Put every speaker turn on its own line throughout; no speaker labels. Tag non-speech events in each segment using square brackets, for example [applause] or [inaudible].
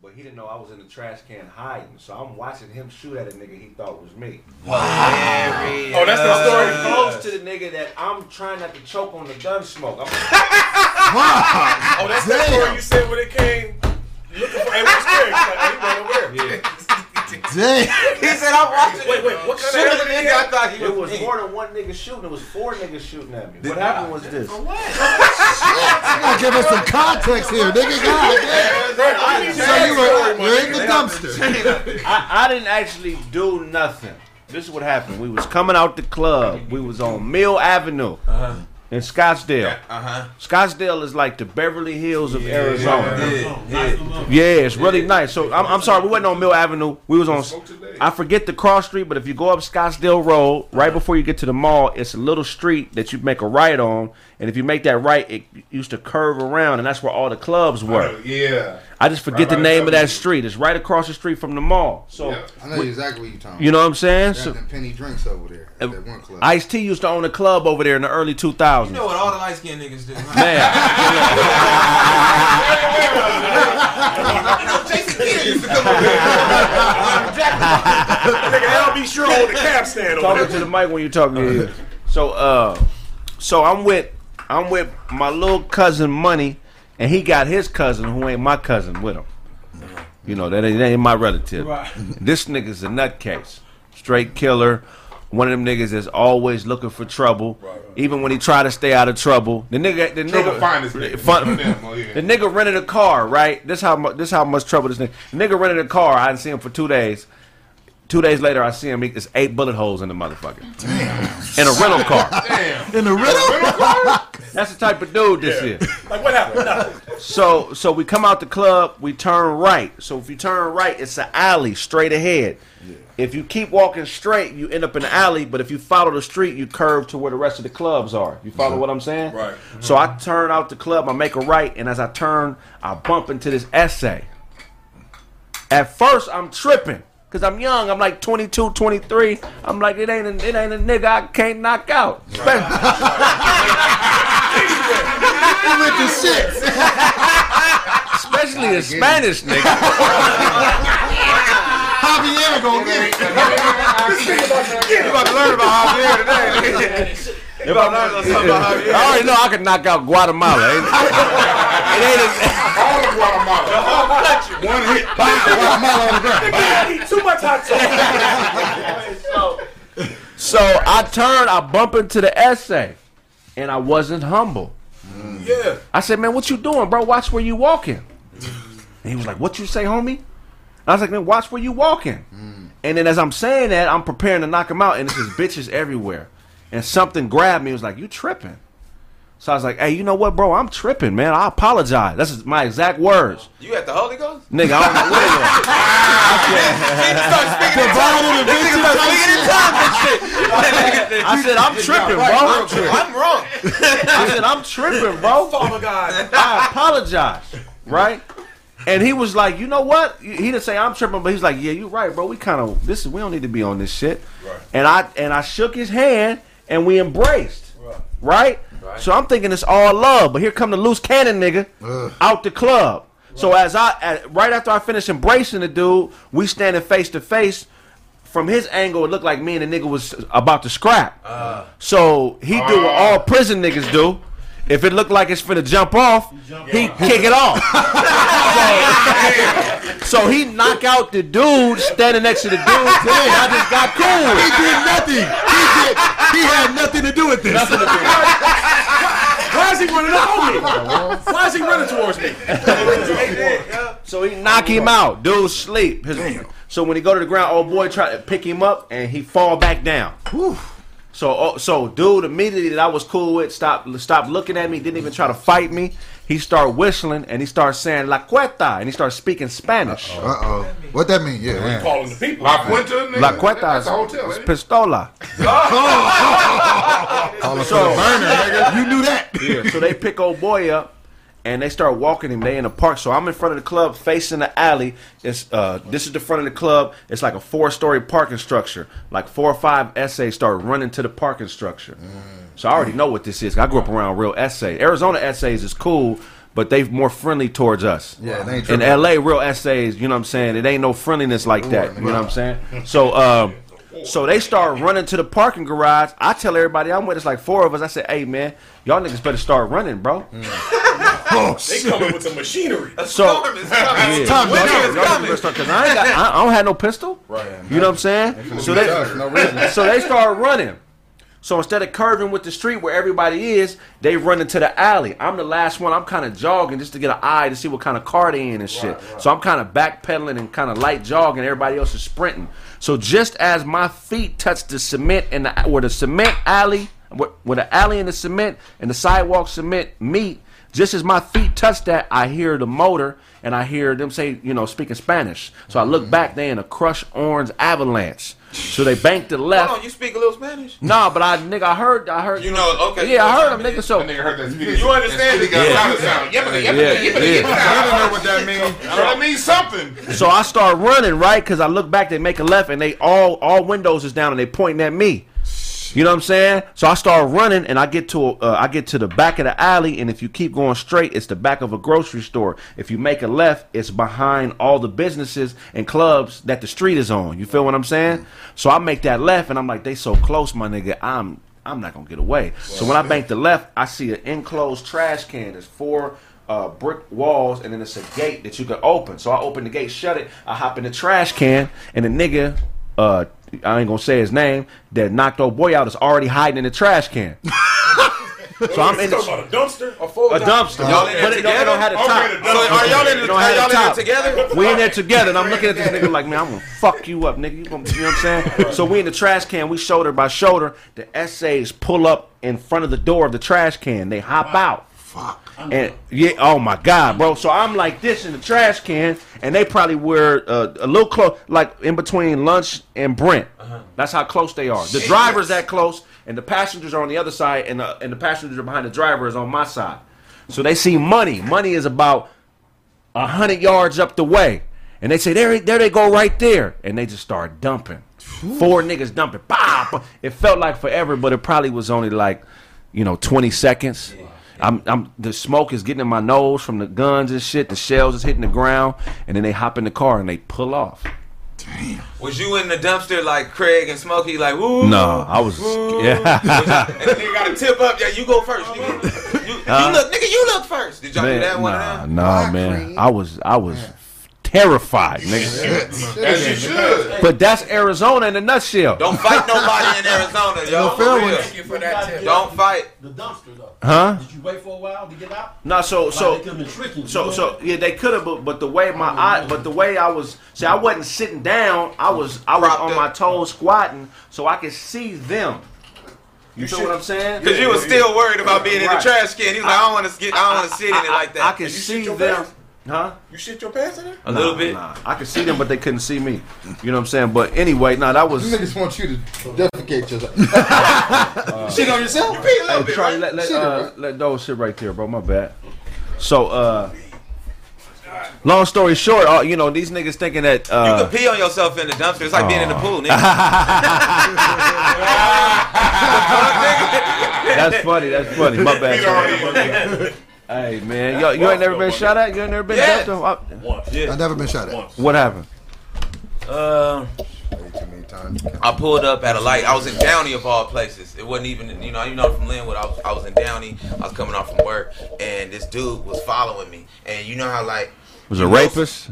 but he didn't know I was in the trash can hiding. So I'm watching him shoot at a nigga he thought was me. Wow!
Oh, that's the story.
So close to the nigga that I'm trying not to choke on the gun smoke. I'm
Oh, that's the story you said when it came looking for. Hey, what's like, oh, he going over there.
yeah.
Damn. [laughs]
He said, I'm watching.
Wait, wait, what kind
Shoot
of
the
evidence?
nigga I thought he
It
was.
was more than one nigga shooting. It was four niggas shooting at me. What happened was this.
You [laughs] gotta give us some context here, nigga. God damn. [laughs] So you were you're in the dumpster.
I, I didn't actually do nothing. This is what happened. We was coming out the club. We was on Mill Avenue uh-huh. In Scottsdale.
Uh huh.
Scottsdale is like the Beverly Hills of Arizona.
Yeah, yeah.
Yeah, it's really nice. So I'm, I'm sorry, we wasn't on Mill Avenue. We was on. I forget the cross street, but if you go up Scottsdale Road, right before you get to the mall, it's a little street that you make a right on, and if you make that right, it used to curve around, and that's where all the clubs were.
Yeah.
I just forget
Right
the
by
name of that street. It's right across the street from the mall. So
Yeah.
I know exactly what you're talking about.
you know what I'm saying?
They
So
had penny drinks over there at that one club.
Ice T used to own a club over there in the early 2000s.
You know what all the light skinned niggas do? huh?
Man, [laughs]
Jason Kidd used to come over here. [laughs]
Nigga, I'll be sure on the cab stand
talking to the mic when you're talking. Yeah. So uh, so I'm with I'm with my little cousin Money, and he got his cousin who ain't my cousin with him. You know that ain't, that ain't my relative. [laughs] This nigga's a nutcase, straight killer. One of them niggas is always looking for trouble, even when he try to stay out of trouble. The nigga, the
Trouble
nigga,
find this nigga.
Fun- [laughs]
Them, oh, yeah.
the nigga rented a car, right? This how mu- this how much trouble this nigga. The nigga rented a car. I didn't see him for two days. Two days later, I see him. he- There's eight bullet holes in the motherfucker. In a rental car.
Damn.
in the car.
That's the type of dude this is.
Like, what happened? Nothing.
So, so we come out the club. We turn right. So if you turn right, it's an alley straight ahead. If you keep walking straight, you end up in the alley. But if you follow the street, you curve to where the rest of the clubs are. You follow what I'm saying?
Right.
So I turn out the club. I make a right, and as I turn, I bump into this essay. At first, I'm tripping because I'm young. I'm like 22, 23. I'm like, it ain't a, it ain't a nigga I can't knock out.
He went to shit.
Especially a Spanish nigga. [laughs]
Javier gonna get it.
You about to learn about Javier today. You about to learn something about Javier.
I already know I can knock out Guatemala. It, it ain't a,
All of Guatemala. One hit.
Guatemala on the ground.
I eat too much hot sauce.
so I turn, I bump into the essay, and I wasn't humble. Mm.
Yeah.
I said, "Man, what you doing, bro? Watch where you walking." And [laughs] he was like, "What you say, homie?" I was like, "Man, watch where you walking." Mm. And then as I'm saying that, I'm preparing to knock him out, and it's just bitches everywhere. And something grabbed me. It was like, "You tripping?" So I was like, "Hey, you know what, bro? I'm tripping, man. I apologize." That's my exact words,
You at the Holy Ghost?
nigga. I don't know what it was. [laughs]
He started speaking in tongues. This nigga started speaking in tongues and shit.
I said, "I'm tripping, bro."
I'm wrong.
I said, "I'm tripping, bro."
Father God.
I apologize, right? And he was like, you know what? He didn't say I'm tripping, but he's like, yeah, you're right, bro. We kind of this is we don't need to be on this shit.
Right.
And I and I shook his hand and we embraced,
Right.
right?
Right.
So I'm thinking it's all love, but here come the loose cannon nigga out the club. So as I at, right after I finish embracing the dude, we standing face to face. From his angle, it looked like me and the nigga was about to scrap. so he do what all prison niggas do. If it looked like it's finna jump off, he kick it off. [laughs] so, so he knock out the dude standing next to the dude. [laughs] and I just got cool.
He did nothing. He did. He had nothing to do with this.
Why is he running up on me? Why is he running towards me?
So he knock him out. Dude sleep. His- so when he go to the ground, old boy try to pick him up and he fall back down. So oh, so dude immediately that I was cool with stopped stopped looking at me, didn't even try to fight me. He start whistling and he started saying La Cueta and he started speaking Spanish.
Uh oh. What that mean? Yeah.
Calling the people.
La Cuenta, nigga.
La Cueta
That's
is,
a hotel,
is pistola. [laughs]
Calling for the burner, nigga. You knew that.
Yeah, so they pick old boy up and they start walking him. They in the park. So I'm in front of the club facing the alley. It's uh this is the front of the club. It's like a four story parking structure. Like four or five essays start running to the parking structure. So I already know what this is. I grew up around real essay. Arizona essays is cool. but they're more friendly towards us.
Yeah, they ain't
In. LA, real essays, you know what I'm saying? It ain't no friendliness like that. You know what I'm saying? So, um, so they start running to the parking garage. I tell everybody I'm with. It's like four of us. I said, "Hey man, y'all niggas better start running, bro." [laughs]
Oh,
They
shit.
coming with some machinery.
So,
Storm is coming.
yeah,
time,
y'all
dog.
niggas
It's
better
coming.
start because I ain't got, I, I don't have no pistol.
Right.
You know what I'm saying? So they,
Us, no
so they start running. So instead of curving with the street where everybody is, they run into the alley. I'm the last one. I'm kind of jogging just to get an eye to see what kind of car they in and shit. So I'm kind of backpedaling and kind of light jogging. Everybody else is sprinting. So just as my feet touch the cement and the, where the cement alley, where, where the alley and the cement and the sidewalk cement meet, just as my feet touch that, I hear the motor and I hear them say, you know, speaking Spanish. So I look mm-hmm. back, they in a crushed orange avalanche. So they bank to the left.
Hold on, you speak a little Spanish?
Nah, but I nigga, I heard, I heard.
You know, okay.
Yeah, I heard him, nigga. So
That nigga heard that speedy.
You understand?
Speedy got
Yeah.
a lot of sound. Yippity,
yeah,
yippity, yippity,
yeah.
I don't know what that means. So that means something.
So I start running right because I look back, they make a left, and they all all windows is down, and they pointing at me. You know what I'm saying? So I start running, and I get to uh, I get to the back of the alley, and if you keep going straight, it's the back of a grocery store. If you make a left, it's behind all the businesses and clubs that the street is on. You feel what I'm saying? So I make that left, and I'm like, they so close, my nigga. I'm I'm not gonna get away. So when I bank the left, I see an enclosed trash can. There's four uh, brick walls, and then it's a gate that you can open. So I open the gate, shut it. I hop in the trash can, and the nigga, uh, I ain't gonna say his name, that knocked old boy out is already hiding in the trash can. [laughs] so I'm in the,
about a dumpster, a full
a dumpster,
Y'all in there
but it don't, it
together?
don't have the
Okay,
top.
So are y'all in the,
don't
are y'all in there
top.
together?
We in there together, and I'm looking at this nigga like, man, I'm gonna fuck you up, nigga. You, gonna, you know what I'm saying? So we in the trash can, we shoulder by shoulder. The essays pull up in front of the door of the trash can. They hop out.
Fuck.
And yeah, oh my god, bro. So I'm like this in the trash can, and they probably were uh, a little close, like in between lunch and Brent. That's how close they are. The driver's that close, and the passengers are on the other side, and the and the passenger behind the driver is on my side. So they see money. Money is about a hundred yards up the way, and they say there, there they go right there, and they just start dumping. Four niggas dumping. It felt like forever, but it probably was only like, you know, twenty seconds. I'm, I'm, the smoke is getting in my nose from the guns and shit. The shells is hitting the ground, and then they hop in the car and they pull off. Damn.
Was you in the dumpster like Craig and Smokey? Like, woo?
No, I was,
woo.
yeah. [laughs]
and the nigga got to tip up. Yeah, you go first. You, you, you look, nigga. You look first. Did y'all do that one?
nah,
of
nah, man. I was, I was terrified, nigga.
As you should.
But that's Arizona in a nutshell,
Don't fight nobody in Arizona, yo.
fair
For real.
ones.
Thank you for that tip.
Don't fight.
The dumpster though.
huh?
Did you wait for a while to get out?
No, so
Like,
so
they could have been tricking you.
So so yeah, they could have, but, but the way my eye, but the way I was, see, I wasn't sitting down. I was I was on my toes squatting, so I could see them. You feel what I'm saying?
Cause you was still worried about being in the trash can. He was like, I don't want to get, I don't want to sit in it like
I
that.
could
you
see
shit your
them,
pants?
Huh?
You shit your pants in there?
A little bit.
Nah, I could see them, but they couldn't see me. You know what I'm saying? But anyway, no, that was.
You niggas want you to defecate yourself. [laughs] Shit on yourself?
Be a little
Hey,
bit,
Charlie,
right?
let let,
Shit,
uh,
bro.
let those sit right there, bro. My bad. So, uh, long story short, uh, you know these niggas thinking that
You
uh,
can pee on yourself in the dumpster. It's like being in the pool, nigga. [laughs]
that's funny. That's funny. My bad. Charlie. Hey man, yo, you ain't never been shot at. You ain't never been
Yeah.
dumped on?
Once.
Yeah.
I've never been shot at.
Once.
What happened?
Uh,
Way too many times.
I pulled up at a light. I was in Downey of all places. It wasn't even, you know, you know, I'm from Lynwood. I was, I was in Downey. I was coming off from work, and this dude was following me. And you know how like
Was a rapist?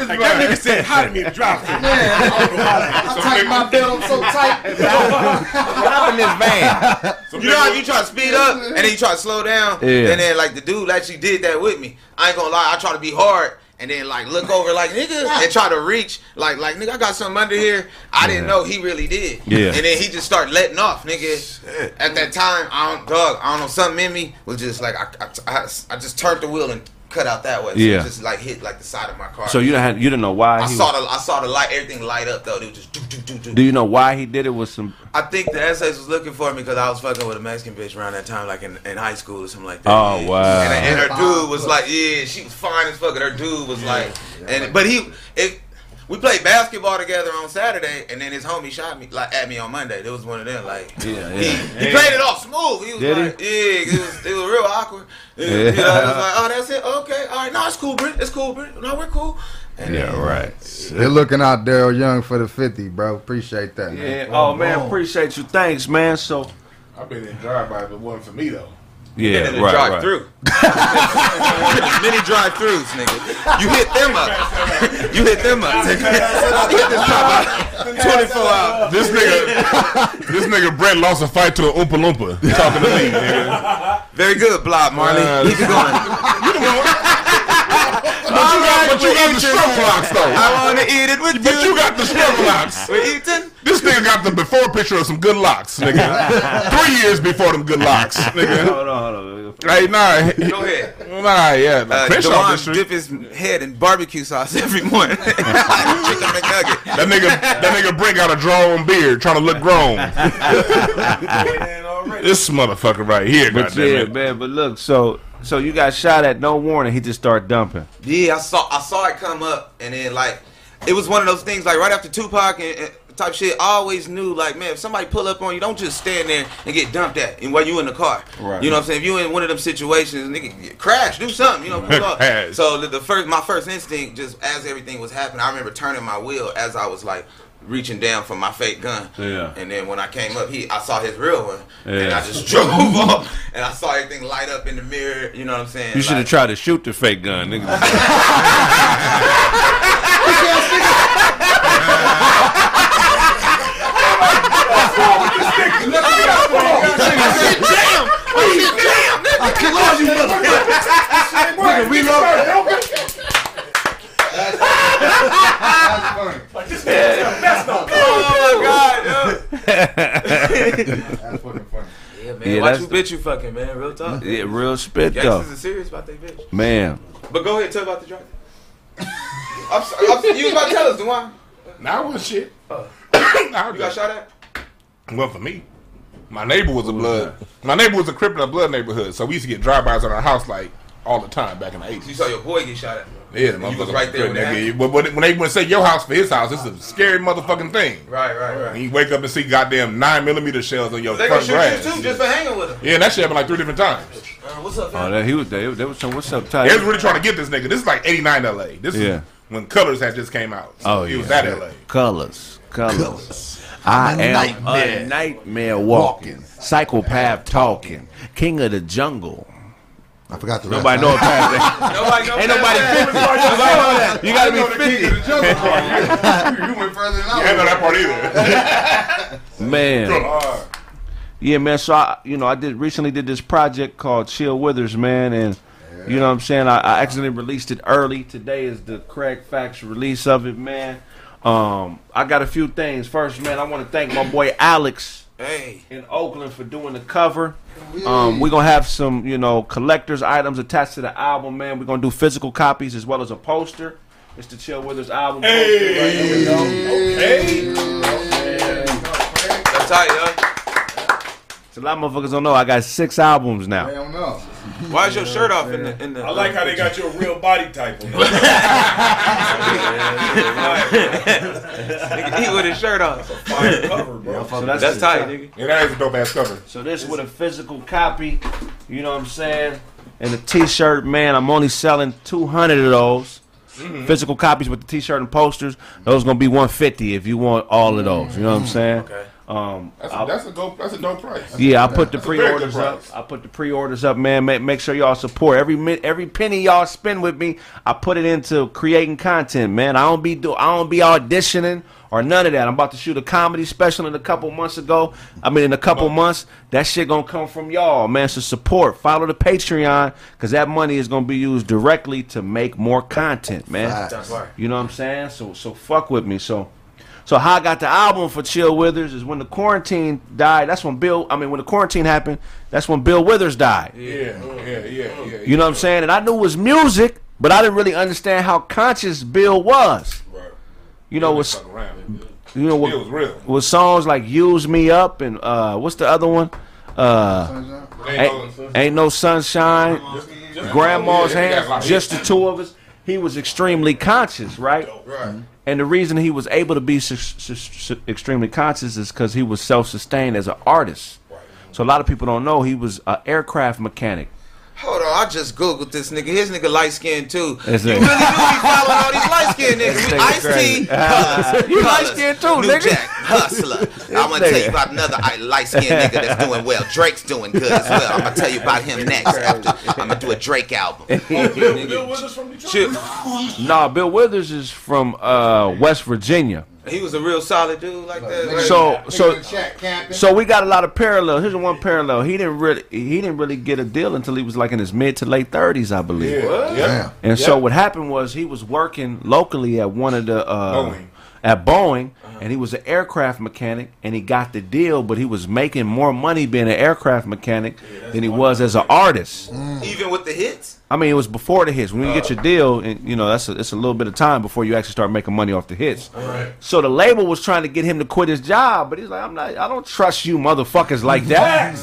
Like that nigga said hi to me to drive through.
I'm tighten my belt I'm so tight. [laughs]
What in this van?
You know how you try to speed up and then you try to slow down,
Yeah.
and then like the dude actually did that with me. I ain't gonna lie, I try to be hard. And then like look over like nigga and try to reach like like nigga I got something under here. I didn't know he really did.
Yeah.
And then he just started letting off, nigga. At that time, I don't dog, I don't know, something in me was just like I I, I, I just turned the wheel and cut out that way. So
Yeah.
it just like hit like the side of my car.
So you didn't have, you didn't know why
I
he
saw
was,
the I saw the light, everything light up though. It was just do do do do.
Do you know why he did it? with some
I think the SS was looking for me because I was fucking with a Mexican bitch around that time, like in, in high school or something like that.
Oh,
yeah.
wow.
And, and her dude was like, yeah, she was fine as fuck. And her dude was like, and but he, it, we played basketball together on Saturday, and then his homie shot me like at me on Monday. It was one of them like
Yeah,
he,
yeah.
he played it off smooth. He was
Did he?
like, yeah, it was it was real awkward. You know, it was like, oh, that's it. Okay, all right, no, it's cool, Britt. It's cool, Britt. No, we're cool. And
Yeah, right.
They're looking out Daryl Young for the 50, bro. Appreciate that, man.
Yeah. Oh man, appreciate you. Thanks, man. So
I've been in drive-by, but it wasn't for me though.
Yeah,
in the
right,
drive
right.
through. [laughs] Many drive throughs, nigga. You hit them up. You hit them up. Hit this drive-by 24 hours.
This nigga, [laughs] this nigga Brett lost a fight to an Oompa Loompa. Talking to me, nigga.
Very good, Blob Marley.
Uh,
Keep it going.
But you got, but you got the struggle locks though.
I want to eat it with
But you got the struggle locks. [laughs]
We're eating.
This nigga got the before picture of some good locks, nigga. [laughs] Three years before them good locks, [laughs] nigga.
Hold on, hold on.
Hey, nah,
Go ahead.
nah, yeah.
Uh,
Fish off the
Dewan
street.
dip his head in barbecue sauce every morning. Chicken McNugget.
That nigga, that nigga Brent got a drawn beard, trying to look grown. This motherfucker right here,
But
goddamn
yeah,
it.
man. But look, so so you got shot at no warning. He just started dumping.
Yeah, I saw I saw it come up, and then like it was one of those things like right after Tupac and, and type shit. I always knew like man, if somebody pull up on you, don't just stand there and get dumped at, and while you in the car.
Right.
You know what I'm saying? If you in one of them situations, nigga, crash, do something. You know, pull up. [laughs] So the, the first, my first instinct, just as everything was happening, I remember turning my wheel as I was like. Reaching down for my fake gun,
Yeah.
and then when I came up, he I saw his real one, and I just drove [laughs] up, and I saw everything light up in the mirror. You know what I'm saying?
You should have
Like-
tried to shoot the fake gun, nigga. [laughs]
I kill all you motherfuckers. Nigga, reload. [laughs]
Oh my god.
That's fucking funny.
Yeah, man.
Yeah,
Watch
that's
who
the-
bitch you fucking, man. Real talk.
Yeah, real spit though,
Gangsters are serious about their bitch.
man.
But go ahead, tell about the drive. [laughs] I'm, sorry, I'm, you was about to tell us, Dewan.
Nah, I wasn't shit. Oh. [coughs] Nah,
You got shot at?
Well, for me, my neighbor was a blood. My neighbor was a crip in a blood neighborhood, so we used to get drive-bys on our house like all the time back in the eighties.
You
eighties.
saw your boy get shot at.
Yeah, the
You was
motherfucker
right there when.
But when when they would say your house for his house, it's a scary motherfucking thing.
Right, right,
And
right.
you wake up and see goddamn nine millimeter shells on your
They gonna
front
shoot you too just for hanging with him.
Yeah, and that shit happened like three different times.
Uh, what's up,
Oh, that he was there. There was some. What's up, Ty?"
They
Ty?
was really trying to get this nigga. This is like '89 LA. This
Yeah.
is when Colors had just came out. So
Oh
it
yeah,
was that LA.
Colors, colors. I
I'm nightmare.
a nightmare walking, psychopath talking, king of the jungle.
I forgot the rest. [laughs]
Nobody know it past that.
Nobody know
Ain't nobody fifty. Nobody know that. You gotta be fifty. [laughs]
you went further than
I didn't know that part either. [laughs]
Man, yeah, man. So I, you know, I did recently did this project called Chill Withers, man, and you know what I'm saying. I, I accidentally released it early. Today is the correct facts release of it, man. Um, I got a few things. First, man, I want to thank my boy Alex
Hey.
in Oakland for doing the cover. Um, we're gonna have some, you know, collectors items attached to the album, man. We're gonna do physical copies as well as a poster. It's the Chill Withers album. poster right here we go.
okay That's tight.
So a lot of motherfuckers don't know I got six albums now.
I don't know.
Why is your shirt off in the in the?
I like how they got your real body type on. [laughs]
Nigga eat with his shirt off.
Fire cover, bro.
So
That's tight, nigga.
Yeah, that is a dope ass cover.
So this with a physical copy, you know what I'm saying? And a t-shirt, man, I'm only selling 200 of those. Mm-hmm. Physical copies with the t-shirt and posters. Those gonna be 150 if you want all of those. You know what I'm saying?
Okay.
Um,
That's a, that's a dope. That's a dope price.
yeah, I put the
That's
pre-orders up. I put the pre-orders up, man. Make, make sure y'all support every every penny y'all spend with me. I put it into creating content, man. I don't be do I don't be auditioning or none of that. I'm about to shoot a comedy special in a couple months ago. I mean, in a couple months, that shit gonna come from y'all, man. So support, follow the Patreon, cause that money is gonna be used directly to make more content, man.
Facts.
You know what I'm saying? So so fuck with me. So so how I got the album for Chill Withers is when the quarantine died. That's when Bill. I mean, when the quarantine happened, that's when Bill Withers died.
Yeah, yeah, yeah, yeah.
You know what I'm saying? And I knew it was music, but I didn't really understand how conscious Bill was.
Right.
You know,
Bill
was
fuck around.
you know
was
with,
real.
with songs like "Use Me Up" and uh, what's the other one? Uh,
Ain't
ain't,
no-
sunshine. Grandma's
Yeah, yeah,
hands, just the two of us. he was extremely conscious, right?
Right.
And the reason he was able to be su- su- su- extremely conscious is because he was self-sustained as an artist. So a lot of people don't know he was an aircraft mechanic.
Hold on, I just googled this nigga. His nigga light skinned too.
Is
you
it?
really do be following all these light skinned niggas. We Ice T,
crazy.
Hustler, [laughs]
You light-skinned too,
New
nigga.
Jack, Hustler. [laughs] I'm gonna tell you about another light skinned nigga that's doing well. Drake's doing good as well. I'm gonna tell you about him next. After I'm gonna do a Drake album.
Bill, [laughs] Bill Withers from Detroit.
Shit.
Nah, Bill Withers is from uh, West Virginia.
He was a real solid dude like that.
Nigga,
right?
So-
nigga
so-
in the chat camping.
So we got a lot of parallels. Here's one parallel. He didn't really he didn't really get a deal until he was like in his mid to late thirties, I believe.
Yeah.
Damn.
And so what happened was he was working locally at one of the uh,
Boeing.
at Boeing, and he was an aircraft mechanic, and he got the deal, but he was making more money being an aircraft mechanic than he was as an artist.
Even with the hits.
I mean, it was before the hits. When you get your uh. deal, and you know that's a, it's a little bit of time before you actually start making money off the hits. Right. So the label was trying to get him to quit his job, but he's like, I'm not. I don't trust you, motherfuckers, like that.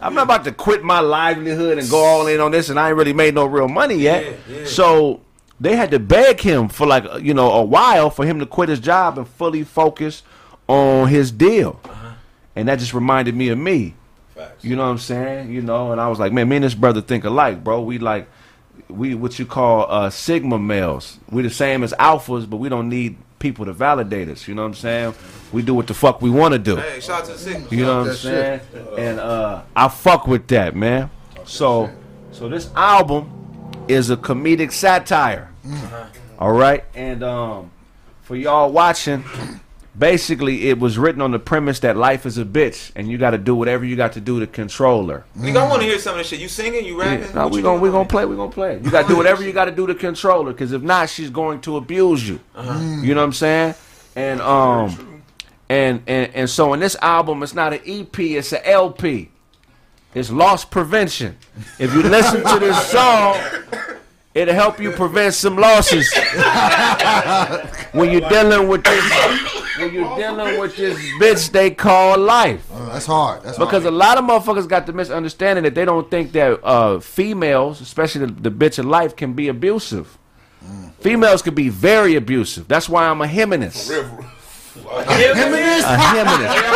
I'm not about to quit my livelihood and go all in on this, and I ain't really made no real money yet. Yeah, yeah. So they had to beg him for like uh, you know a while for him to quit his job and fully focus on his deal. Huh. And that just reminded me of me.
Facts.
You know what I'm saying? You know, and I was like, man, me and this brother think alike, bro. We like, we what you call uh, sigma males. We the same as alphas, but we don't need people to validate us. You know what I'm saying? We do what the fuck we want to do.
Hey, shout out to the signal.
You know what I'm
that
saying? And uh, I fuck with that, man. So, so this album is a comedic satire. All right, and um, for y'all watching, basically it was written on the premise that life is a bitch, and you got to do whatever you got to do to control her.
Nigga, I want to hear some of this shit. You singing? You rapping?
Yeah, no,
What
we
you
gonna we
doing?
gonna play. We gonna play. You got to do whatever you got to do to control her, because if not, she's going to abuse you. You know what I'm saying? And um, and and and so in this album, it's not an EP, it's an LP. It's loss prevention. If you listen to this song, it'll help you prevent some losses when you're dealing with this. When you're dealing with this bitch they call life.
Oh, that's hard. That's
Because a lot of motherfuckers got the misunderstanding that they don't think that uh, females, especially the, the bitch of life, can be abusive. Females can be very abusive. That's why I'm a heminist. A heminist.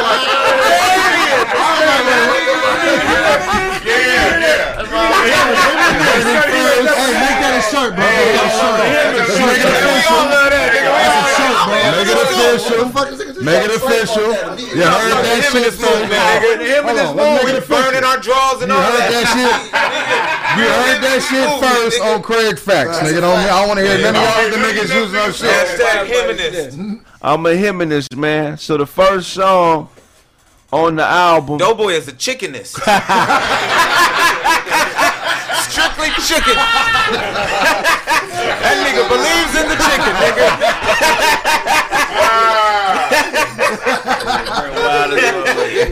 Hey, make that a shirt, bro. Make that a shirt. Make it official. Make it official. You heard that shit first. Hold on, let's make it official.
burning our drawers and
You
all
heard that shit. You heard that shit first on Craig Facts, nigga. Don't, I don't want to hear none of y'all the niggas using our shit.
Hashtag.
I'm a heminist, man. So the first song on the album,
Doughboy is a chickenist. Strictly chicken. that nigga believes in the chicken, nigga.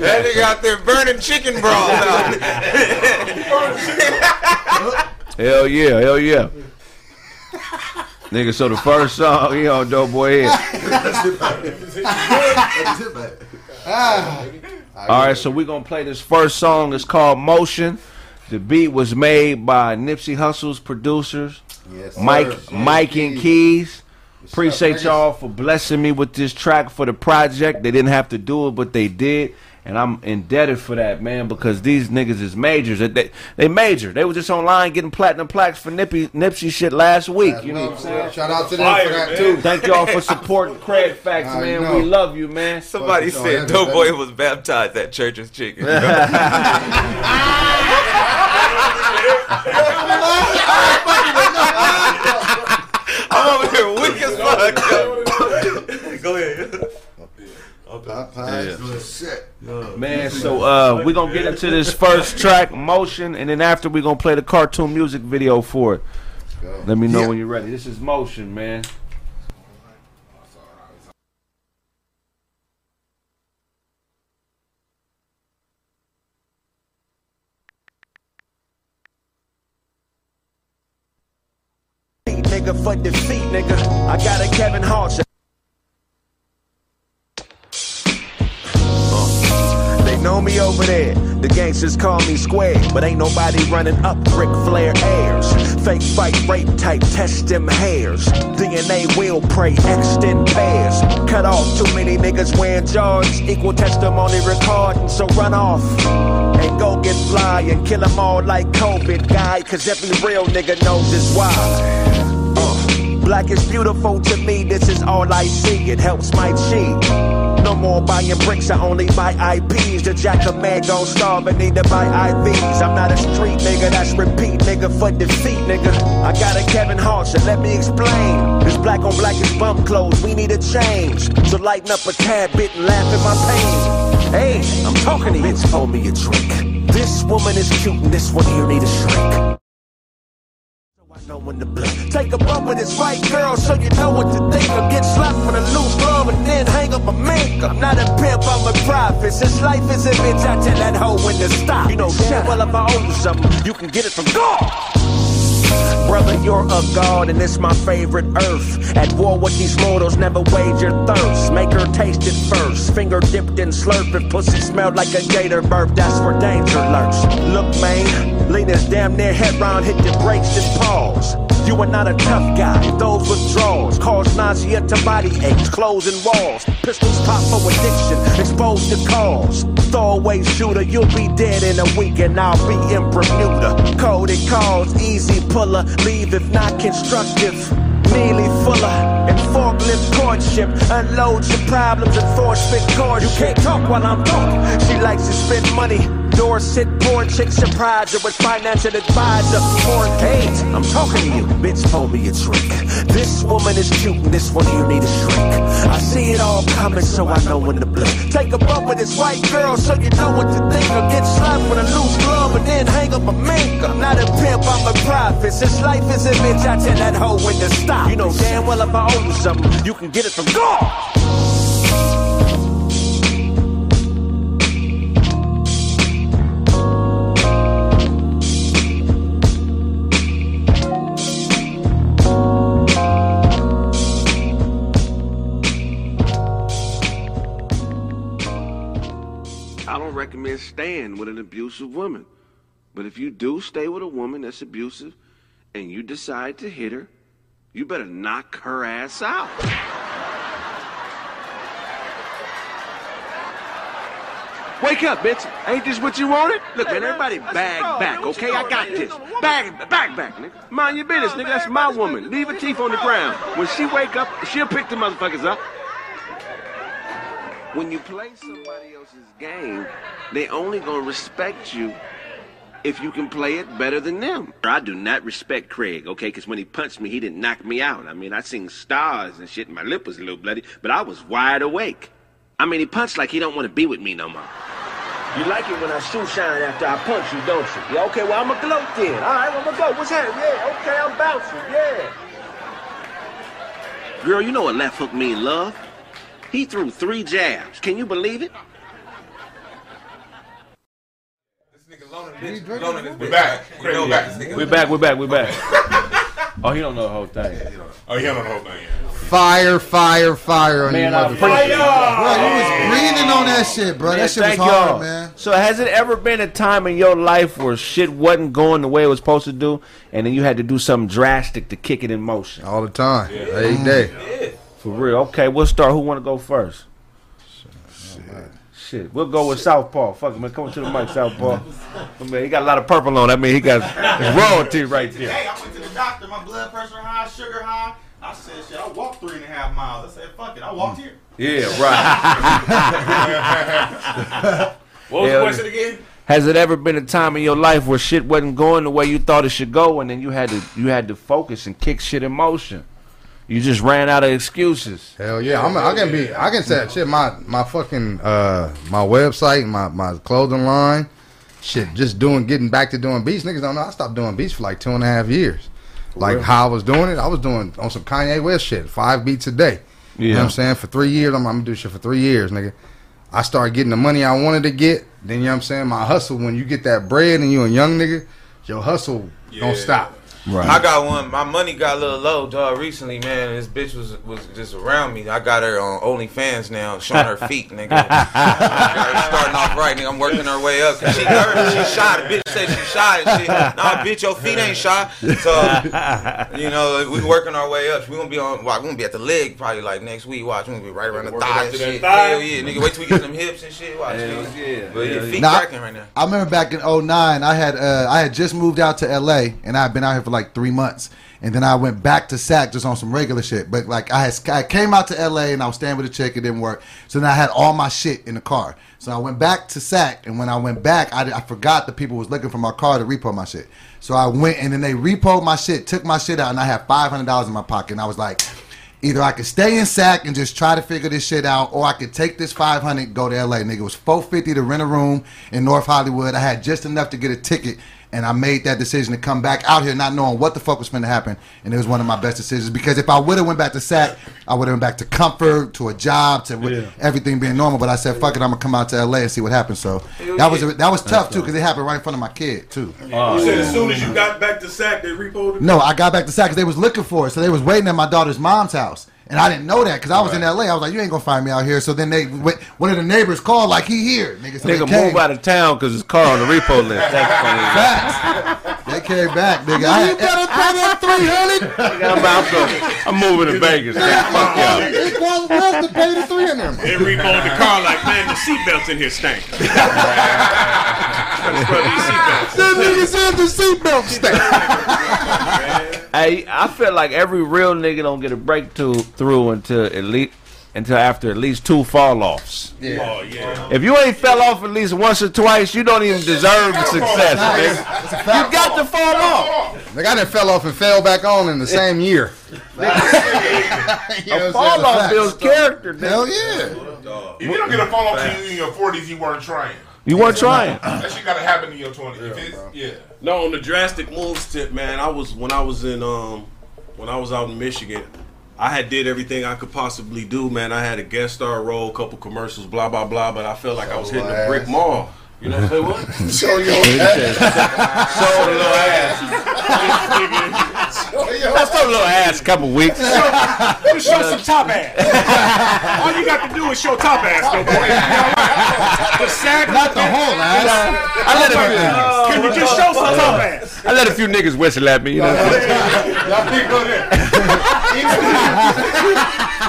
that nigga out there burning chicken broth
hell yeah, hell yeah. Nigga, so the first song, he on Doughboy Head. All right, so we're gonna play this first song. It's called Motion. The beat was made by Nipsey Hussle's producers,
Yes,
Mike,
sir.
Mike and Keys. Appreciate
niggas?
y'all for blessing me with this track for the project. They didn't have to do it, but they did, and I'm indebted for that, man. Because these niggas is majors. They, they, they major. They were just online getting platinum plaques for Nippy, Nipsey shit last week. you know what I'm saying?
Shout out to them
Fire,
for that
man.
too.
Thank y'all for supporting [laughs] Craig Facts,
I
man.
know.
We love you, man. [laughs]
Somebody
Fuck,
said
y'all,
Doughboy was baptized at Church's Chicken. [laughs] I'm over here weak as fuck. Go ahead.
Shit.
Man, so uh, we're gonna get into this first track, Motion, and then after we're gonna play the cartoon music video for it. Let me know
Yeah.
when you're ready. This is Motion, man.
Nigga for defeat, nigga. I got a Kevin Hart. Uh, They know me over there. The gangsters call me square, but ain't nobody running up Ric Flair airs. Fake fight, rape type, test them hairs. DNA will pray, extend pairs. Cut off too many niggas wearing Jordans. Equal testimony recording, so run off. And go get fly and kill them all like COVID guy. Cause every real nigga knows it's why. Black is beautiful to me, this is all I see. It helps my cheek. No more buying bricks, I only buy IPs. The jack a man gon' starve and need to buy IVs. I'm not a street nigga, that's repeat nigga for defeat nigga. I got a Kevin Hart, so let me explain. This black on black is bump clothes, we need a change. So lighten up a tad bit and laugh at my pain. Hey, I'm talking to you, bitch, pour me a drink. This woman is cute and this one here need a shrink. Take a bump with this white girl so you know what to think. Or get slapped with a loose glove and then hang up a mink. I'm not a pimp, I'm a prophet. Since life is a bitch, I tell that hoe when to stop. You know shit well if I owe you something, you can get it from God. Brother, you're a god, and it's my favorite earth. At war with these mortals, never wage your thirst. Make her taste it first. Finger dipped in slurp. Pussy smelled like a gator burp, that's where danger lurks. Look, man, Lena's damn near head round, hit your brakes and pause. You are not a tough guy. Those withdrawals cause nausea to body aches, closing walls. Pistols pop for addiction, exposed to cause. Throwaway shooter, you'll be dead in a week and I'll be in Bermuda. Coded calls, easy puller, leave if not constructive. Neely Fuller and forklift courtship. Unload your problems and force fit chords. You can't talk while I'm talking. She likes to spend money. Dorset, poor chick, surprise her with financial advisor. Four eight, I'm talking to you. Bitch, pour me a trick. This woman is cute and this one you need a shrink. I see it all coming, so I know when to blink. Take a bump with this white girl so you know what to think. Or get slapped with a loose glove and then hang up a mink. I'm not a pimp, I'm a prophet. Since life is a bitch, I tell that hoe when to stop. You know damn well if I owe you something, you can get it from God.
Recommend with an abusive woman. But if you do stay with a woman that's abusive and you decide to hit her, you better knock her ass out. Wake up, bitch. Ain't this what you wanted? Look, man, everybody bag back, okay? I got this. Bag, bag back, nigga. Mind your business, nigga. That's my woman. Leave her teeth on the ground. When she wake up, she'll pick the motherfuckers up. When you play somebody else's game, they only gonna respect you if you can play it better than them. I do not respect Craig, okay? Because when he punched me, he didn't knock me out. I mean, I seen stars and shit, and my lip was a little bloody, but I was wide awake. I mean, he punched like he don't want to be with me no more. You like it when I shoe shine after I punch you, don't you? Yeah, okay, well, I'm a gloat then. All right, well, I'm a gloat. What's happening? Yeah, okay, I'm bouncing. Yeah. Girl, you know what left hook mean, love? He threw three jabs. Can you believe it?
We're back. Craig, we back.
We're back, We're back, We're [laughs] back. oh, he don't know the whole thing.
Oh, he don't know the whole thing.
Fire, fire, fire on
Man,
you
I
motherfuckers.
appreciate
Bro, you was breathing on that shit, bro.
Man,
that shit was hard,
y'all.
man.
So has it ever been a time in your life where shit wasn't going the way it was supposed to do, and then you had to do something drastic to kick it in motion?
All the time. Every day.
For real. Okay, we'll start. Who want to go first? Shit. We'll go with Southpaw. Fuck it, man. Come to the mic, Southpaw. I [laughs] mean, he got a lot of purple on. I mean, he got his royalty right there.
Hey, I went to the doctor. My blood pressure high, sugar high. I said, shit, I walked three and a half miles. I said, fuck it, I walked here. [laughs]
Yeah, right. [laughs]
What was
Hell
the question again?
Has it ever been a time in your life where shit wasn't going the way you thought it should go, and then you had to you had to focus and kick shit in motion? You just ran out of excuses.
Hell yeah, I'm, I can be. I can say shit. My my fucking uh my website, my my clothing line, shit. Just doing, getting back to doing beats. Niggas don't know. I stopped doing beats for like two and a half years. Like
real?
how I was doing it, I was doing on some Kanye West shit, five beats a day. You know
Yeah.
what I'm saying? For three years, I'm, I'm gonna do shit for three years, nigga. I started getting the money I wanted to get. Then you know what I'm saying? My hustle, when you get that bread and you a young nigga, your hustle don't stop.
Right.
I got one. My money got a little low, dog. Recently, man, this bitch was was just around me. I got her on OnlyFans now, showing her feet, [laughs] nigga. Got her starting off right, nigga. I'm working her way up. 'Cause She nervous. She shy. The bitch said she shy and shit. Nah, bitch, your feet ain't shy. So, you know, we working our way up. We gonna be on. Well, we gonna be at the leg probably like next week. Watch, we gonna be right around the
Working
thigh and shit.
thigh?
Hell yeah, nigga. Wait till we get them hips and shit. Watch,
Hell
nigga.
yeah.
But your feet
Nah,
cracking right now.
I remember back in 09, I had uh, I had just moved out to LA and I had been out here for like three months. And then I went back to SAC just on some regular shit. But like I had I came out to LA and I was staying with a chick, it didn't work. So then I had all my shit in the car. So I went back to SAC and when I went back, I, I forgot the people was looking for my car to repo my shit. So I went and then they repoed my shit, took my shit out, and I had five hundred dollars in my pocket. And I was like, Either I could stay in SAC and just try to figure this shit out, or I could take this 500 go to LA. Nigga, it was 450 to rent a room in North Hollywood. I had just enough to get a ticket, and I made that decision to come back out here not knowing what the fuck was going to happen. And it was one of my best decisions because if I would have went back to SAC, I would have went back to comfort, to a job, to with everything being normal. But I said, fuck it, I'm gonna come out to LA and see what happens. So that was that was tough too because it happened right in front of my kid too.
Oh, you said as soon as you got back to SAC, they repoed it.
No, I got back to SAC because they was looking for it. So they was waiting at my daughter's mom's house. And I didn't know that because I was in LA. I was like, you ain't gonna find me out here. So then they, went- one of the neighbors called like he here, nigga. So
Nigga
they came.
move out of town because his car on the repo list. That's funny.
Facts. they came back, nigga. I had, better pay that [laughs] three hundred.
I'm, out, I'm moving to Vegas. Fuck y'all.
It was worth to pay the three hundred.
They repoed the car like, man, the seatbelts in here stink. Scrub these seatbelts. [laughs]
That nigga said the seatbelt stank. [laughs]
Hey, I feel like every real nigga don't get a breakthrough through until at least until after at least two fall offs.
Oh, yeah.
If you ain't fell off at least once or twice, you don't even deserve the success, nigga. You got to fall off.
Like I done fell off and fell back on in the same year. [laughs] You know what [laughs]
fall off builds character, nigga.
Hell yeah.
If you don't get a fall off till in your forties, you weren't trying.
You weren't trying.
That shit gotta happen in your twenties. If it's yeah.
No, on the drastic moves tip, man. I was when I was in um when I was out in Michigan. I had did everything I could possibly do, man. I had a guest star role, a couple commercials, blah blah blah. But I felt like I was hitting a brick mall. You know what I'm saying? What?
Show your
Sold a little ass. I sold a little ass a couple weeks.
Just show [laughs] some top ass. [laughs] All you got to do is show top ass, though, boy. The sack,
Not the whole ass.
I let a few,
Can you just show some top ass?
I let a few niggas whistle at me. You know? [laughs]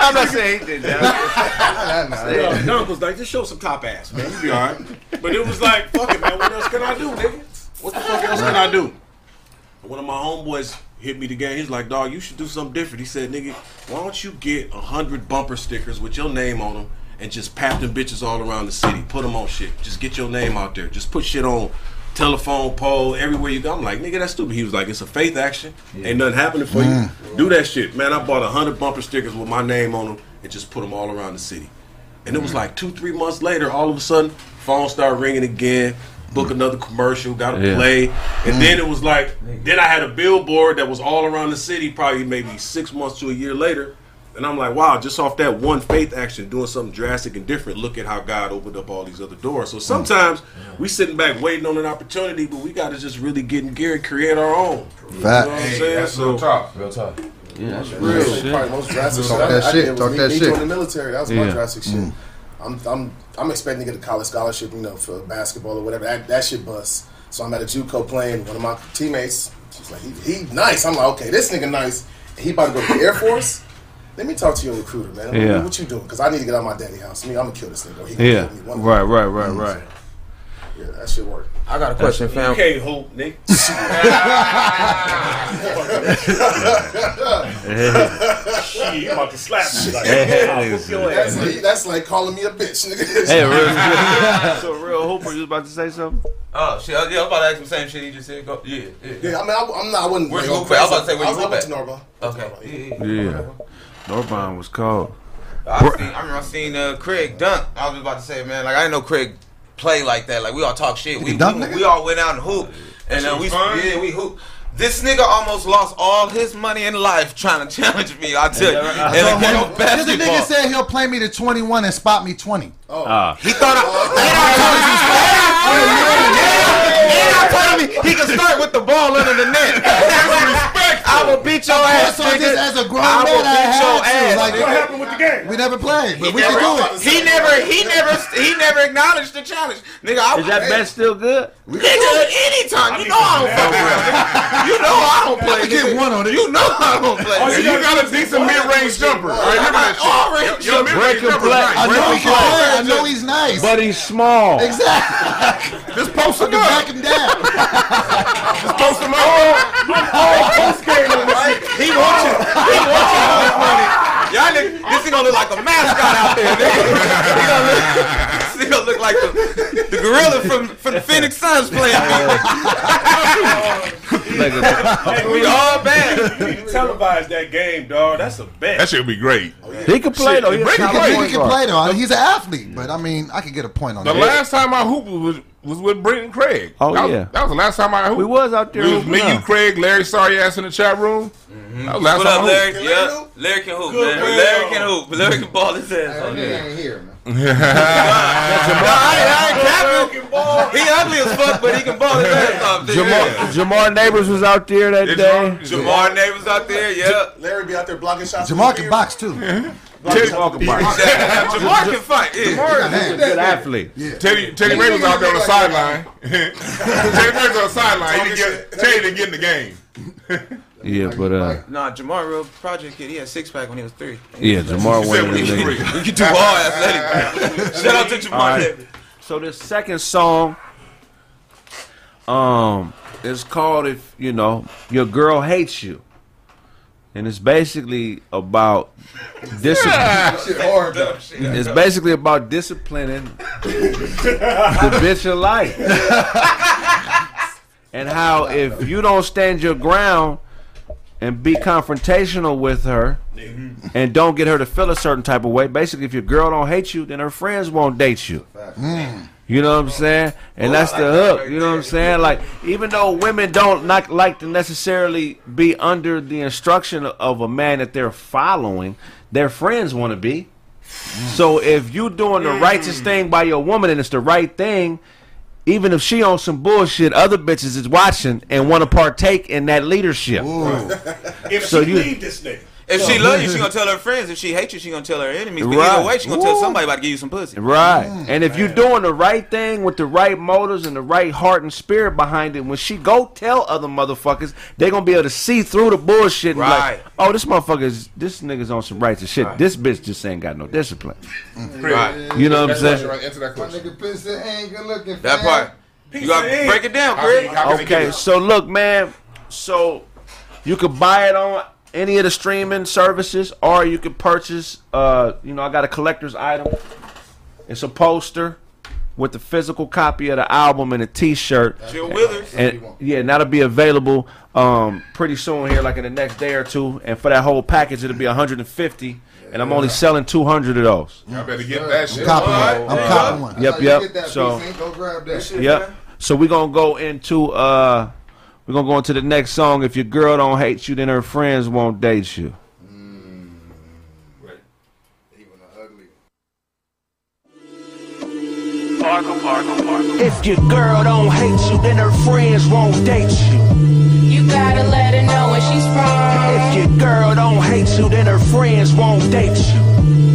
I'm not saying he did that.
No, was like, just show some top ass, man. You be all right. But it was like, fuck it, man. What else can I do, nigga? What the fuck else can I do? One of my homeboys hit me the game. He's like, dog, you should do something different. He said, nigga, why don't you get a hundred bumper stickers with your name on them and just pap them bitches all around the city. Put them on shit. Just get your name out there. Just put shit on telephone pole everywhere you go. I'm like, nigga, that's stupid. He was like, it's a faith action. Ain't nothing happening for you. Mm. Do that shit, man. I bought a hundred bumper stickers with my name on them and just put them all around the city. And it was like two, three months later, all of a sudden, phone started ringing again. Book mm. another commercial, got to
Yeah.
play, and then it mm. was like, then I had a billboard that was all around the city, probably maybe six months to a year later, and I'm like, wow, just off that one faith action, doing something drastic and different. Look at how God opened up all these other doors. So mm. sometimes we sitting back waiting on an opportunity, but we got to just really get in gear and create our own. You know what I'm
Hey, that's
So
real talk.
Real talk.
Real shit. Probably most drastic
Talk
shit. I-
that
I
shit,
did was
talk
me,
that
me
shit.
joining the military. That was my
Yeah.
drastic shit. Mm. I'm, I'm, I'm expecting to get a college scholarship, you know, for basketball or whatever. That, that shit bust. So I'm at a JUCO playing. One of my teammates, she's like, he, he nice. I'm like, okay, this nigga nice. He about to go to the Air Force. Let me talk to your recruiter, man.
Yeah.
What you doing? Because I need to get out of my daddy house. Me, I'm gonna kill this nigga. Or he gonna
Yeah.
kill me. One of
Right, right, mm. right, right.
Yeah, that shit work.
I got a question,
you
fam.
can't hope, nigga. [laughs] Shit, you about to slap me. Like, I'll whoop your ass.
That's, like, that's like calling me a bitch, nigga.
Hey, real, [laughs] so real hooper, you was about to say something?
Oh shit! Yeah, I was about to ask him the same shit he just said. Go, yeah, yeah.
Yeah, I mean, I, I'm not. I wouldn't.
Where's
go
Lupe? I was about to say, where
I
you
was- I went to Norba.
Okay. Yeah, yeah.
Yeah. Northbound was called.
I, seen, I remember I seen uh, Craig dunk. I was about to say, man, like I didn't know Craig play like that. Like we all talk shit. We,
dunk,
we, we all went out and hoop, and uh, we yeah we hoop. This nigga almost lost all his money in life trying to [laughs] challenge me. I tell you, in a game of
Because the nigga said he'll play me to 21 and spot me 20.
Ah.
He thought I. And I y'all telling me he can start with the ball under the net? [laughs] I will beat your ass,
So just as a grown
I will
man, I
your
to.
ass.
Like,
What happened with the game?
we never played, but
He
we can do it.
he never, he never, he never acknowledged the challenge, nigga. I,
Is that bet still good?
Nigga, anytime. You know I don't fuck around. You know I don't play.
I get one on it.
You know I don't play.
Oh,
you got a decent mid-range jumper. All right, look at that shit.
Already.
Your mid-range
Break and
jumper's
play.
nice.
I know he can
play.
play. I know he's nice.
But he's small.
Exactly.
Just post him
Fucking back
up.
him down.
Just post him up.
Oh, oh, He wants you. He wants you to look funny. Y'all nigga, this nigga gonna look like a mascot out there, nigga. He gonna look, this nigga gonna look like the, the gorilla from, from the Phoenix Suns playing. we all bad.
You need to televise that game, dog. That's a bet.
That shit would be great.
He can play
Shit,
though. He's a
break and play.
He can play though. He's an athlete, but I mean, I could get a point on
The
that.
The last time I hooped was was with Brenton Craig.
Oh,
that was,
yeah.
that was the last time I hooped.
We was out there
It was
hooping,
me, you. Craig, Larry, sorry ass in the chat room. Mm-hmm. That was last
What
time
up,
I
Larry?
hooped.
Yeah, Larry can hoop,
Good
man.
man.
Larry can hoop. Larry can ball his ass. off.
ain't here, man. [laughs]
No, I ain't, I ain't capping. He ugly as fuck, but he can ball his ass off.
Jamar,
Yeah.
Jamar Neighbors was out there that
It's
day.
wrong.
Jamar neighbors out there, yeah.
Larry be out there blocking shots.
Jamar can box too. [laughs]
Walker Park.
Jamar can fight. Yeah.
He's a good athlete.
Teddy Teddy Ray was out there on the sideline. Teddy Ray was on the sideline. He didn't get Teddy didn't get in the game.
Yeah, but uh,
Nah, Jamar real project kid. He had six pack when he was three.
yeah, Jamar
He
one
said when
the
he was three.
He can do all athletic. Shout out to Jamar.
All right. So this second song, um, is called "If You Know Your Girl Hates You," and it's basically about discipline.
Shit hard though.
It's basically about disciplining the bitch of life, and how if you don't stand your ground and be confrontational with her, and don't get her to feel a certain type of way. Basically, if your girl don't hate you, then her friends won't date you. Mm. You know what I'm saying? And that's the hook. You know what I'm saying? Like, even though women don't not like to necessarily be under the instruction of a man that they're following, their friends want to be. So if you're doing the righteous thing by your woman and it's the right thing, even if she on some bullshit, other bitches is watching and want to partake in that leadership. [laughs]
If
So
she
you-
leave this nigga.
If she love you, she gonna tell her friends. If she hates you, she gonna tell her enemies. But
Right.
either way, she gonna tell somebody about to give you some pussy.
Right. Mm. and if you're doing the right thing with the right motives and the right heart and spirit behind it, when she go tell other motherfuckers, they gonna be able to see through the bullshit and
Right.
like, oh, this motherfucker's this nigga's on some righteous shit. This bitch just ain't got no discipline. Mm.
Right.
You know what I'm saying?
right. Answer that
My
question.
nigga Pistol ain't good looking.
That
fam.
part. You gotta break it down,
How can he-
Chris.
how can he get
Okay, so look, man. So you could buy it on any of the streaming services, or you can purchase. Uh, you know, I got a collector's item. It's a poster with the physical copy of the album and a T-shirt.
Jill Withers.
And yeah, and that'll be available um, pretty soon here, like in the next day or two. And for that whole package, it'll be 150. And I'm only selling 200 of those.
Y'all better get that shit.
Copping one. I'm copying one.
Yep, yep. So-
piece. Go grab that.
Yep. So we're gonna go into uh, we're gonna go into the next song. If your girl don't hate you, then her friends won't date you.
If your girl don't hate you, then her friends won't date you.
You gotta let her know when she's wrong.
If your girl don't hate you, then her friends won't date you.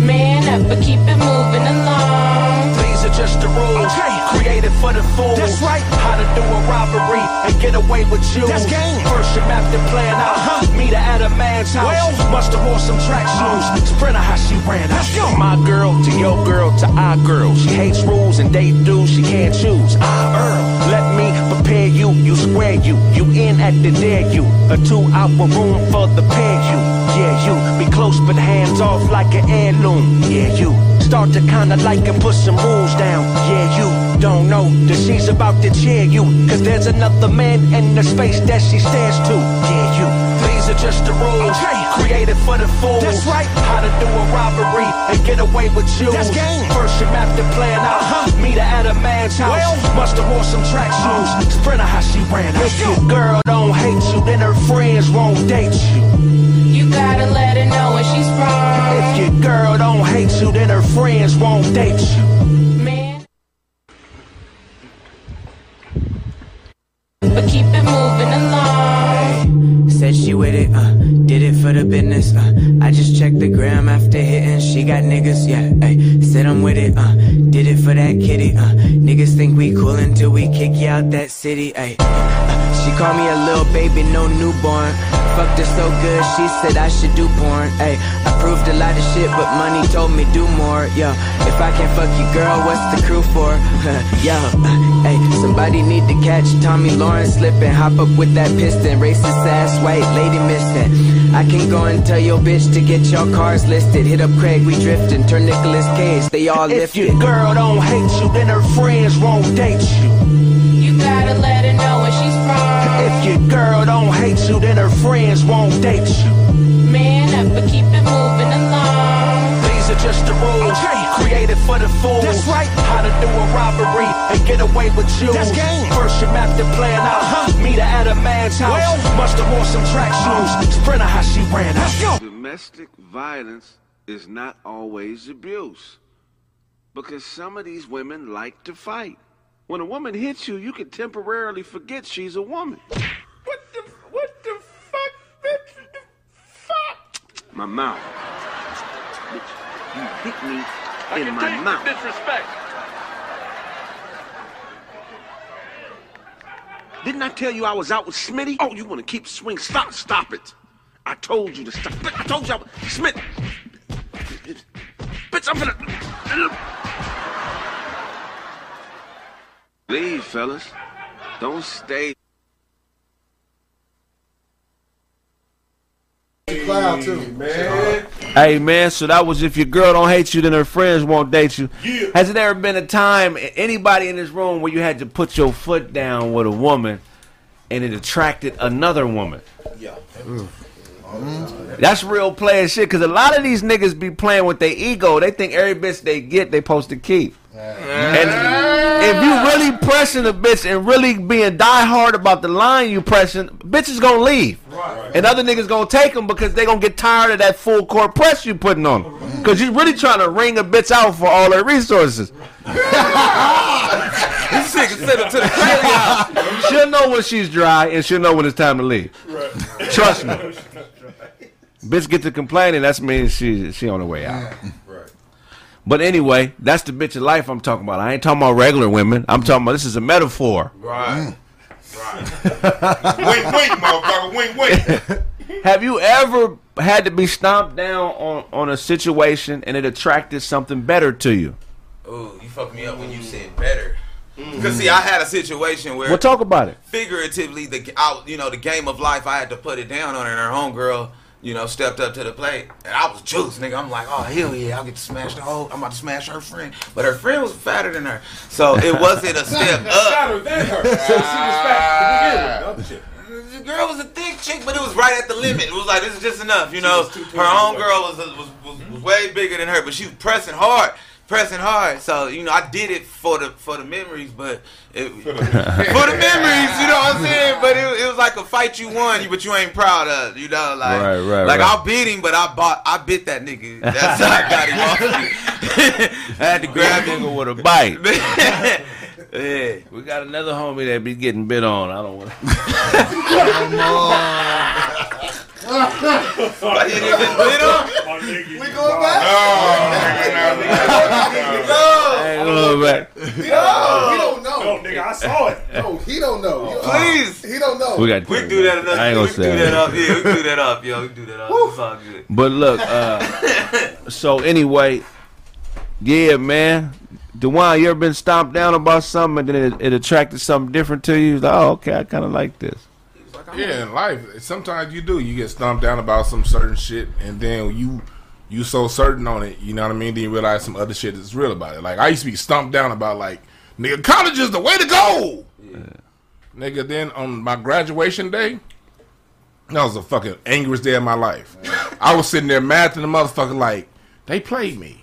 Man up, but keep it moving along.
Just the rules created for the fools. That's right. How to do a robbery and get away with you. That's game. First you map the plan out. Uh-huh. Meet her at a man's house. Well, must have wore some track shoes. Sprinter how she ran out. My girl to your girl to our girl. She hates rules and they do. she can't choose. Ah, Earl, let me prepare you. You square you. You in at the dare you. A two hour room for the pair you. Yeah, you be close but hands off like an heirloom. Yeah, you start to kinda like and put some rules down. Yeah, you don't know that she's about to cheer you. Cause there's another man in the space that she stares to. Yeah, you. These are just the rules created for the fools. That's right. How to do a robbery and get away with you. That's game. First you map the plan out. Uh-huh. Meet her at a man's house. Well, must have wore some track shoes. Sprinter how she ran out. If your girl don't hate you, then her friends won't date you
gotta let her know where she's from.
If your girl don't hate you, then her friends won't date you.
But keep it moving along
with it, uh, did it for the business. Uh, I just checked the gram after hitting. She got niggas, yeah. Ay, said I'm with it, uh, did it for that kitty. Uh, niggas think we cool until we kick you out that city. Ay, uh, she called me a little baby, no newborn. Fucked her so good, she said I should do porn. Ay, I proved a lot of shit, but money told me do more. Yo, if I can't fuck you, girl, what's the crew for? [laughs] Yo, uh, ay, somebody need to catch Tommy Lawrence slipping. Hop up with that piston, racist ass white lady missing. I can go and tell your bitch to get your cars listed. Hit up Craig, we drifting. Turn Nicolas Cage, they all
If
lifted.
your girl don't hate you, then her friends won't date you.
You gotta let her know when she's wrong.
If your girl don't hate you, then her friends won't date you.
Man up, but keep it moving along.
These are just the rules created for the fools. That's right. How to do a robbery and get away with Jews. That's game. First you map the plan out. Uh-huh. Meet her at a man's house. Must have worn some track shoes. Sprinter how she ran out.
Domestic violence is not always abuse. Because some of these women like to fight. When a woman hits you, you can temporarily forget she's a woman. What the what the fuck, bitch? Fuck my mouth. Bitch, you hit me in my mouth.
Disrespect.
Didn't I tell you I was out with Smitty? Oh, you want to keep swing? Stop, stop it. I told you to stop. I told you I was Smith. Bitch, I'm gonna leave, fellas. Don't stay.
Cloud too,
man.
Hey man, so that was if your girl don't hate you, then her friends won't date you. Has it ever been a time, anybody in this room, where you had to put your foot down with a woman, and it attracted another woman?
Yeah. Mm.
That's real player shit. Cause a lot of these niggas be playing with their ego. They think every bitch they get, they supposed to keep. And if you really pressing a bitch and really being die hard about the line you pressing, bitches gonna leave. And other niggas gonna take them because they gonna get tired of that full court press you putting on them. Cause you really trying to wring a bitch out for all their resources. [laughs]
This nigga sent her to the crazy house.
She'll know when she's dry and she'll know when it's time to leave. Trust me. [laughs] Bitch get to complaining, that's means she she on her way out.
Right.
But anyway, that's the bitch of life I'm talking about. I ain't talking about regular women. I'm talking about this is a metaphor.
Right. Mm. Right. wink, wink, motherfucker. Wink, wink. [laughs]
Have you ever had to be stomped down on, on a situation and it attracted something better to you?
Oh, you fucked me up when you said better. Mm. Because see, I had a situation where
Well, talk about it.
figuratively, the out, you know, the game of life, I had to put it down on her, and her homegirl, you know, stepped up to the plate, and I was juiced, nigga. I'm like, oh hell yeah, I'll get to smash the whole. I'm about to smash her friend, but her friend was fatter than her, so it [laughs] wasn't a step up.
Fatter than her. So she was fat to begin with. Don't you?
The girl was a thick chick, but it was right at the limit. It was like this is just enough, you know. Her homegirl was, was was was way bigger than her, but she was pressing hard, pressing hard. So you know, I did it for the for the memories, but it, [laughs] for, the, memories, you know what I'm saying. But it, it was like a fight you won, but you ain't proud of, you know. Like
Right, right,
like
right.
I beat him, but I bought I bit that nigga. That's how I got him off me. [laughs] I had to grab him
with a bite. [laughs]
yeah.
We got another homie that be getting bit on. I don't want to.
But you didn't get bit on?
We going back?
Hey, look back.
He don't, he don't know.
No, nigga, I saw it.
No, he don't know. You-
Please.
He don't know.
We got.
We can do that another
I ain't
we
gonna
can
say
do that
that.
up. Yeah, we can do that up, yo. We can do that up. It's all good.
But look, uh, so anyway, yeah, man. Dewan, you ever been stomped down about something and then it, it attracted something different to you? Like, oh, okay, I kind of like this.
Yeah, in life, sometimes you do. You get stomped down about some certain shit, and then you you so certain on it. You know what I mean? Then you realize some other shit is real about it. Like I used to be stomped down about like, nigga, college is the way to go. Nigga, then on my graduation day, that was the fucking angriest day of my life. I was sitting there mad to the motherfucker like they played me.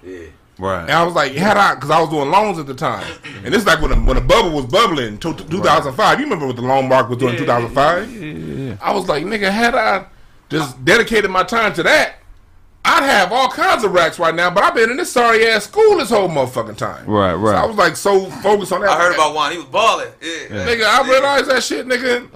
Right.
And I was like, had I, because I was doing loans at the time, and it's like when the, when the bubble was bubbling, to, to 2005. You remember what the loan market was doing in 2005? I was like, nigga, had I just dedicated my time to that, I'd have all kinds of racks right now. But I've been in this sorry ass school this whole motherfucking time.
Right,
So
right.
I was like so focused on that.
I heard about one. He was balling. Yeah.
Nigga, I realized that shit, nigga.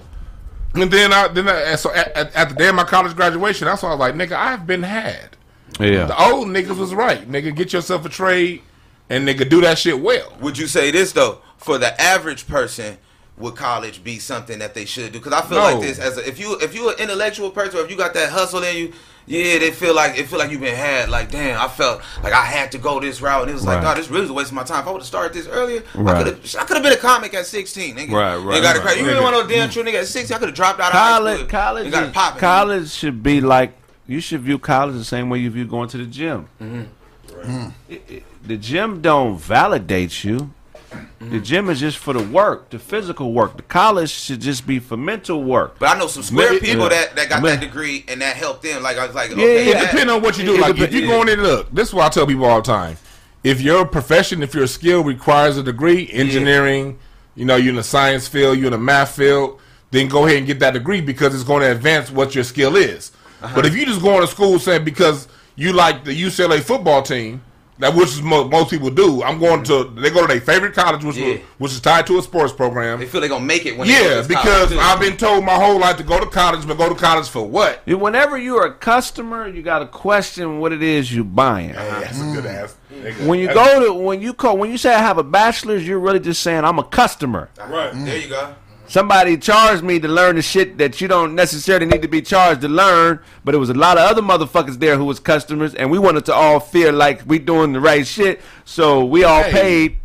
And then I then I, so at, at, at the day of my college graduation, that's why I was like, nigga, I've been had.
Yeah.
The old niggas was right. Nigga, get yourself a trade and nigga do that shit well.
Would you say this though? For the average person, would college be something that they should do? Because I feel
No.
like this as a, if you if you're an intellectual person or if you got that hustle in you, yeah, they feel like it feel like you've been had. Like damn, I felt like I had to go this route, and it was like,
Right.
God, this really was a waste of my time. If I would have started this earlier, I
Right.
could have I could have been a comic at sixteen. Nigga.
Right, right,
You got
right.
You didn't want no damn true nigga at sixteen. I could have dropped out of
college,
high school.
college,
You got
is-
popping.
college should be like you should view college the same way you view going to the gym.
Mm-hmm.
It- it- the gym don't validate you.
Mm-hmm.
The gym is just for the work, the physical work. The college should just be for mental work.
But I know some square
But
people
yeah.
that, that got
Man.
that degree and that helped them. Like I was like,
Yeah,
okay,
It
that-
depends on what you do.
It
like
dep-
if you
yeah.
going in, look, this is what I tell people all the time. If your profession, if your skill requires a degree, engineering, you know, you're in the science field, you're in the math field, then go ahead and get that degree because it's going to advance what your skill is.
Uh-huh.
But if you just going to school saying because you like the UCLA football team, that which is mo- most people do, I'm going to mm-hmm. they go to their favorite college, which
Yeah.
which is tied to a sports program.
they feel they're gonna make it when they go to
Yeah, because
college.
I've been told my whole life to go to college, but go to college for what?
Whenever you're a customer, you got to question what it is you're buying.
That's a mm-hmm. good ass. Mm-hmm. nigga.
When you
That's-
go to when you call when you say I have a bachelor's, you're really just saying I'm a customer.
Right.
There you go.
Somebody charged me to learn the shit that you don't necessarily need to be charged to learn, but it was a lot of other motherfuckers there who was customers, and we wanted to all feel like we doing the right shit, so we all
Hey,
paid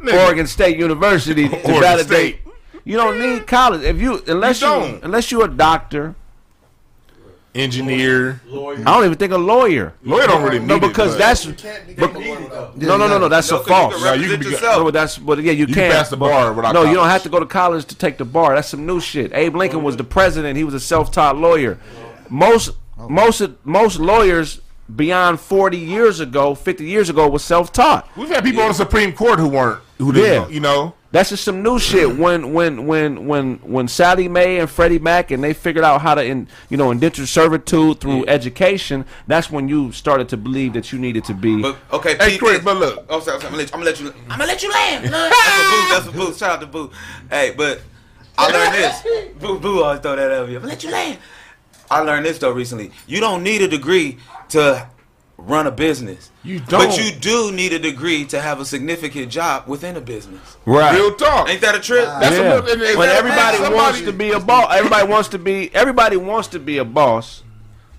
nigga.
Oregon State University to [laughs]
Oregon
validate.
State.
You don't need college if you unless
You
you, unless you're a doctor.
Engineer.
Lawyer.
I don't even think a lawyer.
Lawyer don't really need
No,
it,
because
but-
that's
You can't be
but- no, no, no, no. That's
No,
a
'cause you
false.
can
No, you can be-
No, but that's but yeah, you,
can
can't.
pass the bar without
No, you don't have to go to college to take the bar. That's some new shit. Abe Lincoln was the president. He was a self-taught lawyer. Most most most lawyers beyond forty years ago, fifty years ago, was self-taught.
We've had people on the Supreme Court who weren't, who didn't,
Yeah.
you know.
That's just some new shit. Mm-hmm. When when when when when Sallie Mae and Freddie Mac and they figured out how to in you know indenture servitude through education, that's when you started to believe that you needed to be.
But okay,
Hey,
Pete,
Chris,
this-
but look.
Oh, sorry, sorry, I'm gonna let you. I'm gonna let you. I'm gonna let you land. [laughs] that's a boo. That's a boo. Shout out to boo. Hey, but I learned this. [laughs] Boo, boo always throw that at me. I'm gonna let you land. I learned this though recently. You don't need a degree to run a business.
You don't.
But you do need a degree to have a significant job within a business.
right.
Real talk.
Ain't that a trip?
That's a
yeah.
little- and- and-
but everybody
somebody-
wants to be a boss. Everybody wants to be. Everybody wants to be a boss,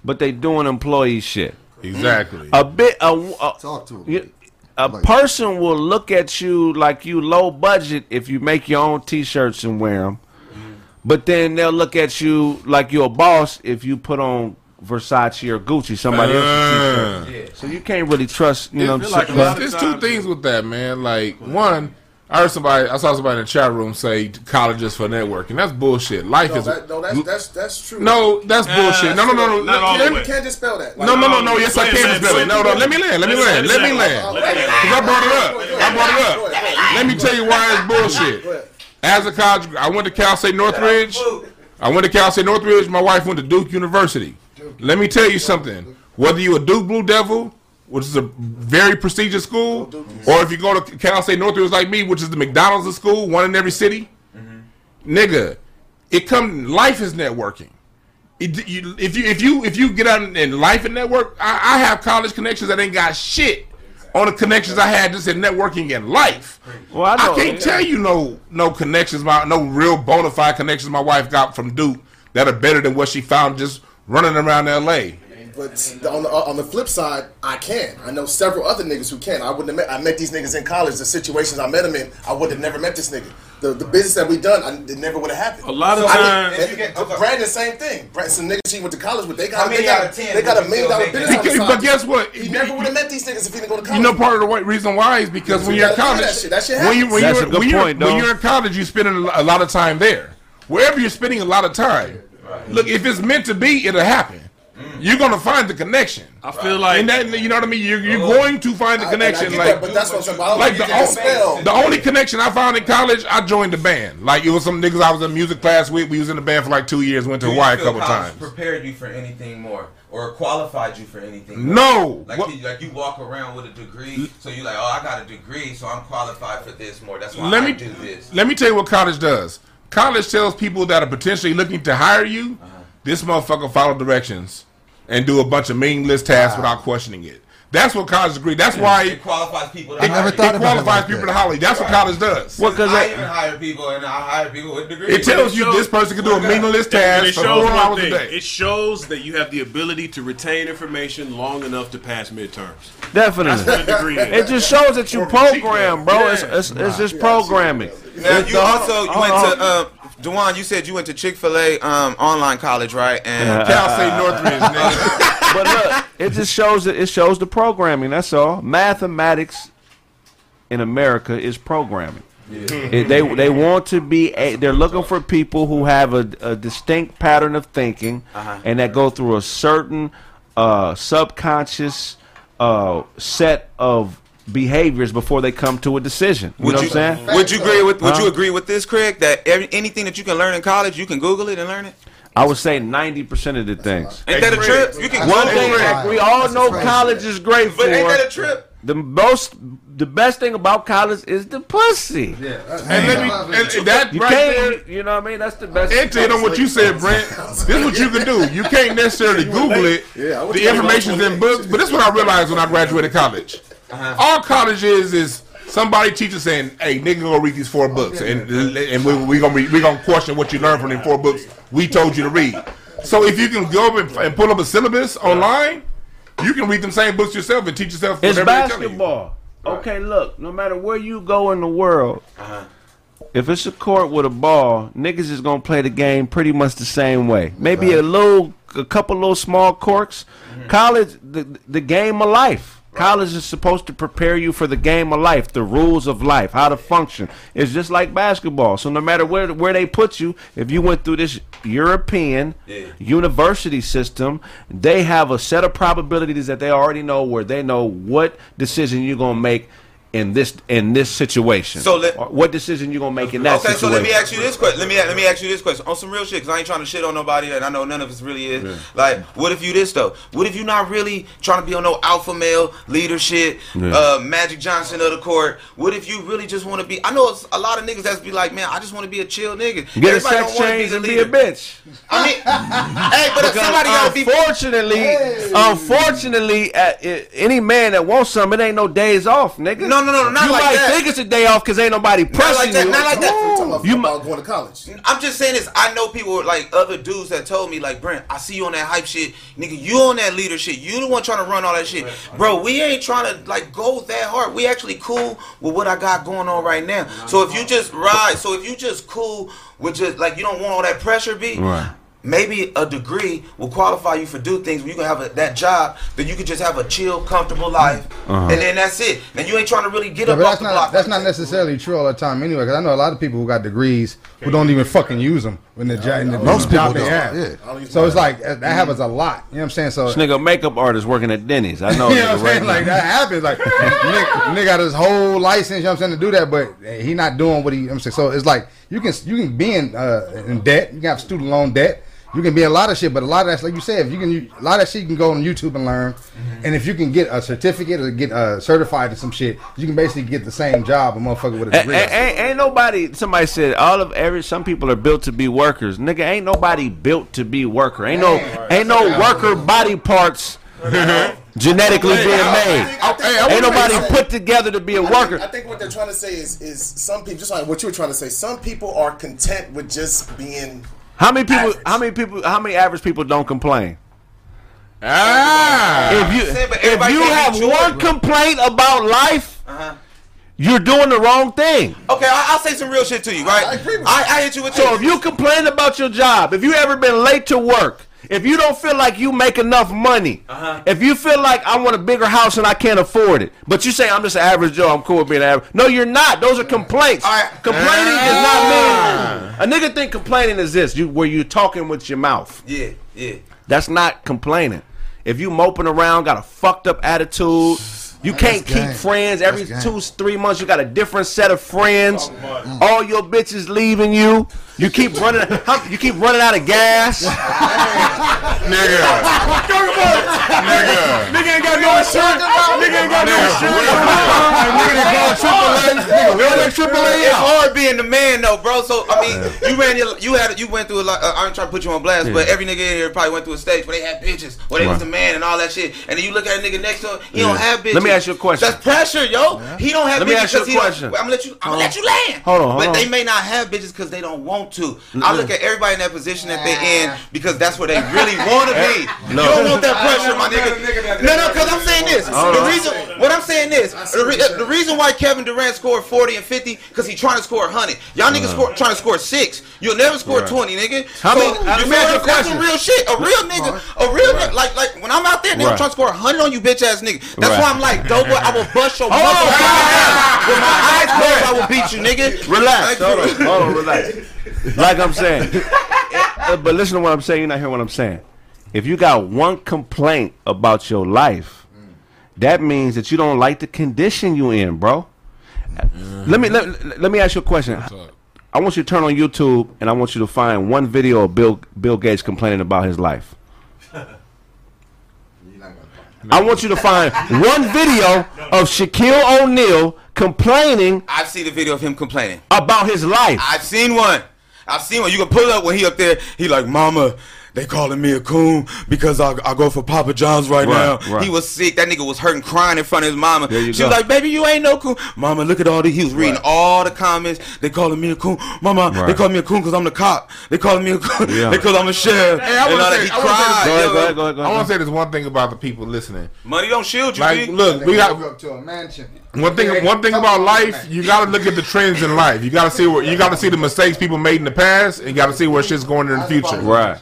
but they doing employee shit.
Exactly.
A bit. A, a,
Talk to 'em.
you- a
Like-
person will look at you like you low budget if you make your own T-shirts and wear them, mm-hmm. but then they'll look at you like you're a boss if you put on Versace or Gucci, somebody else's
Uh,
T-shirt. So you can't really trust. You know,
like a
what I'm
lot
saying?
There's two things with that, man. Like one, I heard somebody, I saw somebody in the chat room say college is for networking. That's bullshit. Life
No,
is
that, no, that's that's that's true.
no, that's bullshit. No, no, no, no.
not all
Let me-
you can't just spell that.
No, no, no, no.
No,
Yes, I
wait a
can
minute,
spell it. No, no. Let me land. Let me land. Let me
land.
land. Because I brought it up. I brought it up. Let me tell you why it's bullshit. As a college, I went to Cal State Northridge. I went to Cal State Northridge. My wife went to Duke University. Let me tell you something. Whether you a Duke Blue Devil, which is a very prestigious school, or if you go to Cal State Northridge like me, which is the McDonald's of school, one in every city, nigga, it come life is networking. It, you, if you if you if you get out in life and network, I, I have college connections that ain't got shit on the connections I had just in networking and life.
Well, I
I, can't
yeah.
tell you no no connections, my no real bona fide connections my wife got from Duke that are better than what she found just running around L.A.
But on the uh, on the flip side, I can. I know several other niggas who can. I wouldn't have met. I met these niggas in college. The situations I met them in, I would have never met this nigga. The the business that we done, I, it never would have happened.
A lot of
I
times-
and- and uh, Brandon, same thing. Brandon, some niggas she went to college with, they
How
got
many
they got,
out 10
they got a million
dollar
dollar
make
business. on the
Because,
side.
but guess what?
He never would have met these niggas if he didn't go to college.
You know, part of the wa- reason why is because when
You
you're in college,
that shit. That shit
when you when
That's
you're,
a good
when, you're, when you're in college, you're spending a lot of time there. Wherever you're spending a lot of time, look, if it's meant to be, it'll happen. Mm. You're gonna find the connection.
I feel like
And that, you know what I mean? You're, you're going to find the
I- I
connection. like,
that, but that's what I'm saying. But I don't
like the,
you can
o-
spell.
the only connection I found in college, I joined the band. Like it was some niggas I was in music class with. We was in the band for like two years. Went to
Do you
Hawaii a couple times.
Prepared you for anything more, or qualified you for anything? more?
No.
Like,
What-
you, like you walk around with a degree, so you're like, oh, I got a degree, so I'm qualified for this more. That's why
let
I
me
do this.
let me tell you what college does. College tells people that are potentially looking to hire you, uh-huh. this motherfucker follow directions and do a bunch of meaningless tasks without questioning it. That's what college degree. That's why
It qualifies people. To
it,
hire
it
you.
qualifies people to hire. you. That's what college does.
Well, cause
I
they-
even hire people, and I hire people with degrees.
It tells you this person can do a meaningless
And it
task for four
one
hours a day.
It shows that you have the ability to retain information long enough to pass midterms.
Definitely.
That's what a degree.
It just shows that you program, bro.
Yeah.
It's, it's, it's just programming.
Now you also you went to uh, Dewan. You said you went to Chick Fil A um, online college, right? And
Cal State Northridge, [laughs] nigga.
but look, it just shows that it shows the programming. That's all. Mathematics in America is programming. It- they they want to be a, they're looking for people who have a, a distinct pattern of thinking
Uh-huh.
and that go through a certain uh, subconscious uh, set of behaviors before they come to a decision. You
would
know
you,
what I'm saying?
would you agree with Would
Huh?
you agree with this, Craig? That every, anything that you can learn in college, you can Google it and learn it.
I would say ninety percent of the things.
Ain't that a trip? You can
One
Google
thing
it.
that we all know college is great for.
But ain't that a trip?
The most, the best thing about college is the pussy.
And let me, and, and that
You
right there,
can't, you know what I mean? That's the best.
and to on what you said, Brent, this is what you can do. You can't necessarily [laughs] Google it.
Yeah,
The information's in books, but this is what I realized when I graduated college. All college is is somebody teacher saying, "Hey, nigga, go read these four books, and and we we gonna re, we gonna question what you learned from them four books we told you to read." So if you can go up and, and pull up a syllabus online, you can read them same books yourself and teach yourself
It's
whatever they're telling you.
basketball. Okay, look, no matter where you go in the world,
Uh-huh.
if it's a court with a ball, niggas is gonna play the game pretty much the same way. Maybe a little, a couple little small quirks.
Mm-hmm.
College, the the game of life. College is supposed to prepare you for the game of life, the rules of life, how to function. It's just like basketball. So no matter where where they put you, if you went through this European university system, they have a set of probabilities that they already know where they know what decision you're gonna make in this in this situation.
So let-
what decision you're gonna make in that
okay, so let me ask you this question. Let me let me ask you this question on some real shit, cause I ain't trying to shit on nobody, and I know none of us really is. Like, what if you this though? What if you not really trying to be on no alpha male leadership,
Yeah.
uh, Magic Johnson of the court? What if you really just want to be? I know it's a lot of niggas that's be like, man, I just want to be a chill nigga.
Get a sex
don't wanna
change
the
and be a bitch.
I mean, [laughs] hey, but if
Because
somebody gotta be.
unfortunately, unfortunately, uh, i- any man that wants something, it ain't no days off, nigga.
No, no, no, not
you
like
might
that.
think it's a day off because ain't nobody pressing
like that,
you.
not like that.
I'm talking about,
You
about going to college.
I'm just saying this. I know people like other dudes that told me like Brent, I see you on that hype shit, nigga. You on that leader shit. You the one trying to run all that shit, bro. We ain't trying to like go that hard. We actually cool with what I got going on right now. So if you just ride, so if you just cool with just like you don't want all that pressure, be
Right.
Maybe a degree will qualify you for do things where you can have a, that job that you could just have a chill, comfortable life,
Uh-huh.
and then that's it. And you ain't trying to really get
Yeah,
up
but
off
that's
the
not
block.
that's not necessarily true all the time anyway. Because I know a lot of people who got degrees who don't even fucking use them when the, jo- in the
Most
job
people
they have.
yeah.
So it's like that happens a lot. You know what I'm saying? So
This nigga makeup artist working at Denny's. I know. [laughs]
you know what I'm
right
saying? Like
now.
that happens. Like nigga, nigga got his whole license. You know what I'm saying to do that, but he not doing what he. You know what I'm saying so it's like you can you can be in uh, in debt. You can have student loan debt. You can be a lot of shit, but a lot of that's like you said. If you can, a lot of that shit you can go on YouTube and learn. And if you can get a certificate or get uh, certified in some shit, you can basically get the same job a motherfucker with a
Ain't,
degree.
ain't, ain't- ain't nobody. Somebody said all of every. Some people are built to be workers. Nigga, ain't nobody built to be worker. Ain't no. Ain't no worker body parts genetically being made. Ain't nobody put together to be a
I
worker.
think, I think what they're trying to say is is some people just like what you were trying to say. Some people are content with just being.
How many people? How many people? How many average people don't complain?
Ah,
If you
saying,
if you have
joy,
one
bro.
complaint about life,
Uh-huh.
you're doing the wrong thing.
Okay, I, I'll say some real shit to you, right?
I agree with
I,
you.
I hit you with
So
this.
if you complain about your job, if you ever been late to work, if you don't feel like you make enough money,
Uh-huh.
if you feel like I want a bigger house and I can't afford it, but you say I'm just an average Joe, I'm cool with being average. No, you're not. Those are complaints.
All right.
Complaining does not mean a nigga think complaining is this, you where you talking with your mouth.
yeah, yeah.
That's not complaining. If you moping around, got a fucked up attitude, you can't keep
gang.
friends every two, three months. You got a different set of friends. All your bitches leaving you. You keep running. how- You keep running out of gas. [laughs]
nigga, nigga.
Nigga ain't got
no insurance. Nigga ain't got no insurance.
Nigga, they call triple A. Nigga, where that triple A
It's hard being the man though, bro. So I mean, you ran your, you had, you went through a lot. Uh, I ain't trying to put you on blast, but every nigga in here probably went through a stage where they had bitches, where they was
Right.
the man and all that shit. And then you look at a nigga next to him, he don't have bitches.
Let me ask you a question.
That's pressure, yo. He don't have
Let me ask you a
'cause
question.
I'm gonna let you. I'm gonna let you land.
Hold on, hold
but
on.
they may not have bitches because they don't want to. I look at everybody in that position that they're in because that's where they [laughs] really want to be.
No.
You don't want that pressure, my nigga. No, no, because I'm saying this.
Hold
The reason, what I'm saying is, the, re- eh, the reason why Kevin Durant scored 40 and 50 because he trying to score 100. Y'all niggas score, trying to score six. You'll never score
Right.
20, nigga.
How
so,
many-
you
let me
feel
ask you a
what- that's
question.
some real shit. A real nigga, a real nigga. Like, like when I'm out there, nigga, I'm trying to score 100 on you, bitch ass nigga. That's why I'm like, dope boy, I will bust your [laughs] motherfucking ass. With my eyes closed, I will beat you, nigga.
Relax. Hold on. Hold on. Relax. [laughs] Like I'm saying. Uh, But listen to what I'm saying. You're not hearing what I'm saying. If you got one complaint about your life, that means that you don't like the condition you in, bro. Let me let, let me ask you a question. I want you to turn on YouTube and I want you to find one video of Bill Bill Gates complaining about his life. I want you to find one video of Shaquille O'Neal complaining
I've seen the video of him complaining.
about his life.
I've seen one. I've seen one. You can pull up when he up there. He like, Mama, they calling me a coon because I, I go for Papa John's right,
Right,
now.
right.
He was sick. That nigga was hurting, crying in front of his mama. She
go.
was like, Baby, you ain't no coon. Mama, look at all these. He was reading all the comments. They calling me a coon. Mama, they
Right.
calling me a coon because I'm the cop. They calling me a coon
Yeah. [laughs]
because I'm a sheriff.
Hey, I
And
wanna say-
he
I wanna say
cried.
Go ahead, go ahead, go go
I want to say this one thing about the people listening.
Money don't shield you,
Like, look, we got
up to a mansion.
one thing. One thing about life, you got to look at the trends in life. You got to see where you got to see the mistakes people made in the past, and you got to see where shit's going in the future.
Right.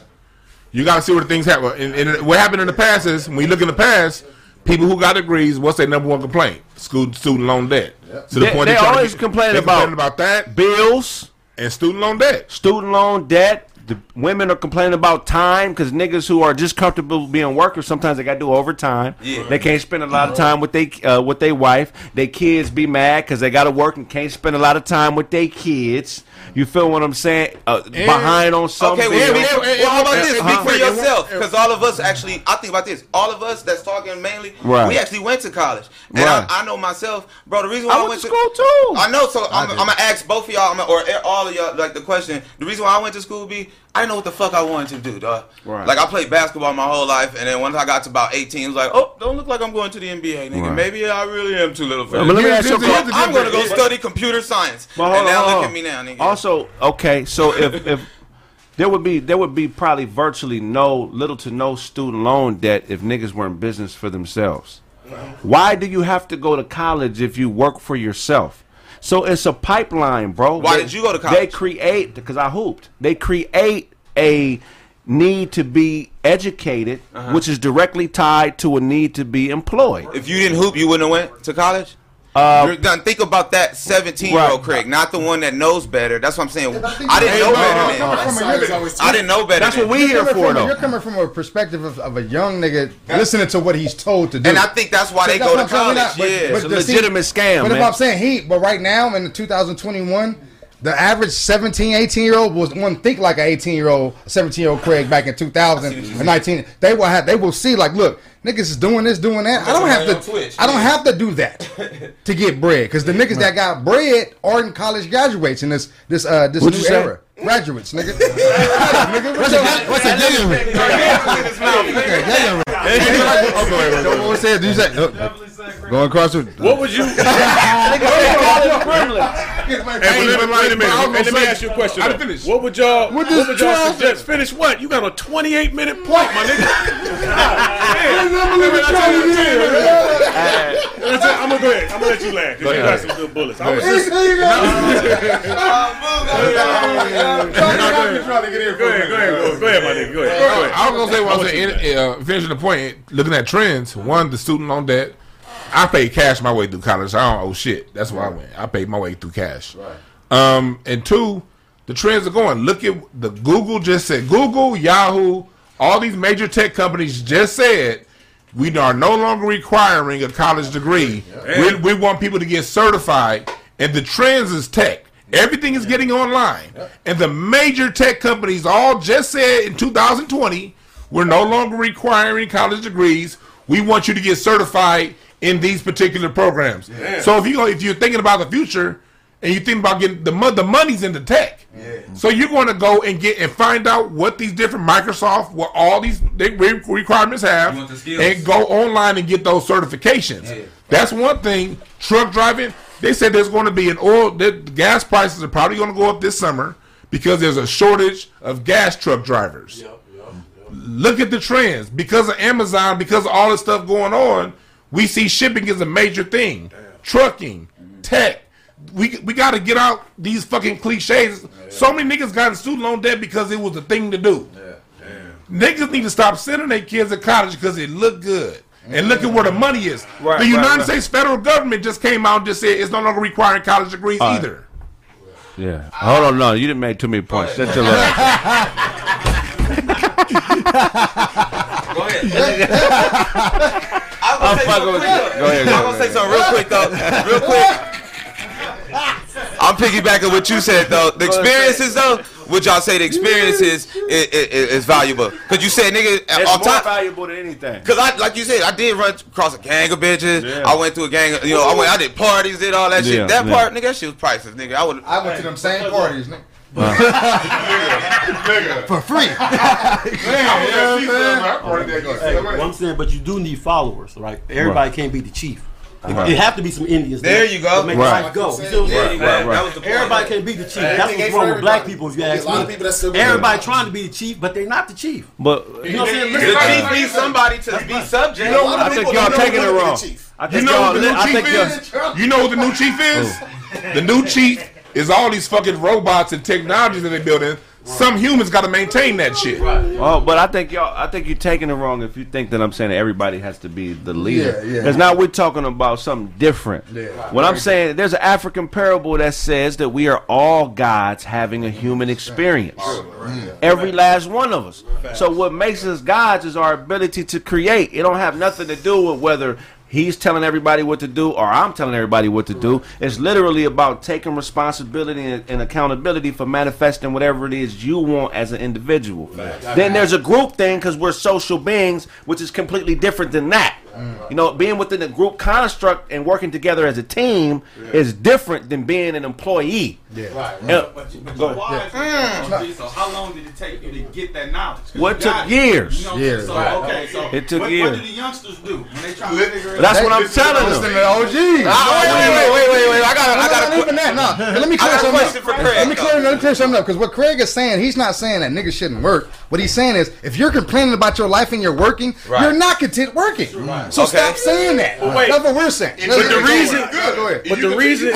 You got to see where the things happen. Uh, and, and what happened in the past is when you look in the past, people who got degrees, what's their number one complaint? School student loan debt. To
They- they
try to
always complain about-
complain about that
Bills,
and student loan debt.
student loan debt. The women are complaining about time because niggas who are just comfortable being workers sometimes they got to do overtime.
Yeah.
They can't spend a lot of time with they uh, with their wife. Their kids be mad because they got to work and can't spend a lot of time with their kids. You feel what I'm saying? Uh, behind on something.
Okay, well,
bills.
well, well, how about this? Speak for yourself, because all of us actually. I think about this. All of us that's talking mainly,
Right.
we actually went to college, and
Right.
I, I know myself, bro. The reason why
I
I,
went
went
to school too.
I know, so I'm, I'm gonna ask both of y'all, I'm or all of y'all, like the question. The reason why I went to school, be I didn't know what the fuck I wanted to do, dog.
Right.
Like I played basketball my whole life, and then once I got to about 18, it was like, oh, don't look like I'm going to the NBA, nigga.
Right.
Maybe I really am too little for this.
let me ask you a
Here's the- here's
question.
I'm gonna go
difference.
study computer science, and now look at me now, nigga.
Also, okay, so [laughs] if if there would be there would be probably virtually no little to no student loan debt if niggas were in business for themselves. Mm-hmm. Why do you have to go to college if you work for yourself? So it's a pipeline, bro.
Why
They-
did you go to college?
They create because I hooped. They create a need to be educated,
Uh-huh.
which is directly tied to a need to be employed.
If you didn't hoop, you wouldn't have went to college.
Uh,
done. Think about that 17 year old
Right.
Craig, not the one that knows better. That's what I'm saying.
I
I didn't know better than
no, no,
that.
Side is always
I didn't know better.
That's what we here for,
from-
though.
You're coming from a perspective of, of a young nigga listening to what he's told to do.
And I think that's why they
That's
go to
what I'm saying,
college.
not- but-
yeah.
but
It's a
the-
legitimate scam,
But if. I'm saying he, but right now in the 2021, the average 17, 18 year old was one think like an 18 year old, 17 year old Craig back in 2019. They will have, they will see like, look, niggas is doing this, doing that. I don't have to,
Twitch,
I don't have to do that [laughs] to get bread because the niggas that got bread are in college graduates in this this uh this
What'd
new era. Graduates, nigga. [laughs] nigga what's your, what's a giggle? Okay, what [laughs] said? You say uh, going across the.
What would you? [laughs] Hey, wait, wait, wait a minute. Hey, let me ask you a question.
I
though.
didn't finish.
What would y'all?
What
What,
does
would y'all suggest? Finish what? You got a 28 minute point, my nigga. [laughs] I'm gonna go ahead. I'm gonna let you laugh. 'cause You got some good bullets. I was [laughs] just go ahead. Go ahead. Go, go ahead, my nigga. Go ahead.
I was gonna say,
I'll
well,
let you
saying, uh, finishing the point, looking at trends. One, the student loan debt. I paid cash my way through college. I don't owe shit. That's why I went. I paid my way through cash. Um, and two, the trends are going. Look at the Google just said Google, Yahoo, all these major tech companies just said we are no longer requiring a college degree. We, we want people to get certified, and the trends is tech. Everything is getting online, and the major tech companies all just said in 2020 we're no longer requiring college degrees. we want you to get certified in these particular programs.
Yeah.
So if you if you're thinking about the future and you think about getting the the money's in the tech. So you're going to go and get and find out what these different Microsoft, what all these they re- requirements have,
the
and go online and get those certifications. That's one thing. Truck driving, they said there's going to be an oil. The gas prices are probably going to go up this summer because there's a shortage of gas truck drivers. Look at the trends because of Amazon, because of all this stuff going on. We see shipping is a major thing. Trucking, tech. We we got to get out these fucking cliches. So many niggas got in student loan debt because it was the thing to do. Niggas need to stop sending their kids to college because it look good. And look at where the money is.
Right,
the United
right.
States federal government just came out and just said it's no longer requiring college degrees
All right.
either.
Yeah. Hold on, no, you didn't make too many points. Shut your [laughs] little. [laughs]
Go ahead. I'm [laughs]
I'm
gonna say
fucking
something
with
quick,
you. Go ahead, go
I'm gonna say something real quick though. Real quick. I'm piggybacking what you said though. The experiences though, would y'all say the experiences is, is, is valuable? Cause you said nigga
It's
off
more
top.
valuable than anything.
Cause I, like you said, I did run across a gang of bitches.
Yeah.
I went through a gang. Of, you know, I went, I did parties, did all that
Yeah,
shit. That
yeah.
part, nigga, that shit was priceless, nigga. I would.
I went to them same parties, nigga.
For free. [laughs]
Hey, what I'm saying, but you do need followers, right? Everybody can't be the chief. It,
Right.
it have to be some Indians.
There you go.
Make
Right.
go. You see what I'm
Yeah,
saying?
right, right. That was the point.
Everybody can't be the chief.
Everything
That's what's wrong with black people, if you ask
a
me.
of people that still believe
Everybody
that.
trying to be the chief, but they're not the chief.
But
You know what I'm saying?
The chief needs somebody to be subject.
You know what?
I think
People
y'all
don't
taking it
the
wrong.
chief.
I
You
think
know
y'all.
what the new chief is? [laughs] You know what the new chief is? The new chief is all these fucking robots and technologies that they're building. Some humans got to maintain that shit.
Oh, but I think y'all. I think you're taking it wrong if you think that I'm saying that everybody has to be the leader.
Yeah, yeah.
Because now we're talking about something different.
Yeah.
What I'm saying, there's an African parable that says that we are all gods having a human experience. Every last one of us. So what makes us gods is our ability to create. It don't have nothing to do with whether he's telling everybody what to do or I'm telling everybody what to do. It's literally about taking responsibility and, and accountability for manifesting whatever it is you want as an individual. Then there's a group thing because we're social beings, which is completely different than that. Mm. You know, being within a group construct and working together as a team is different than being an employee.
Yeah.
Yeah.
But, you- but
Go
you're
ahead.
wise, you mm. know, So how long did it take you to get that knowledge?
What took
got it.
years.
You know,
Years.
So,
Right.
okay, so
It took
what,
years.
What do the youngsters do when they try to figure it
That's
out?
what I'm telling
Listen to
them.
the OG.
Wait, wait, wait, wait, wait, wait. I got,
No,
I
no,
got
not
a
even that. No, [laughs] let me clear something up.
for Craig,
Let me clear, let me clear something up because what Craig is saying, he's not saying that niggas shouldn't work. What he's saying is, if you're complaining about your life and you're working,
Right.
you're not content working. So
Okay.
stop saying that.
wait.
That's what we're saying.
But the reason,
Yeah, go ahead.
but the reason,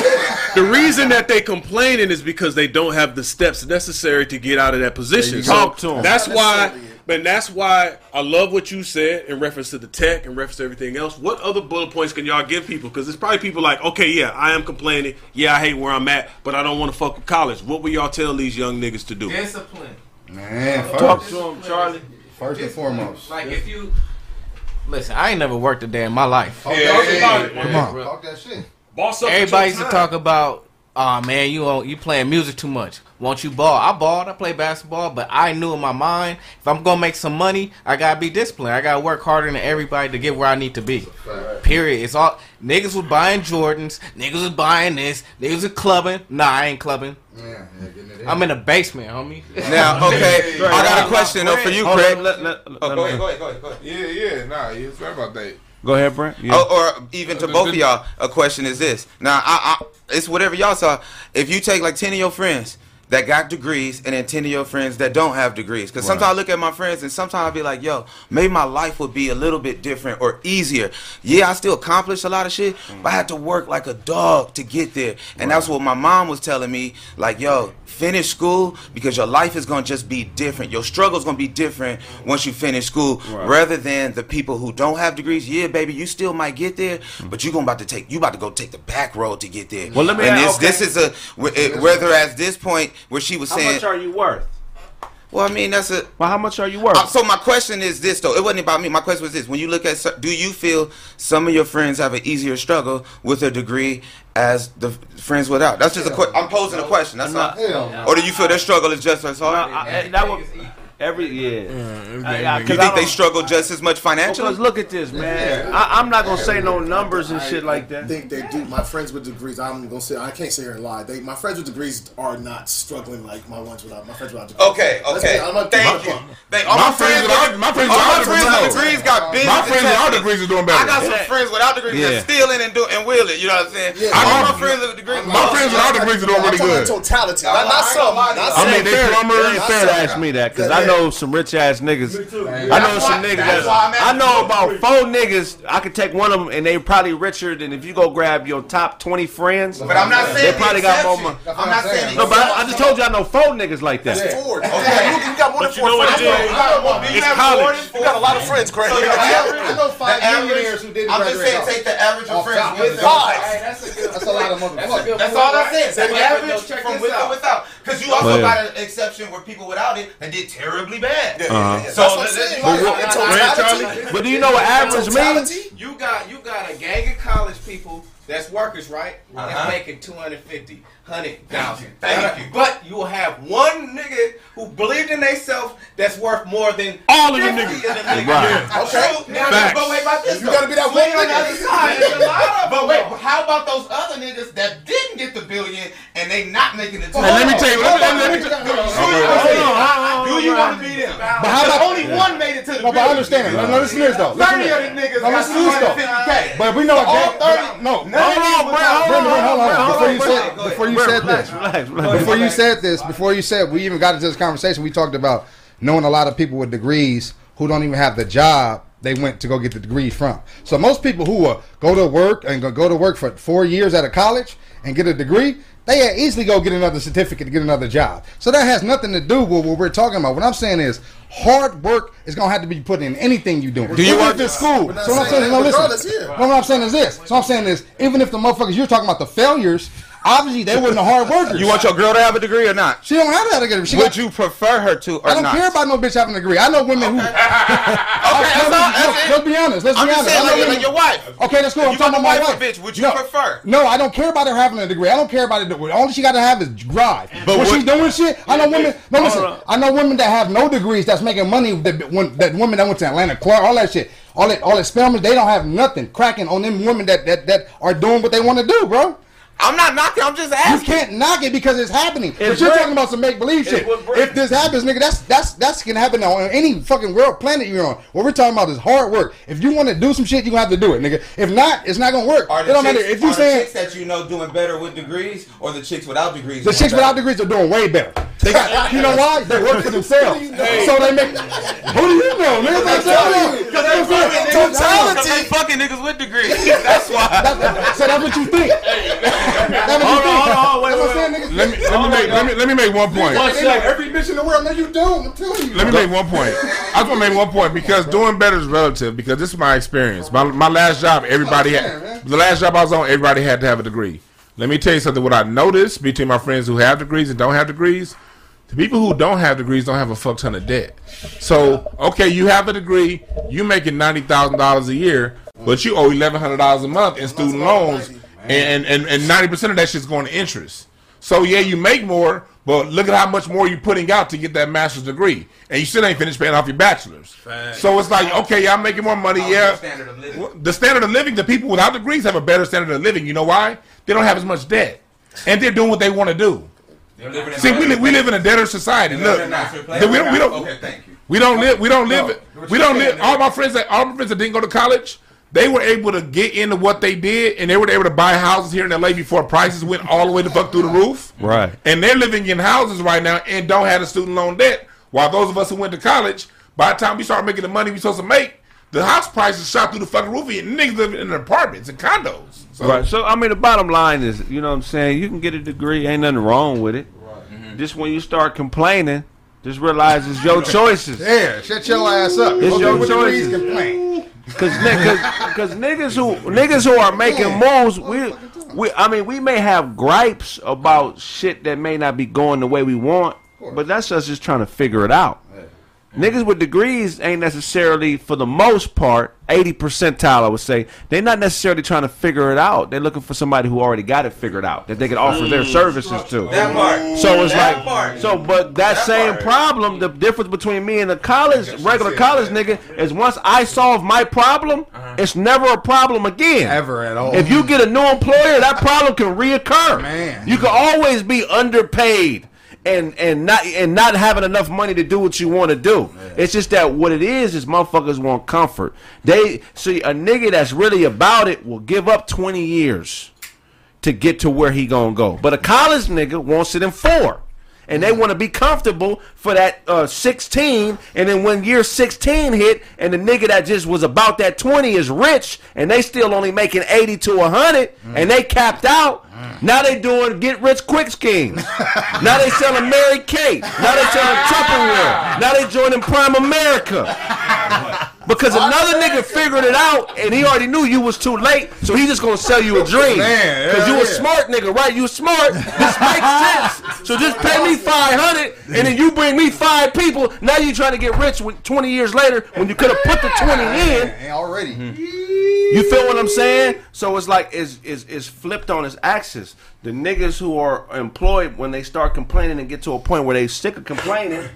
the reason that they complaining is because they don't have the steps necessary to get out of that position. So
Talk to 'em.
That's why, but that's why I love what you said in reference to the tech and reference to everything else. What other bullet points can y'all give people? Because it's probably people like, okay, yeah, I am complaining. Yeah, I hate where I'm at, but I don't want to fuck with college. What will y'all tell these young niggas to do?
Discipline.
Man,
Talk
first,
to him, Charlie.
first and foremost.
Like if you,
Listen, I ain't never worked a day in my life.
Yeah, Come on. Talk that shit.
Boss up
Everybody
your
used to talk about, oh man, you on- you playing music too much. Won't you ball? I balled. I play basketball, but I knew in my mind if I'm gonna make some money, I gotta be disciplined. I gotta work harder than everybody to get where I need to be. Period. It's all niggas was buying Jordans. Niggas was buying this. Niggas was clubbing. Nah, I ain't clubbing.
Yeah, yeah, in.
I'm in the basement, homie.
now, [laughs] okay, I got a question though for you, Craig.
on, let- let-
Oh, go ahead, go ahead, go ahead.
Yeah, yeah, nah, you sorry about that.
Go ahead, Brent. Yeah.
Oh, or even to uh, both of y'all, a question is this. Now, I, I, it's whatever y'all saw. If you take like ten of your friends that got degrees, and then ten of your friends that don't have degrees, because sometimes I look at my friends, and sometimes I be like, "Yo, maybe my life would be a little bit different or easier." Yeah, I still accomplished a lot of shit, mm. but I had to work like a dog to get there, and that's what my mom was telling me. Like, yo. Finish school because your life is gonna just be different. Your struggle's gonna be different once you finish school, rather than the people who don't have degrees. Yeah, baby, you still might get there, mm. but you're gonna about to take you about to go take the back road to get there.
Well, let me
and
ask-
this
okay.
this is a it- whether at this point where she was
How
saying, "How
much are you worth?
well, I mean that's a.
Well, how much are you worth?
Uh, so my question is this though. It wasn't about me. My question was this: When you look at, do you feel some of your friends have an easier struggle with a degree as the friends without? That's just a question. I'm posing a question. That's
No.
not.
Hell.
Or do you feel their struggle is just as
No,
hard?
I- that would, Every yeah. I- I- 'cause
You think they struggle just as much financially?
Because look at this, man. I, I'm not gonna say no numbers and shit like
I
that.
think they do. My friends with degrees, I'm gonna say I can't sit here and lie. They, my friends with degrees are not struggling like my ones without my friends without degrees.
Okay, okay.
be- I'm not-
Thank you.
my-
Thank, all
My
my, friends,
friends without-
with-
my friends without degrees
with degrees got uh, business.
My friends without degrees are doing better.
I got some friends without degrees
Yeah.
that stealing and do and will it. You know what I'm saying?
Yeah.
all
I
my friends with degrees.
My friends without degrees are doing really good.
totality, not,
I
not
ain't
some.
gonna lie to
Not
you.
some.
I mean, they
fair,
plumbers.
fair to ask me that because I know some rich ass niggas. I know some niggas
that's
that
why I'm
I
asking
know about four niggas. I could take one of them and they probably richer than if you go grab your top twenty friends.
But I'm not saying
they probably got more money.
I'm not saying
No, but I, I just told you I know four niggas like that.
Four.
Okay.
You, you got more than
But you
four
know
friends.
it is?
You got more-
It's college.
than four- You got a lot of friends, Craig.
So the average,
I know five
the average-
millionaires who didn't
I'm just saying, take the average of friends with and
Five.
without.
That's a lot of motherfuckers.
That's all I'm saying.
Say
The average from
this
with
out.
and without. Because you also got an exception where people without it that did terribly bad.
Uh-huh.
yeah, yeah.
So
That's what I'm
let's-
saying.
let's-
You
let's-
got
let's-
totality.
But do you know what average means?
You got you got a gang of college people that's workers, right?
Uh-huh.
That's making 250, 100,000.
Thank you.
But you will have one nigga who believed in themselves that's worth more than
All of
50
niggas.
of them niggas.
Right.
Okay.
True. Now,
Facts.
but wait about this.
You
though.
gotta be that one
on the other side. There's a lot of But wait, how about those other niggas that didn't get the billion and they not making it? to
And let me tell you, let me, let me, let me tell-
you want to be them? Do you want to be them?
But how about
only one made it to the
No, but I understand. No, no, listen to this though.
Thirty of the niggas got
listen to
250k.
But we know
all thirty.
No,
these
on, bro, hold
hold on, hold on. Before you
Go
said,
ahead, go
before you
Bro,
said
relax,
this,
relax, relax.
before you said this, before you said, we even got into this conversation. We talked about knowing a lot of people with degrees who don't even have the job they went to go get the degree from. So most people who uh, go to work and go- go to work for four years at a college and get a degree, they easily go get another certificate to get another job. So that has nothing to do with what we're talking about. What I'm saying is hard work is gonna have to be put in anything you do.
Do you
work
want-
if it's school? So what I'm
saying
saying is,
that
no, listen.
regardless here.
No, what I'm saying is this. So I'm saying is, even if the motherfuckers you're talking about the failures, obviously they weren't the hard workers.
You want your girl to have a degree or not?
She don't have that degree. She
Would
got,
you prefer her to or
I don't
not?
care about no bitch having a degree. I know women who.
Okay, [laughs] that's all. That's.
Let's be honest. Let's
I'm
be
just
honest.
saying,
I know
like,
women-
like your wife.
Okay, that's cool.
If
I'm talking about my
wife
wife.
bitch, would you
no,
prefer?
No, I don't care about her having a degree. I don't care about it. All she got to have is drive. But when
what-
she's doing shit, I know women. No, listen. I know women that have no degrees that's making money. That when, that women that went to Atlanta, Clark, all that shit, all that, all that Spelman, they don't have nothing cracking on them women that that that are doing what they want to do, bro.
I'm not knocking. I'm just asking.
You can't knock it because it's happening. but you're
break-
talking about some make believe shit. If this happens, nigga, that's that's that's gonna happen on any fucking world planet you're on. What we're talking about is hard work. If you want to do some shit, you gonna have to do it, nigga. If not, it's not gonna work.
Are
It
the,
don't
chicks,
matter if you
are
saying
chicks that you know doing better with degrees, or the chicks without degrees?
the chicks
better?
without degrees are doing way better. They got, [laughs] you know why? They work for themselves. [laughs] So they make. Who do you know, nigga? That's
telling you.
Because they
Fucking
fucking
niggas-
totality.
they fucking niggas with degrees. [laughs] That's why.
That's- So that's what you think. That's what you
Hold on, hold on, wait,
That's
wait,
let me let me make let me let me make one point.
One
They know every bitch in the world. No, you don't. I'm telling you.
Let me make one point. I just want to make one point because doing better is relative. Because this is my experience. My my last job, everybody
That's what I'm saying,
had the last job I was on. Everybody had to have a degree. Let me tell you something. What I noticed between my friends who have degrees and don't have degrees, the people who don't have degrees don't have a fuck ton of debt. So okay, you have a degree, you're making ninety thousand dollars a year, but you owe eleven hundred dollars a month in student loans, and and and ninety percent of that shit's going to interest. So yeah, you make more, but look at how much more you're putting out to get that master's degree, and you still ain't finished paying off your bachelor's. So it's like, okay, yeah, I'm making more money. Yeah,
standard of living.
The standard of living, the people without degrees have a better standard of living. You know why? They don't have as much debt, and they're doing what they want to do.
They're living in
See, we, li- we live in a debtor society. Look,
they're
we don't, we don't,
Okay, thank you.
we don't live. We don't live.
No.
we don't live. All my friends that all my friends that didn't go to college, they were able to get into what they did, and they were able to buy houses here in LA before prices went all the way the fuck through the roof.
Right.
And they're living in houses right now and don't have a student loan debt. While those of us who went to college, by the time we start making the money we supposed to make, the house prices shot through the fucking roof. And niggas living in apartments and condos. So,
Right. So I mean, the bottom line is, you know, what I'm saying, you can get a degree, ain't nothing wrong with it. Right. Just when you start complaining, just realize it's your [laughs] choices.
Yeah, shut your ass up.
It's
Those
your
with
choices.
complain.
Cause, cause, cause niggas who niggas who are making moves, we, we, I mean, we may have gripes about shit that may not be going the way we want, but that's us just trying to figure it out. Niggas with degrees ain't necessarily, for the most part, 80 percentile, I would say, they're not necessarily trying to figure it out. They're looking for somebody who already got it figured out that they can offer their mm. services to.
That part.
So it's
That
like,
part.
so, but that, same problem, the difference between me and the college, regular college nigga, is once I solve my problem, uh-huh. it's never a problem again.
Ever at all.
If you get a new employer, that problem can reoccur.
Man.
You can always be underpaid and and not and not having enough money to do what you want to do. It's just that what it is is motherfuckers want comfort. They see a nigga that's really about it will give up twenty years to get to where he gonna go. But a college nigga wants it in four. And they want to be comfortable for that uh, 16, and then when year 16 hit, and the nigga that just was about that 20 is rich, and they still only making 80 to 100, and they capped out. Now they doing get rich quick schemes. [laughs] now they selling Mary Kay. Now they selling Tupperware. [laughs] Now they joining Primerica. [laughs] Because another nigga figured it out and he already knew you was too late, so he just gonna sell you a dream. Because you a smart nigga, right? You smart. This makes sense. So just pay me five hundred, and then you bring me five people. Now you trying to get rich twenty years later when you could have put the twenty in.
Already. Hmm.
You feel what I'm saying? So it's like it's, it's, it's flipped on its axis. The niggas who are employed when they start complaining and get to a point where they sick of complaining.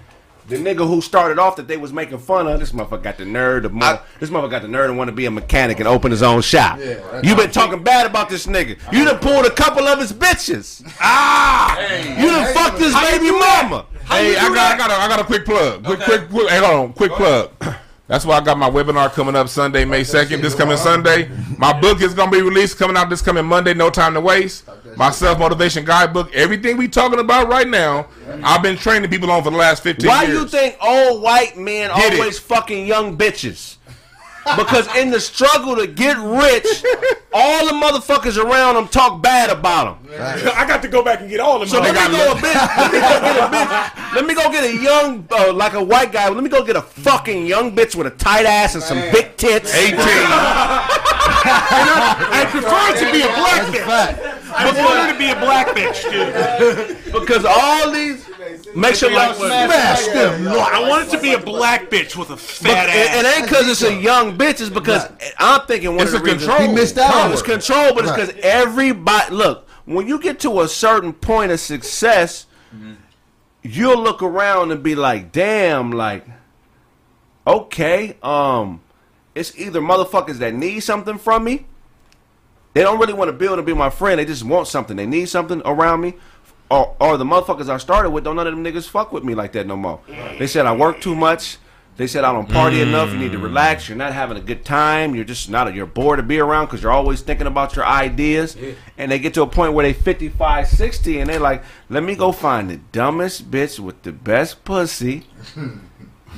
The nigga who started off that they was making fun of, this motherfucker got the nerve. To mo- this motherfucker got the nerve to want to be a mechanic and open his own shop. Yeah, you been talking bad about this nigga. You done pulled a couple of his bitches. Ah, you done fucked his baby mama.
Hey, I got, I got, a, I got a quick plug. Quick, quick, quick. Hey, hold on, quick plug. [clears throat] That's why I got my webinar coming up Sunday, May second. This coming Sunday. My book is gonna be released coming out this coming Monday. No time to waste. My self motivation guidebook. Everything we talking about right now. I've been training people on for the last fifteen
Why
years.
you think old white men
Get it.
always fucking young bitches? Because in the struggle to get rich, all the motherfuckers around them talk bad about them.
I got to go back and get all of them.
So let me go a bitch. Let me go get a bitch. Let me go get a young, uh, like a white guy. Let me go get a fucking young bitch with a tight ass and some big tits.
Eighteen. [laughs]
I prefer to be a black bitch. I prefer to be a black bitch, dude.
Because all these make sure like
Smash them. I want it to be a black bitch with a fat
it,
ass.
it ain't because it's a young bitch. It's because I'm thinking one
It's
of the
a
reasons
control. He
missed out
No,
on
it's control, but it's
Right.
because everybody look when you get to a certain point of success, you'll look around and be like, "Damn!" Like, okay, um, it's either motherfuckers that need something from me. They don't really want to build and be my friend. They just want something. They need something around me. Or, or the motherfuckers I started with, don't none of them niggas fuck with me like that no more. They said I work too much. They said I don't party mm. enough. You need to relax. You're not having a good time. You're just not. You're bored to be around because you're always thinking about your ideas. And they get to a point where they 55, 60, and they're like, let me go find the dumbest bitch with the best pussy [laughs]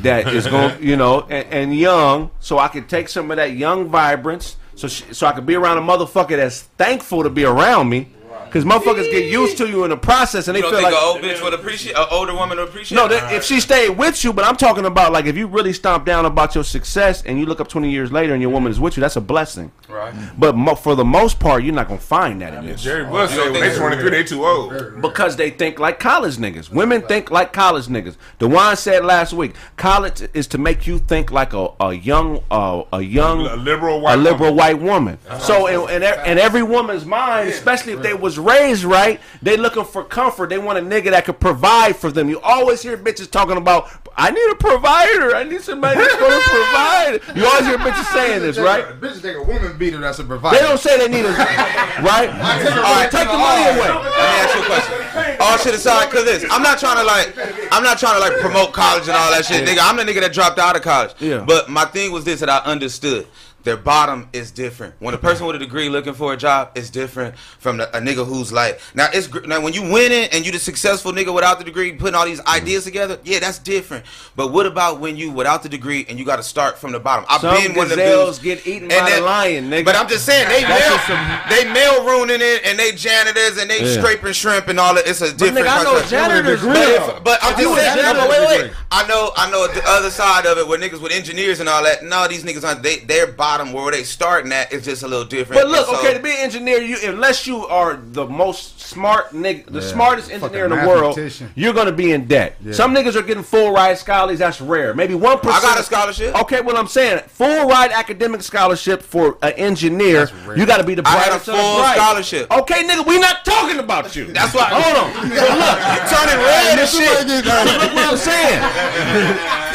that is going, [laughs] you know, and, and young, so I could take some of that young vibrance, so she, so I could be around a motherfucker that's thankful to be around me, because motherfuckers get used to you in the process, and they
You don't
feel
think
like
an old bitch would appreciate, an older woman would appreciate?
no, that, if she stayed with you, but I'm talking about like if you really stomp down about your success and you look up 20 years later and your woman is with you, that's a blessing.
Right.
But mo- for the most part, you're not gonna find that in this.
Jerry Bush
You don't
said when
think
they 23, they too old.
Because they think like college niggas. Women think like college niggas. Dewan said last week, college is to make you think like a, a young uh, a young
A liberal white
a liberal
woman.
white woman. So in, in, in every woman's mind, especially if they was raised right, they looking for comfort. They want a nigga that could provide for them. You always hear bitches talking about, I need a provider. I need somebody that's going to provide. You always hear bitches saying this, right?
Bitches take a woman beater that's a provider.
They don't say they need a right. [laughs]
take
All right,
right
take the
the
money away.
Let me ask you a question. All shit aside, cause this, I'm not trying to like, I'm not trying to like promote college and all that shit, nigga. I'm the nigga that dropped out of college.
Yeah.
But my thing was this that I understood. Their bottom is different. When a person with a degree looking for a job is different from the, a nigga who's like now it's now when you winning and you the successful nigga without the degree putting all these ideas together, yeah, that's different. But what about when you without the degree and you got to start from the bottom? I've
Some
been one of them
gazelles get eaten
and
by the lion, nigga.
But I'm just saying they
That's
mail,
just some-
they mail ruining it and they janitors and they
Yeah.
scraping shrimp and all a it's a different.
nigga, I know
concept.
janitors,
but, if, but I'm just saying.
janitors
but wait, wait. I know I know the other side of it where niggas with engineers and all that. No, these niggas aren't. They their bottom where they starting at is just a little different.
But look,
so-
okay, to be an engineer, you unless you are the most smart nigga, the
Yeah.
smartest engineer in the world, you're gonna be in debt.
Yeah.
Some niggas are getting full ride scholarships. That's rare. Maybe one percent.
I got a scholarship.
Okay, well I'm saying full ride academic scholarship for an engineer. You got to be the
I had a
brightest Fulbright.
scholarship.
Okay, nigga, we not talking about you.
That's why.
Hold on. [laughs] So look,
you turning red and shit.
so look what I'm saying.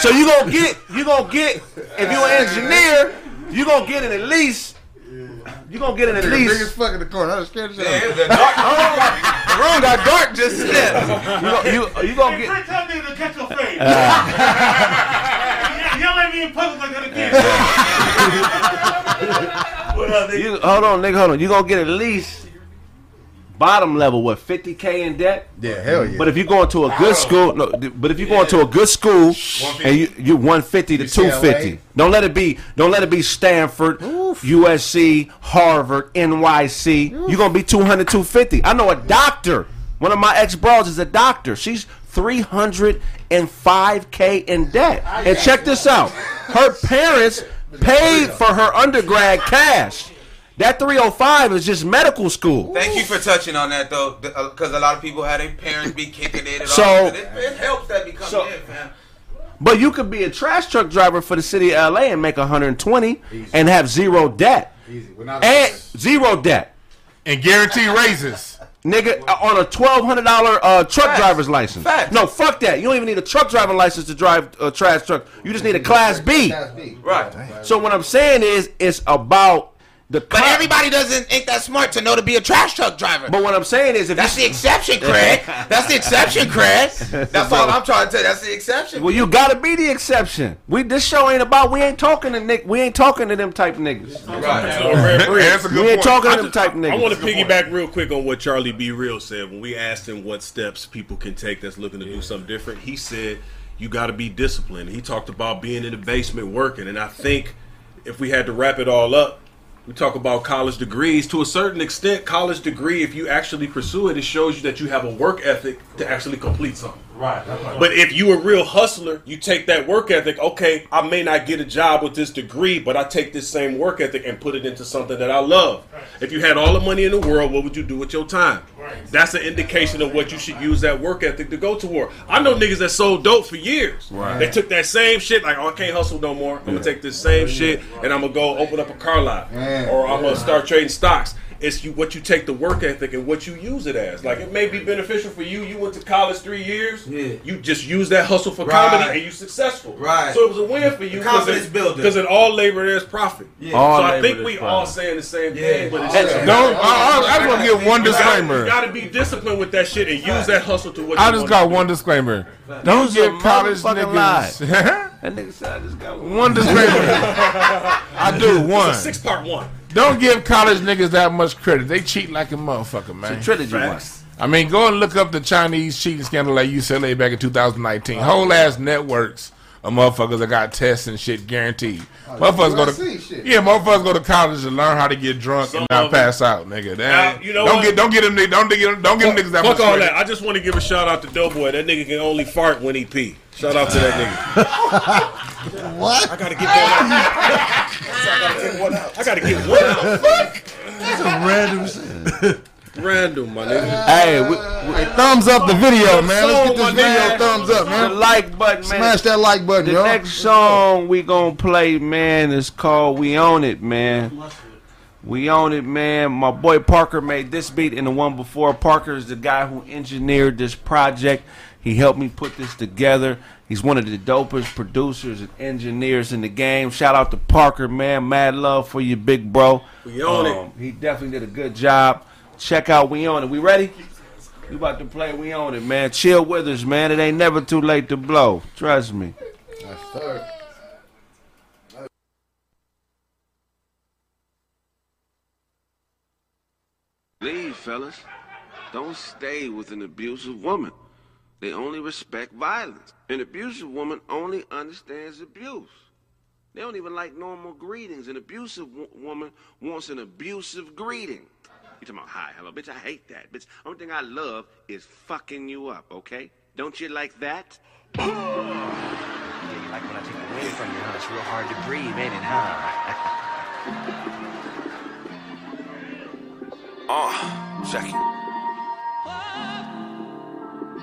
So you gonna get, you gonna get, if you're an engineer, you gonna get it at least. You gonna get it at
Nigga,
least.
big as fuck in the corner. I was scared of
Yeah, the, dark, [laughs] the room got dark just then.
You gonna, you, you gonna get.
Tell nigga to catch your face.
Uh, [laughs]
Y'all let me in public like that again. [laughs] what up, nigga?
you, hold on, nigga. Hold on. You gonna get at least bottom level with 50k in debt.
Yeah, hell yeah.
But if you go into a good school, no. But if you go into a good school and you you 150 to
UCLA.
250, don't let it be. Don't let it be Stanford, USC, Harvard, NYC. You're gonna be 200, 250. I know a doctor. One of my ex bros is a doctor. She's 305k in debt. And check this out. Her parents paid for her undergrad cash. That 305 is just medical school.
Thank you for touching on that though, because a lot of people had their parents be kicking it. And
So-
all that. it, it helps that become
So-
in, fam.
But you could be a trash truck driver for the city of LA and make 120 and have zero debt. Easy. We're not And zero debt.
And guarantee raises.
Nigga, uh, on a twelve hundred dollar uh, truck
Facts.
driver's license.
Facts.
No, fuck that. You don't even need a truck driving license to drive a trash truck. You just need a class B.
Right.
So what I'm saying is, it's about the.
But everybody doesn't ain't that smart to know to be a trash truck driver.
But what I'm saying is, if
That's
you,
the exception, Craig. [laughs] That's the exception, Craig. [laughs] That's all I'm trying to tell you. That's the exception.
Well, you gotta be the exception. We this show ain't about. We ain't talking to Nick. We ain't talking to them type niggas.
That's a good
We ain't
point.
talking to
I
them type niggas.
I want to piggyback real quick on what Charlie B. Real said when we asked him what steps people can take that's looking to do something different. He said you got to be disciplined. He talked about being in the basement working, and I think if we had to wrap it all up, we talk about college degrees. To a certain extent, college degree, if you actually pursue it, it shows you that you have a work ethic to actually complete something.
Right.
But if you a real hustler, you take that work ethic. Okay, I may not get a job with this degree, but I take this same work ethic and put it into something that I love. If you had all the money in the world, what would you do with your time? That's an indication of what you should use that work ethic to go toward. I know niggas that sold dope for years.
Right.
They took that same shit, like, oh, I can't hustle no more. I'm gonna take this same shit and I'm gonna go open up a car lot, or I'm gonna start trading stocks. It's you what you take the work ethic and what you use it as. Like it may be beneficial for you. You went to college three years.
Yeah.
You just use that hustle for
Right.
comedy and you successful.
Right.
So it was a win for you.
The confidence builder.
Because in all labor there's profit.
Yeah.
All
so I think we
profit.
all saying the same
Yeah.
thing, but it's
And-
just
Don't. I, I, I just want to give one disclaimer.
you gotta be disciplined with that shit and use that hustle to what
I
you
just got one disclaimer. Don't
Use
give
a
college niggas. [laughs]
That nigga said I just got one.
one disclaimer. [laughs] I do one.
It's a six part one.
Don't give college niggas that much credit. They cheat like a motherfucker, man.
Trilogy one.
I mean, go and look up the Chinese cheating scandal at UCLA back in 2019. Whole ass networks of motherfuckers that got tests and shit guaranteed. Oh, motherfuckers go to
shit.
yeah, motherfuckers go to college to learn how to get drunk
Some
and not
of them-
pass out, nigga. That
Now, you know
don't
what?
get don't get them ni- don't get don't give them niggas that
Fuck
much
all
credit.
that. I just want to give a shout out to Doughboy. That nigga can only fart when he pee. Shout out to that nigga. [laughs]
What?
I gotta get that out. [laughs] I gotta get one out.
i gotta a random shit.
Random, my nigga.
Hey, we, we,
Hey, thumbs up the video, man. Let's get this video
nigga.
thumbs up,
the
man.
like button, man.
Smash that like button,
The
yo.
next song we gonna play, man, is called "We Own It," man. We own it, man. My boy Parker made this beat and the one before. Parker is the guy who engineered this project. He helped me put this together. He's one of the dopest producers and engineers in the game. Shout out to Parker, man. Mad love for you, big bro.
We own it.
Um, He definitely did a good job. Check out We Own It. We ready? We about to play We Own It, man. Chill with us, man. It ain't never too late to blow. Trust me.
Leave, fellas. Don't stay with an abusive woman. They only respect violence. An abusive woman only understands abuse. They don't even like normal greetings. An abusive wo- woman wants an abusive greeting. You talking about hi, hello, bitch? I hate that, bitch. Only thing I love is fucking you up. Okay? Don't you like that?
Yeah, you like when I take the wind from you, huh? It's real hard to breathe, ain't it, huh?
Uh, check it.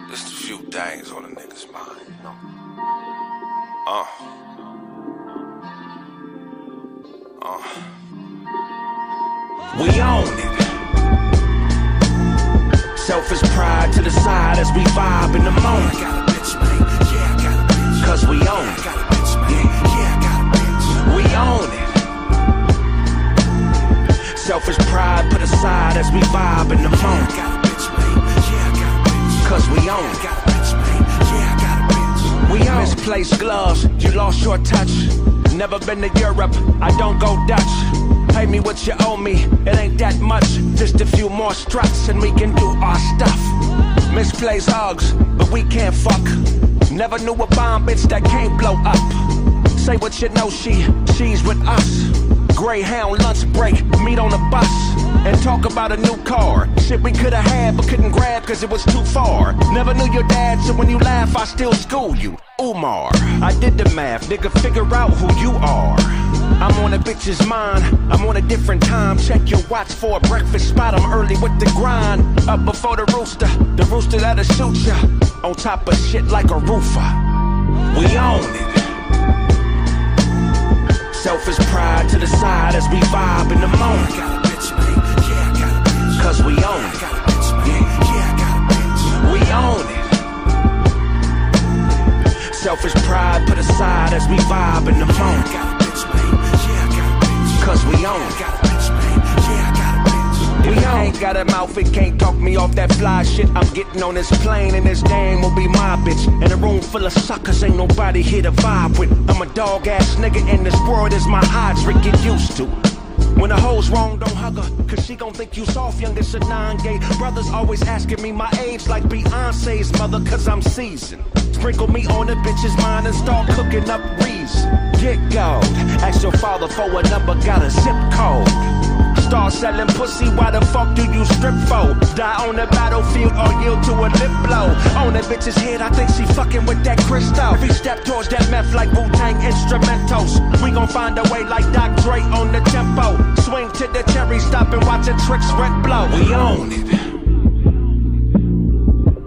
Just a few things on a nigga's mind, you know. Uh. Uh.
We own it. Selfish pride to the side as we vibe in the moment. Cause we own it. We own it. Selfish pride put aside as we vibe in the moment. Bitch, Cause we own it. We own it. Misplaced gloves, you lost your touch. Never been to Europe, I don't go Dutch. Pay me what you owe me, it ain't that much. Just a few more struts and we can do our stuff. Misplaced hugs, but we can't fuck. Never knew a bomb bitch that can't blow up. Say what you know, she, she's with us. Greyhound lunch break, meet on the bus. And talk about a new car. Shit we could've had but couldn't grab cause it was too far. Never knew your dad, so when you laugh, I still school you. Umar, I did the math, nigga, figure out who you are. I'm on a bitch's mind, I'm on a different time. Check your watch for a breakfast spot, I'm early with the grind. Up before the rooster, the rooster that'll shoot ya. On top of shit like a roofer. We own it. Selfish pride to the side as we vibe in the moment. Cause we own it. We own it. Selfish pride put aside as we vibe in the moment. Cause we own it. We ain't got a mouth, it can't talk me off that fly shit. I'm getting on this plane and this dame will be my bitch. In a room full of suckers, ain't nobody here to vibe with. I'm a dog ass nigga and this world is my hydrant, get used to. When a hoe's wrong, don't hug her, cause she gon' think you soft, youngest of nine gay. Brothers always asking me my age like Beyonce's mother, cause I'm seasoned. Sprinkle me on the bitch's mind and start cooking up reason. Get gold, ask your father for a number, got a zip code. Start selling pussy, why the fuck do you strip for? Die on the battlefield or yield to a lip blow. On that bitch's head, I think she fucking with that crystal. Every step towards that meth like Wu-Tang instrumentals. We gon' find a way like Doc Dre on the tempo. Swing to the cherry, stop and watch a tricks rent blow. We own it.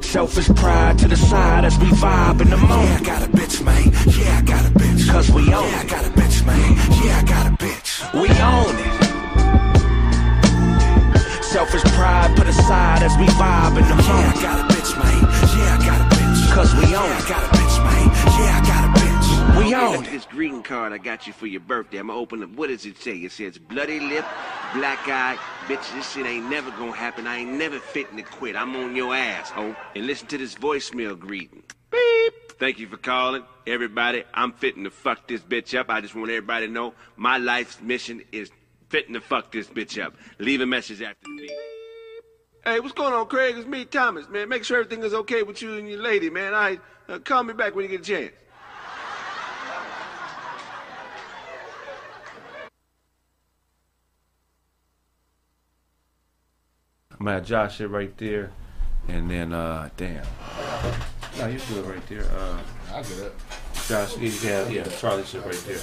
Selfish pride to the side as we vibe in the moment. Yeah, I got a bitch, man. Yeah, I got a bitch. Cause we own it. yeah. I got a bitch, man. Yeah, I got a bitch. We own it. Selfish pride put aside as we vibe in the. Yeah, I got a bitch, man. Yeah, I got a bitch. Cause we own yeah, I got a bitch, man. Yeah, I got a bitch. We own
this greeting card I got you for your birthday. I'm gonna open up. What does it say? It says bloody lip, black eye. Bitch, this shit ain't never gonna happen. I ain't never fitting to quit. I'm on your ass, ho. And listen to this voicemail greeting. Beep. Thank you for calling. Everybody, I'm fitting to fuck this bitch up. I just want everybody to know my life's mission is fitting to fuck this bitch up. Leave a message after the beep. Hey, what's going on, Craig? It's me, Thomas, man. Make sure everything is okay with you and your lady, man. All right, uh, call me back when you get a chance.
I'm gonna Josh shit right there, and then uh, damn. No, you do it right there. Uh,
I'll get it.
Josh, you have yeah, Charlie shit right there.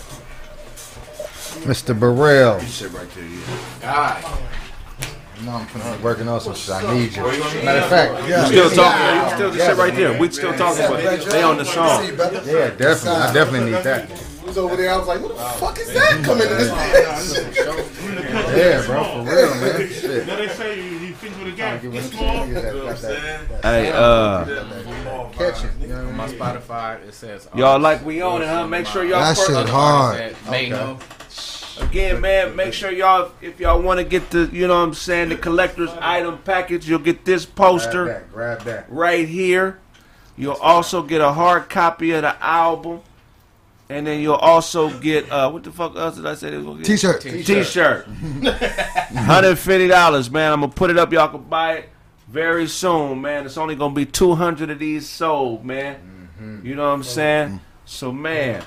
Mr. Burrell.
You sit right there, yeah.
God.
You know I'm finna working on some shit. I need you. Matter of fact,
You still talking? You still just sit right there. We still talking, but they on the song.
Yeah, definitely. I definitely need that.
He was over there. I was like, "What the fuck is that coming in this bitch?"
Yeah, bro, for real, man. Shit. [laughs]
Now they say you, you think with a guy.
Give
It's
it-
small.
give that- got
Hey, uh,
Catch it. You know
On my Spotify, it says
y'all like we own it, huh? Make sure y'all.
That shit hard.
Mano.
Again, man, make sure y'all, if y'all want to get the, you know what I'm saying, the collector's item package, you'll get this
Grab
poster
that. Grab that.
right here. You'll also get a hard copy of the album. And then you'll also get, uh, what the fuck else did I say they was gonna get?
T-shirt.
T-shirt. $150, [laughs] man. I'm going to put it up. Y'all can buy it very soon, man. It's only going to be 200 of these sold, man. You know what I'm saying? So, man.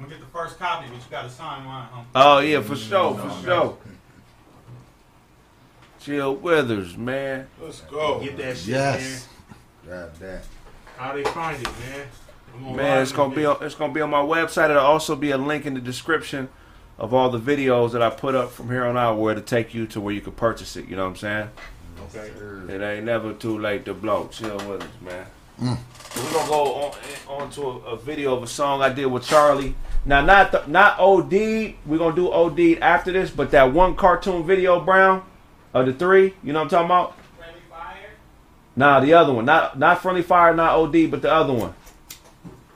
You got? I'm gonna get the first copy, but you gotta sign mine, huh?
Oh, yeah, for sure, for sure. Chill Withers, man.
Let's go.
Get that shit,
Yes. Grab that.
How they find it, man? I'm
Man, it's gonna be on, it's gonna be on my website. It'll also be a link in the description of all the videos that I put up from here on out, where to take you to where you can purchase it. You know what I'm saying?
Okay.
It ain't never too late to blow. Chill with us, man.
Mm.
We're gonna go on on to a, a video of a song I did with Charlie. Now, not the, not OD. We're gonna do OD after this, but that one cartoon video, Brown, of the three. You know what I'm talking about? Friendly Fire. Nah, the other one. Not not friendly fire, not OD, but the other one.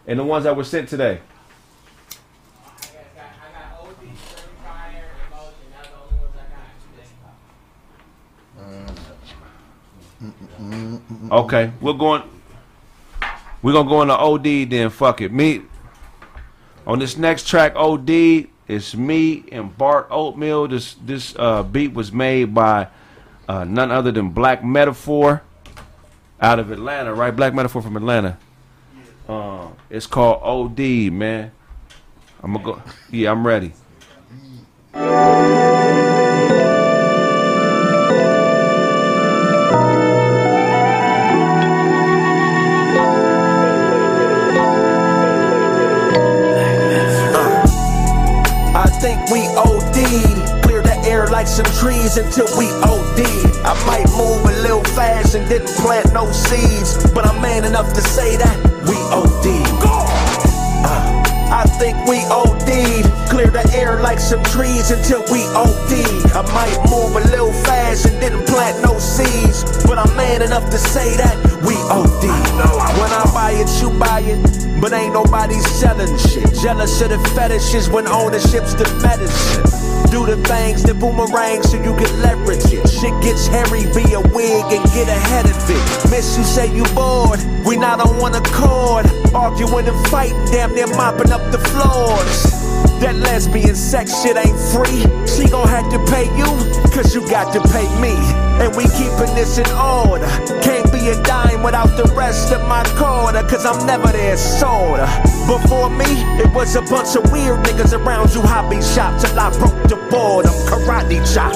And the ones that were sent today. Mm-hmm. Okay, we're going. We're gonna go into OD then. Fuck it. Me on this next track, OD. It's me and Bart Oatmeal. This this uh, beat was made by uh, none other than Black Metaphor out of Atlanta, right? Black Metaphor from Atlanta. Uh, it's called OD, man. I'm gonna go. Yeah, I'm ready.
Think we OD'd. Clear the air like some trees until we OD. I might move a little fast and didn't plant no seeds, but I'm man enough to say that we OD. Think we OD'd. Clear the air like some trees until we OD. I might move a little fast and didn't plant no seeds, but I'm man enough to say that we OD. When I buy it, you buy it, but ain't nobody selling shit. Jealous of the fetishes when ownership's the medicine. Do the things that boomerang so you can leverage it. Shit gets hairy, be a wig and get ahead of it. Miss you say you bored, we not on one accord. Arguing and fighting, damn near mopping up the floors. That lesbian sex shit ain't free. She gon' have to pay you, cause you got to pay me. And we keeping this in order. Can't a dime without the rest of my quarter, cause I'm never there, sorta. Before me, it was a bunch of weird niggas around you hobby shop till I broke the board. I'm karate chop.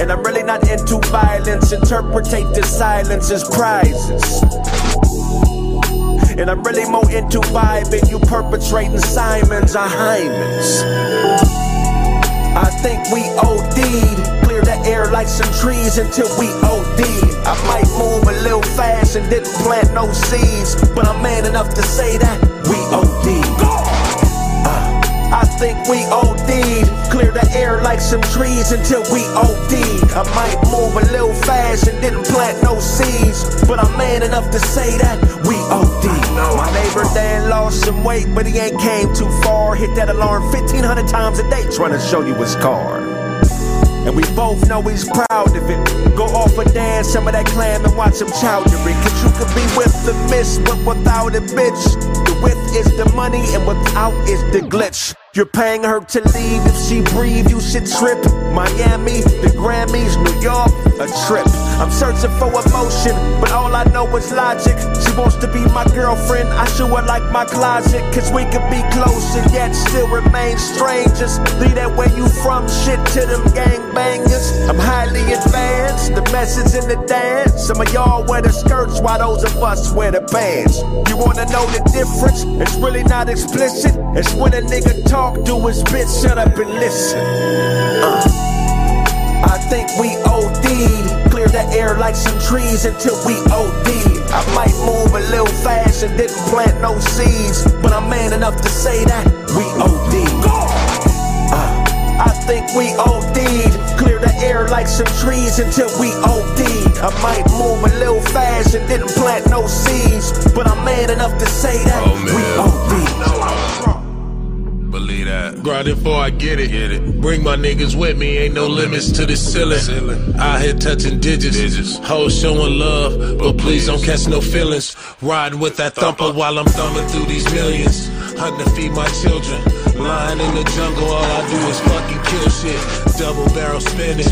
And I'm really not into violence. Interpretate the silence as prizes. And I'm really more into vibing. You perpetrating Simons or Hymens. Think we OD'd. Clear the air like some trees until we OD'd. I might move a little fast and didn't plant no seeds, but I'm man enough to say that we OD'd. Think we OD'd. Clear the air like some trees until we OD'd. I might move a little fast and didn't plant no seeds, but I'm man enough to say that we OD'd. My neighbor Dan lost some weight, but he ain't came too far. Hit that alarm 1500 times a day trying to show you his car. And we both know he's proud of it. Go off a dance, some of that clam and watch him chowder. Cause you could be with the miss, but without it, bitch. The with is the money and without is the glitch. You're paying her to leave. If she breathe, you should trip. Miami, the Grammys, New York, a trip. I'm searching for emotion, but all I know is logic. She wants to be my girlfriend. I show her like my closet, cause we could be close and yet still remain strangers. Leave that where you from shit to them gangbangers. I'm highly advanced, the message in the dance. Some of y'all wear the skirts while those of us wear the pants. You wanna know the difference? It's really not explicit. It's when a nigga talk do his bitch, shut up and listen. Uh. I think we OD'd. The air like some trees until we OD'd. I might move a little fast and didn't plant no seeds, but I'm man enough to say that we OD'd. Uh, I think we OD'd. Clear the air like some trees until we OD'd. I might move a little fast and didn't plant no seeds, but I'm man enough to say that we OD'd.
That.
Grind it before I get it. get it. Bring my niggas with me, ain't no limits to the ceiling. Out here touching digits. Hoes showing love, but please don't catch no feelings. Riding with that thumper while I'm thumbing through these millions. Hunting to feed my children. Lying in the jungle, all I do is fucking kill shit. Double barrel spinning.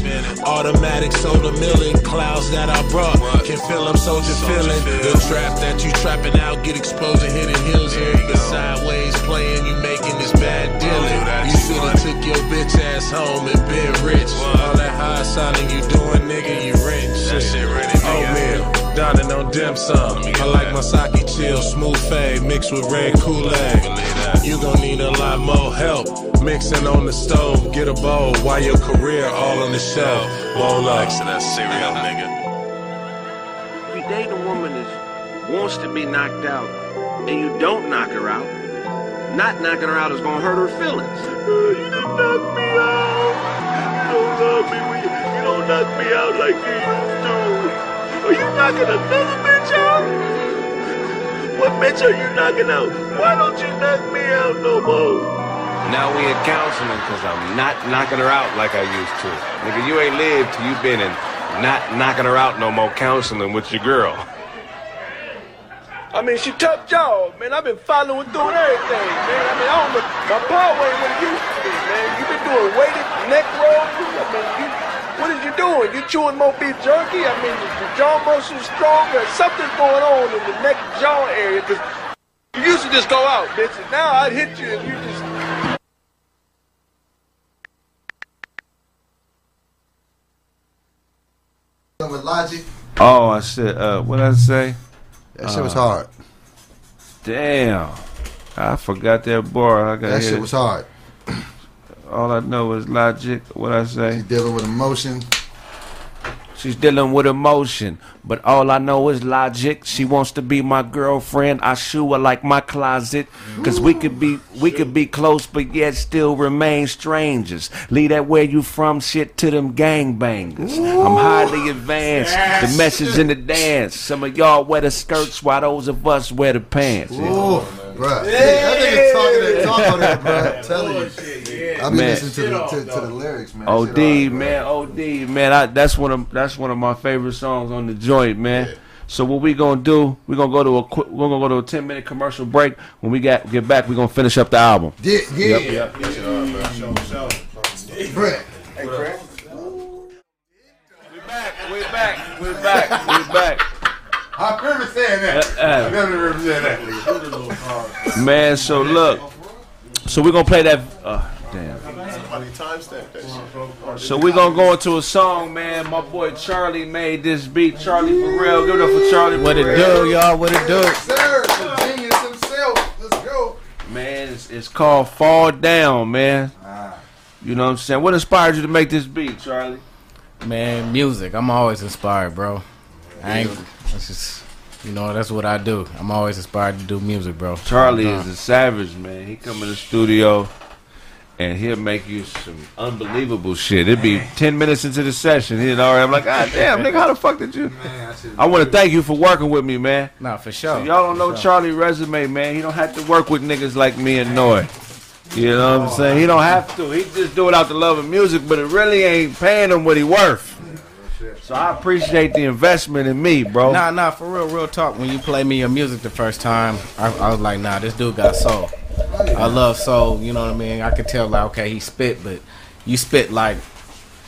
Automatic soda milling. Clouds that I brought. Can feel them soldier feeling. The trap that you trapping out, get exposed and hitting hills here. The sideways playing, you making this bad dealing. You should've took your bitch ass home and been rich. All that high signing you doing, nigga, you shit.
That shit ready,
Oh, dim sum. I like my sake chill, smooth fade, mixed with red Kool-Aid. You gon' need a lot more help. Mixing on the stove, get a bowl while your career all on the shelf. Roll up.
Next to that cereal, nigga.
If you date a woman that wants to be knocked out and you don't knock her out, not knocking her out is gonna hurt her feelings. you don't knock me out. You don't love me you, you don't knock me out like you used to. Are you knocking another bitch out? What bitch are you knocking out? Why don't you knock me out no more?
Now we in counseling because I'm not knocking her out like I used to. Nigga, you ain't lived till you been in not knocking her out no more counseling with your girl.
I mean, she tough jaw, man. I've been following through and everything, man. I mean, I don't know. My power ain't what it used to be, man. You been doing weighted neck rolls. I mean, you, what is you doing? You chewing more beef jerky? I mean, is your jaw muscle stronger? Something's going on in the neck jaw area, because you used to just go out, bitch. And now I'd hit you and you just...
With Logic,
Oh, I said, uh, what did I say?
that shit was
Uh,
hard.
Damn. I forgot that bar. I got
That
here.
shit was hard.
All I know is logic. What I say? She's
dealing with emotion.
She's dealing with emotion, but all I know is logic. She wants to be my girlfriend. I shoe her like my closet, cause we could be we could be close, but yet still remain strangers. Leave that where you from shit to them gangbangers. I'm highly advanced. The message in the dance. Some of y'all wear the skirts, while those of us wear the pants.
Ooh, bruh. That nigga talking that talk on that, bruh. I'm telling you. I be
Man.
listening to the, to, to the lyrics, man. That
OD
shit
man, OD man. I, that's one of that's one of my favorite songs on the joint, man. So what we gonna do? We gonna go to a quick. We're gonna go to a ten minute commercial break. When we get get back, we gonna finish up the album.
Yeah, yeah.
Yep, yep.
Brett.
Hey, Craig.
We're back. We're back. We're back.
I remember saying that.
Uh, uh.
I never remember saying that.
Man, so look. So we're gonna play that. Uh, damn.
Somebody timestamp that shit.
So we're gonna go into a song, man. My boy Charlie made this beat. Charlie for real. Give it up for Charlie.
What it do, y'all? What it do?
Sir, the genius himself. Let's go.
Man, it's, it's called Fall Down, man. You know what I'm saying? What inspired you to make this beat, Charlie?
Man, music. I'm always inspired, bro. I ain't. That's just, you know, that's what I do. I'm always inspired to do music, bro.
Charlie
Uh,
is a savage, man. He come in the studio and he'll make you some unbelievable shit. It'd be 10 minutes into the session. He'd already, I'm like, God [laughs] damn, nigga, how the fuck did you? I want to thank you for working with me, man.
Nah, for sure.
So y'all don't know
For sure.
Charlie resume, man. He don't have to work with niggas like me and Noy. You know what I'm saying? He don't have to. He just do it out the love of music, but it really ain't paying him what he worth. So I appreciate the investment in me, bro.
Nah, nah, for real, real talk. When you play me your music the first time, I, I was like, nah, this dude got soul. I love soul. You know what I mean? I could tell, like, okay, he spit, but you spit like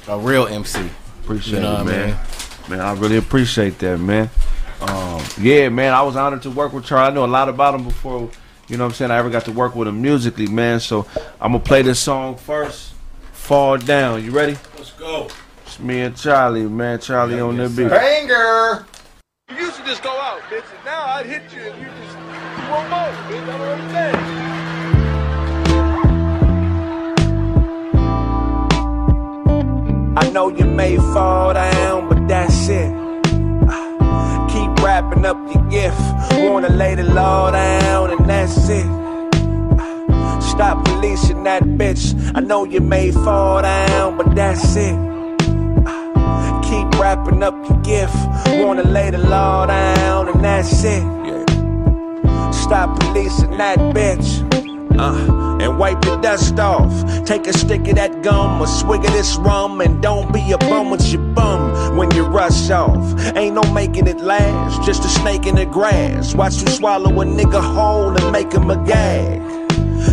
a real MC.
Appreciate
you know
it,
what I
man.
mean?
Man, I really appreciate that, man. Um, yeah, man, I was honored to work with Charlie. I know a lot about him before, you know what I'm saying, I ever got to work with him musically, man. So I'm going to play this song first. Fall Down. You ready?
Let's go.
It's me and Charlie, man. Charlie on the beat.
Banger.
You used to just go out, bitch. And now I'd hit you and you just... You want more, bitch. I don't understand. I know you may fall down, but that's it. Keep wrapping up your gift. Wanna lay the law down, and that's it. Stop releasing that bitch. I know you may fall down, but that's it. Wrapping up your gift. Wanna lay the law down, and that's it. Stop policing that bitch. Uh, and wipe the dust off. Take a stick of that gum, a swig of this rum, and don't be a bum with your bum when you rush off. Ain't no making it last, just a snake in the grass. Watch you swallow a nigga whole and make him a gag.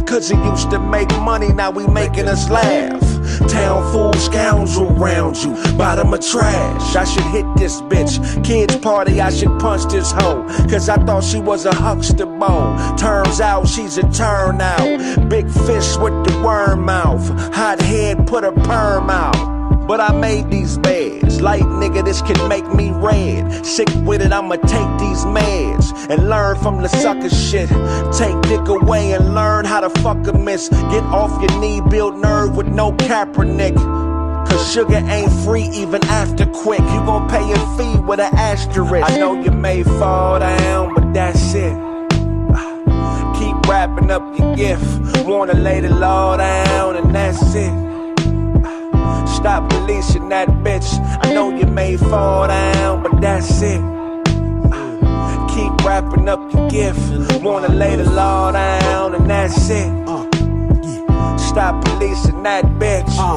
Cause he used to make money, now we making us laugh. Town fool scoundrel round you, bottom of trash. I should hit this bitch. Kids party, I should punch this hoe. Cause I thought she was a huckster bow. Turns out she's a turnout. Big fish with the worm mouth. Hot head, put a perm out. But I made these beds. Light nigga, this can make me red. Sick with it, I'ma take these meds and learn from the sucker shit. Take dick away and learn how to fuck a miss. Get off your knee, build nerve with no Kaepernick. Cause sugar ain't free even after quick. You gon' pay a fee with an asterisk. I know you may fall down, but that's it. Keep wrapping up your gift. Wanna lay the law down, and that's it. Stop releasing that bitch. I know you may fall down, but that's it. Ah, keep wrapping up your gift. Wanna lay the law down, and that's it. Stop policing that bitch.
Uh,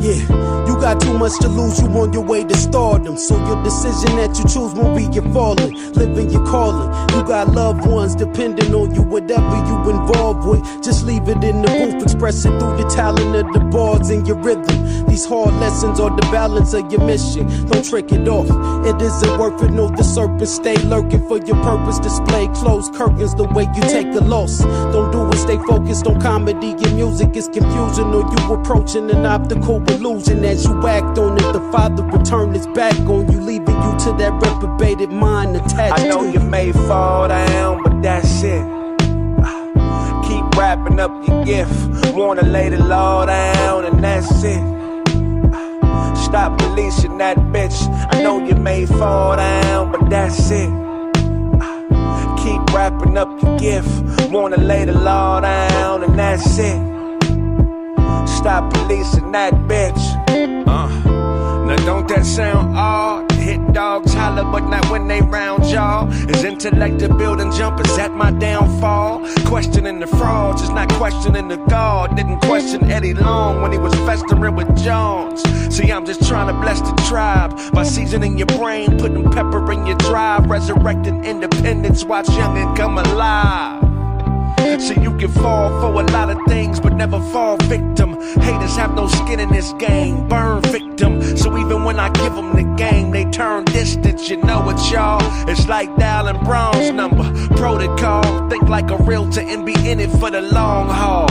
yeah, you got too much to lose, you on your way to stardom. So your decision that you choose won't be your falling. Living your calling. You got loved ones depending on you, whatever you involved with. Just leave it in the booth, express it through the talent of the bars and your rhythm. These hard lessons are the balance of your mission. Don't trick it off. It isn't worth it. Know the serpent stay lurking for your purpose. Display closed curtains the way you take a loss. Don't do it, stay focused on comedy. Your music is confusion, or you approaching an optical illusion as you act on it. The father return his back on you, leaving you to that reprobated mind attached.
I know you may fall down, but that's it. Keep wrapping up your gift. Wanna lay the law down, and that's it. Stop releasing that bitch. I know you may fall down, but that's it. Keep wrapping up your gift. Wanna lay the law down, and that's it. Stop releasing that bitch. Uh, now don't that sound odd? Hit dogs holler, but not when they round y'all. Is intellect the building jumpers at my downfall? Questioning the frauds is not questioning the God. Didn't question Eddie Long when he was festering with Jones. See, I'm just trying to bless the tribe by seasoning your brain, putting pepper in your drive, resurrecting independence. Watch youngin' come alive. So you can fall for a lot of things, but never fall victim. Haters have no skin in this game, burn victim. So even when I give them the game, they turn distant. You know it, y'all. It's like dialing bronze number, protocol. Think like a realtor and be in it for the long haul.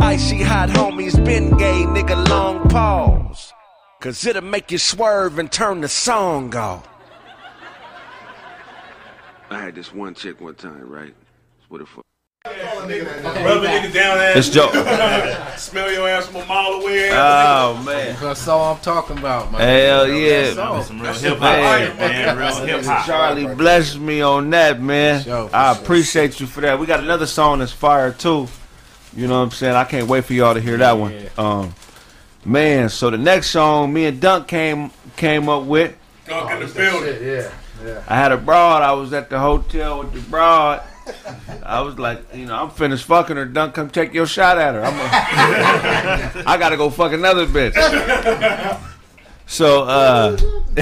Icy hot homies, been gay, nigga, long pause. Cause it'll make you swerve and turn the song off.
I had this one chick one time, right? What the fuck?
Rub a nigga down ass.
It's Joe. [laughs]
Smell your ass from a mile away.
Oh man,
That's all I'm talking about, man.
Hell yeah,
Some real
man.
hip hop, man. Real hip hop.
Charlie blessed me on that, man.
Sure, for
I
sure.
appreciate you for that. We got another song that's fire too. You know what I'm saying? I can't wait for y'all to hear that one. Um, man. So the next song, me and Dunk came came up with.
Dunk in the building.
Yeah, yeah.
I had a broad. I was at the hotel with the broad. [laughs] I was like, you know, I'm finished fucking her. Dunk, come take your shot at her. I'm a, [laughs] I gotta go fuck another bitch. So, uh, [laughs]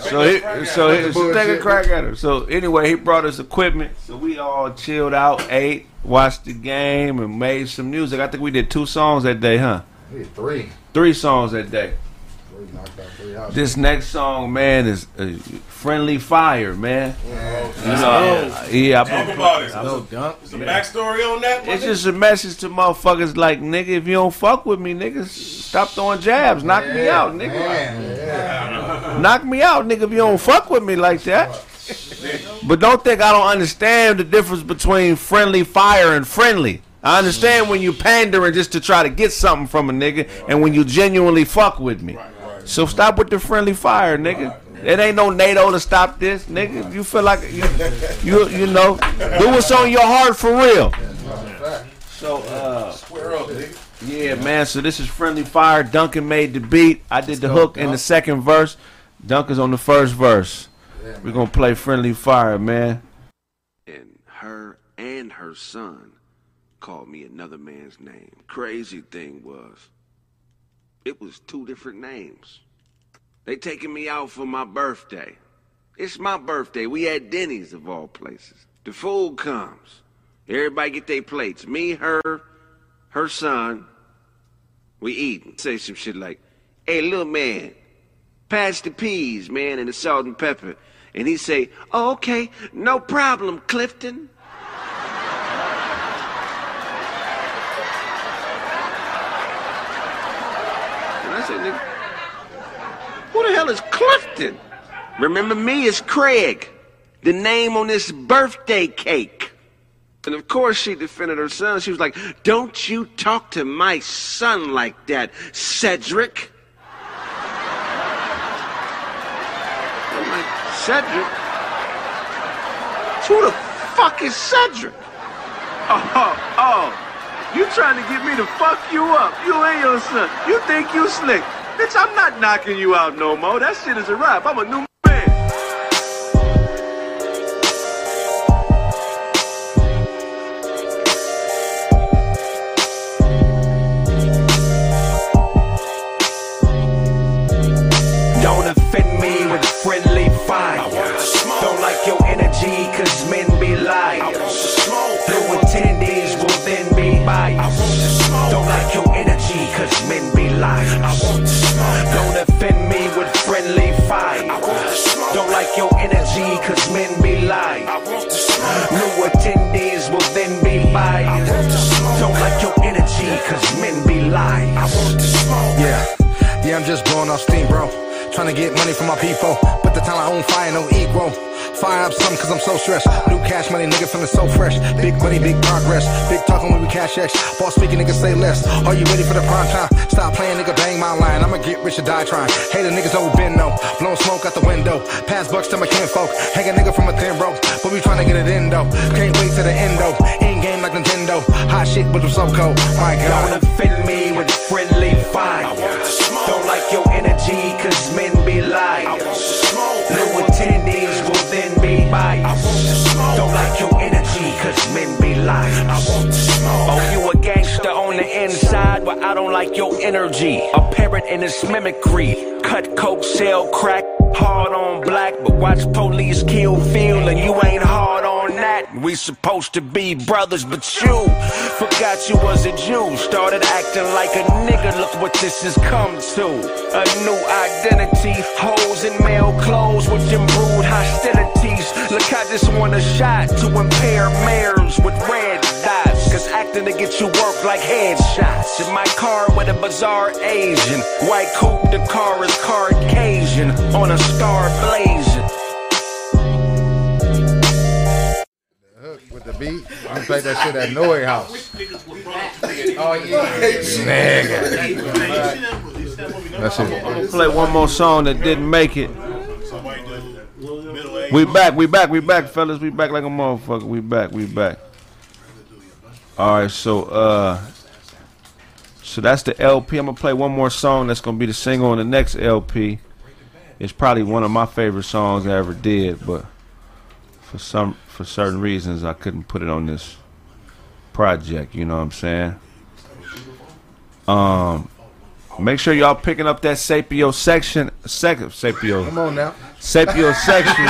so he, so he, so take a crack at her. So anyway, he brought us equipment. So we all chilled out, ate, watched the game, and made some music. I think we did two songs that day, huh?
Three.
Three songs that day. This next song, man, is uh, "Friendly Fire," man. You know, yeah, I
Talk about it.
No dunk.
Some backstory on that?
It's just a message to motherfuckers like, nigga, if you don't fuck with me, nigga, stop throwing jabs. Knock me out, nigga. Knock me out, nigga, if you don't fuck with me like that. But don't think I don't understand the difference between friendly fire and friendly. I understand when you pandering just to try to get something from a nigga and when you genuinely fuck with me. So stop with the friendly fire, nigga. It ain't no NATO to stop this, nigga. You feel like you, you, you know, do what's on your heart for real. So, uh, yeah, man. So this is friendly fire. Duncan made the beat. I did the hook in the second verse. Duncan's on the first verse. We're gonna play friendly fire, man.
And her and her son called me another man's name. Crazy thing was, it was two different names. They taking me out for my birthday. It's my birthday. We at Denny's of all places. The food comes. Everybody get their plates. Me, her, her son. We eating. Say some shit like, "Hey, little man, pass the peas, man, and the salt and pepper." And he say, oh, "Okay, no problem, Clifton." Who the hell is Clifton? Remember me? It's Craig. The name on this birthday cake. And of course, she defended her son. She was like, Don't you talk to my son like that, Cedric. I'm like, Cedric? Who the fuck is Cedric? Oh, oh, oh. You trying to get me to fuck you up. You and your son. You think you slick. Bitch, I'm not knocking you out no more. That shit is a rap. I'm a new
cause men be liars. Don't offend me with friendly fire. Don't like your energy, cause men be liars. New attendees will then be biased. Don't like your energy, cause men be liars.
Yeah, yeah, I'm just blowing off steam, bro. Trying to get money from my people, but the time I own fire no equal. Fire up some cause I'm so stressed. New cash money, nigga feeling so fresh. Big money, big progress. Big talking when we cash X. Boss speaking, nigga say less. Are you ready for the prime time? Stop playing, nigga, bang my line. I'ma get rich or die trying. Hater niggas know we been no. Blowing smoke out the window. Pass bucks to my kinfolk. Hang a nigga from a thin rope. But we trying to get it in though. Can't wait to the end though. In game like Nintendo. Hot shit, but I'm so cold. My god.
Don't offend me with friendly fire. Don't like your energy, cause men be liars. New attendees will then be biased. Don't like your energy, cause men be liars. Oh, you a gangster on the inside, but I don't like your energy. A parrot in its mimicry. Cut coke, sell crack, hard on black, but watch police kill Phil, and you ain't hard on that. We supposed to be brothers, but you forgot you was a Jew. Started acting like a nigga. Look what this has come to. A new identity, hoes in male clothes with improved hostilities. Look, I just want a shot to impair mares with dots. Cause acting to get you work like headshots. In my car with a bizarre Asian. White coupe, the car is Caucasian. On a star blazing.
With the beat, you play that shit at Noe House.
Oh yeah,
Nigga. That shit.
I'm gonna play one more song that didn't make it. We back, we back, we back, fellas. We back like a motherfucker. We back, we back. All right, so uh, so that's the LP. I'm gonna play one more song. That's gonna be the single on the next LP. It's probably one of my favorite songs I ever did, but for some for certain reasons I couldn't put it on this project. You know what I'm saying? Um, make sure y'all picking up that Sapio section, second Sapio.
Come on now.
Sapio [laughs] section,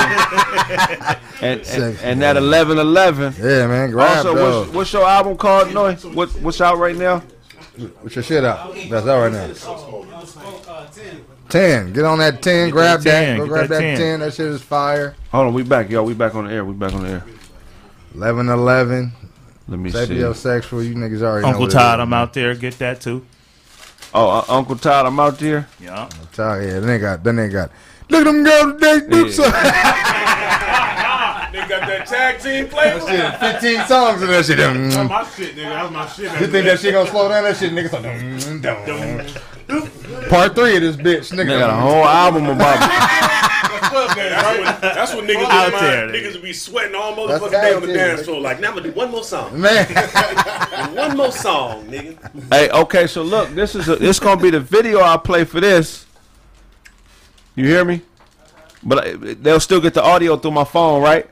and, and, and that 1111.
Yeah, man. Grab
also,
those.
what's, what's your album called, Noy? What what's out right now?
What's your shit out? That's out right now. Ten. Get on that ten. Grab that.
10,
Go grab
that
that
10.
ten. That shit is fire.
Hold on, we back, y'all. We back on the air. We back on the air.
Eleven eleven.
Let me see.
Sapio sexual. You niggas already know.
Uncle Todd,
is.
I'm out there. Get that too.
Oh, uh, Uncle Todd, I'm out there.
Yeah.
Todd, yeah. Then they got. Then they got. Look at them girls today. Do
Yeah.
something. [laughs]
They got that tag team flavor.
That shit, 15 songs in that shit.
That's my shit, nigga. That's my shit.
You think that shit gonna slow down? That shit, nigga. like. dum, dum. Part three of this bitch, nigga.
They got a whole album about. [laughs]
That's what, that's what niggas
Out
be
there.
Niggas be sweating all
That's
motherfucking day on the
tag team,
dance
nigga.
floor. Like, now I'm gonna do one more song.
Man. [laughs]
one more song, nigga.
Hey, okay, so look, this is a, this gonna be the video I play for this. You hear me? But they'll still get the audio through my phone, right?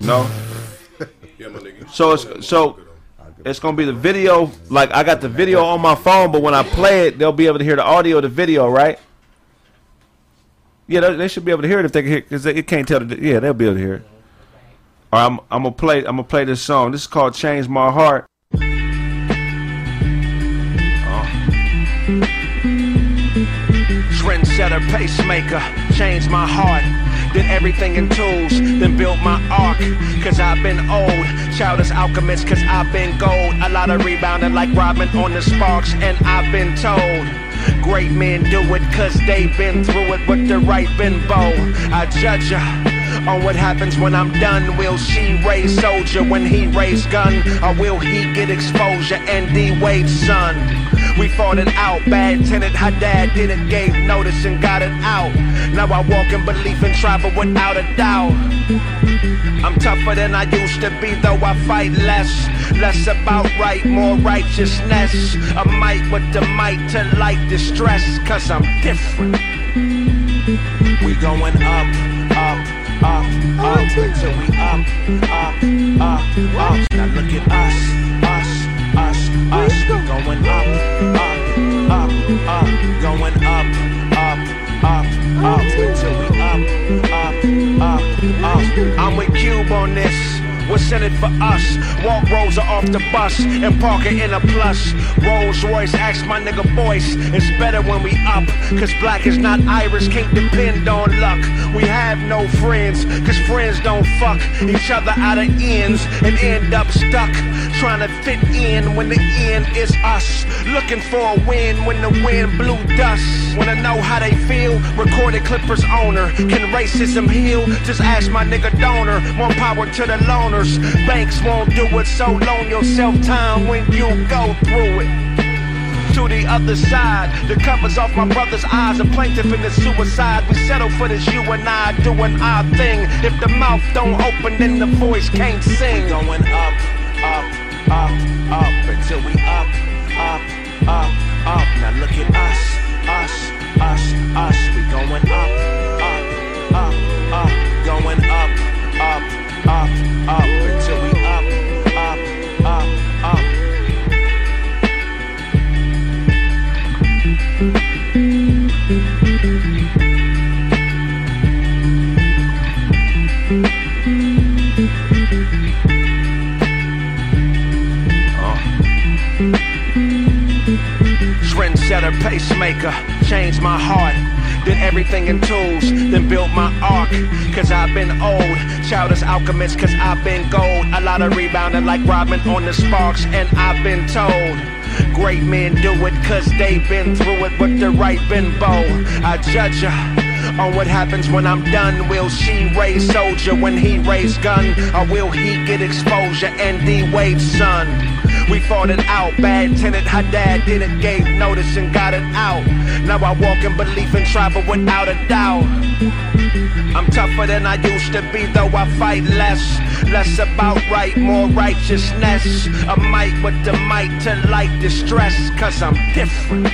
No.
Yeah, my nigga.
So it's so it's gonna be the video. Like I got the video on my phone, but when I play it, they'll be able to hear the audio of the video, right? Yeah, they, they should be able to hear it if they can hear because it can't tell. The, yeah, they'll be able to hear it. All right, I'm, I'm gonna play. I'm gonna play this song. This is called "Change My Heart."
Trendsetter, pacemaker, change my heart. Did everything in tools, then built my ark. Cause I've been old, childish alchemist, cause I've been gold. A lot of rebounding like Robin on the sparks, and I've been told. Great men do it cause they've been through it with the right bin bow. I judge ya on what happens when I'm done. Will she raise soldier when he raise gun? Or will he get exposure and D Wade's son? We fought it out, bad tenant, her dad did it, gave notice and got it out. Now I walk in belief and travel without a doubt. I'm tougher than I used to be, though I fight less. Less about right, more righteousness. A might with the might to light distress, cause I'm different. We going up, up, up, up until we up, up, up, up. Now look at us, us, us, us. Going up, up, up, up, going up, up, up, up until we up, up, up, up. I'm with Cube on this. What's in it for us? Walk Rosa off the bus and park her in a plus. Rolls Royce, ask my nigga voice. It's better when we up, cause black is not Irish, can't depend on luck. We have no friends, cause friends don't fuck each other out of ends and end up stuck. Trying to fit in when the end is us. Looking for a win when the wind blew dust. Wanna know how they feel? Recorded Clippers owner. Can racism heal? Just ask my nigga donor. More power to the loners. Banks won't do it, so loan yourself time when you go through it to the other side. The covers off my brother's eyes. A plaintiff in the suicide. We settle for this, you and I doing our thing. If the mouth don't open, then the voice can't sing. Going up, up, up, up until we up, up, up, up. Now look at us, us, us, us. We going up, up, up, up. Going up, up, up, up until we Trendsetter, pacemaker, changed my heart. Did everything in tools, then built my ark. Cause I've been old, childish alchemist, cause I've been gold. A lot of rebounding like Robin on the sparks, and I've been told. Great men do it cause they've been through it with the right bin bow. I judge ya on what happens when I'm done. Will she raise soldier when he raise gun? Or will he get exposure and D Wade's son? We fought it out, bad tenant, her dad did it, gave notice and got it out. Now I walk in belief and travel without a doubt. I'm tougher than I used to be, though I fight less. Less about right, more righteousness. A might with the might to light distress, cause I'm different.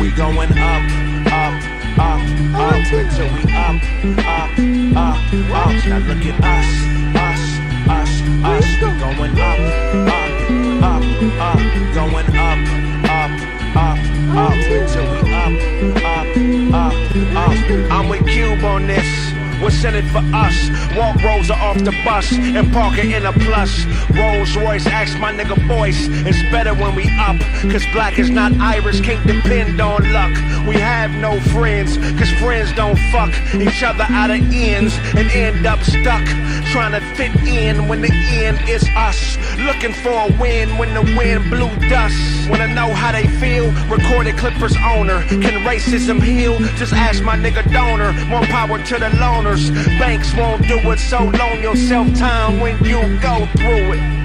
We going up, up, up, until we up, up, up, up. Now look at us, us, us, us. Going up, up, up, up, going up, up, up, up until we up, up, up, up. I'm with Cube on this. What's in it for us? Walk Rosa off the bus and park her in a plus. Rolls Royce, ask my nigga voice. It's better when we up, cause black is not Irish, can't depend on luck. We have no friends, cause friends don't fuck each other out of ends and end up stuck. Trying to fit in when the end is us. Looking for a win when the wind blew dust. Wanna know how they feel? Recorded Clippers owner. Can racism heal? Just ask my nigga donor. More power to the loners. Banks won't do it, so loan yourself time when you go through it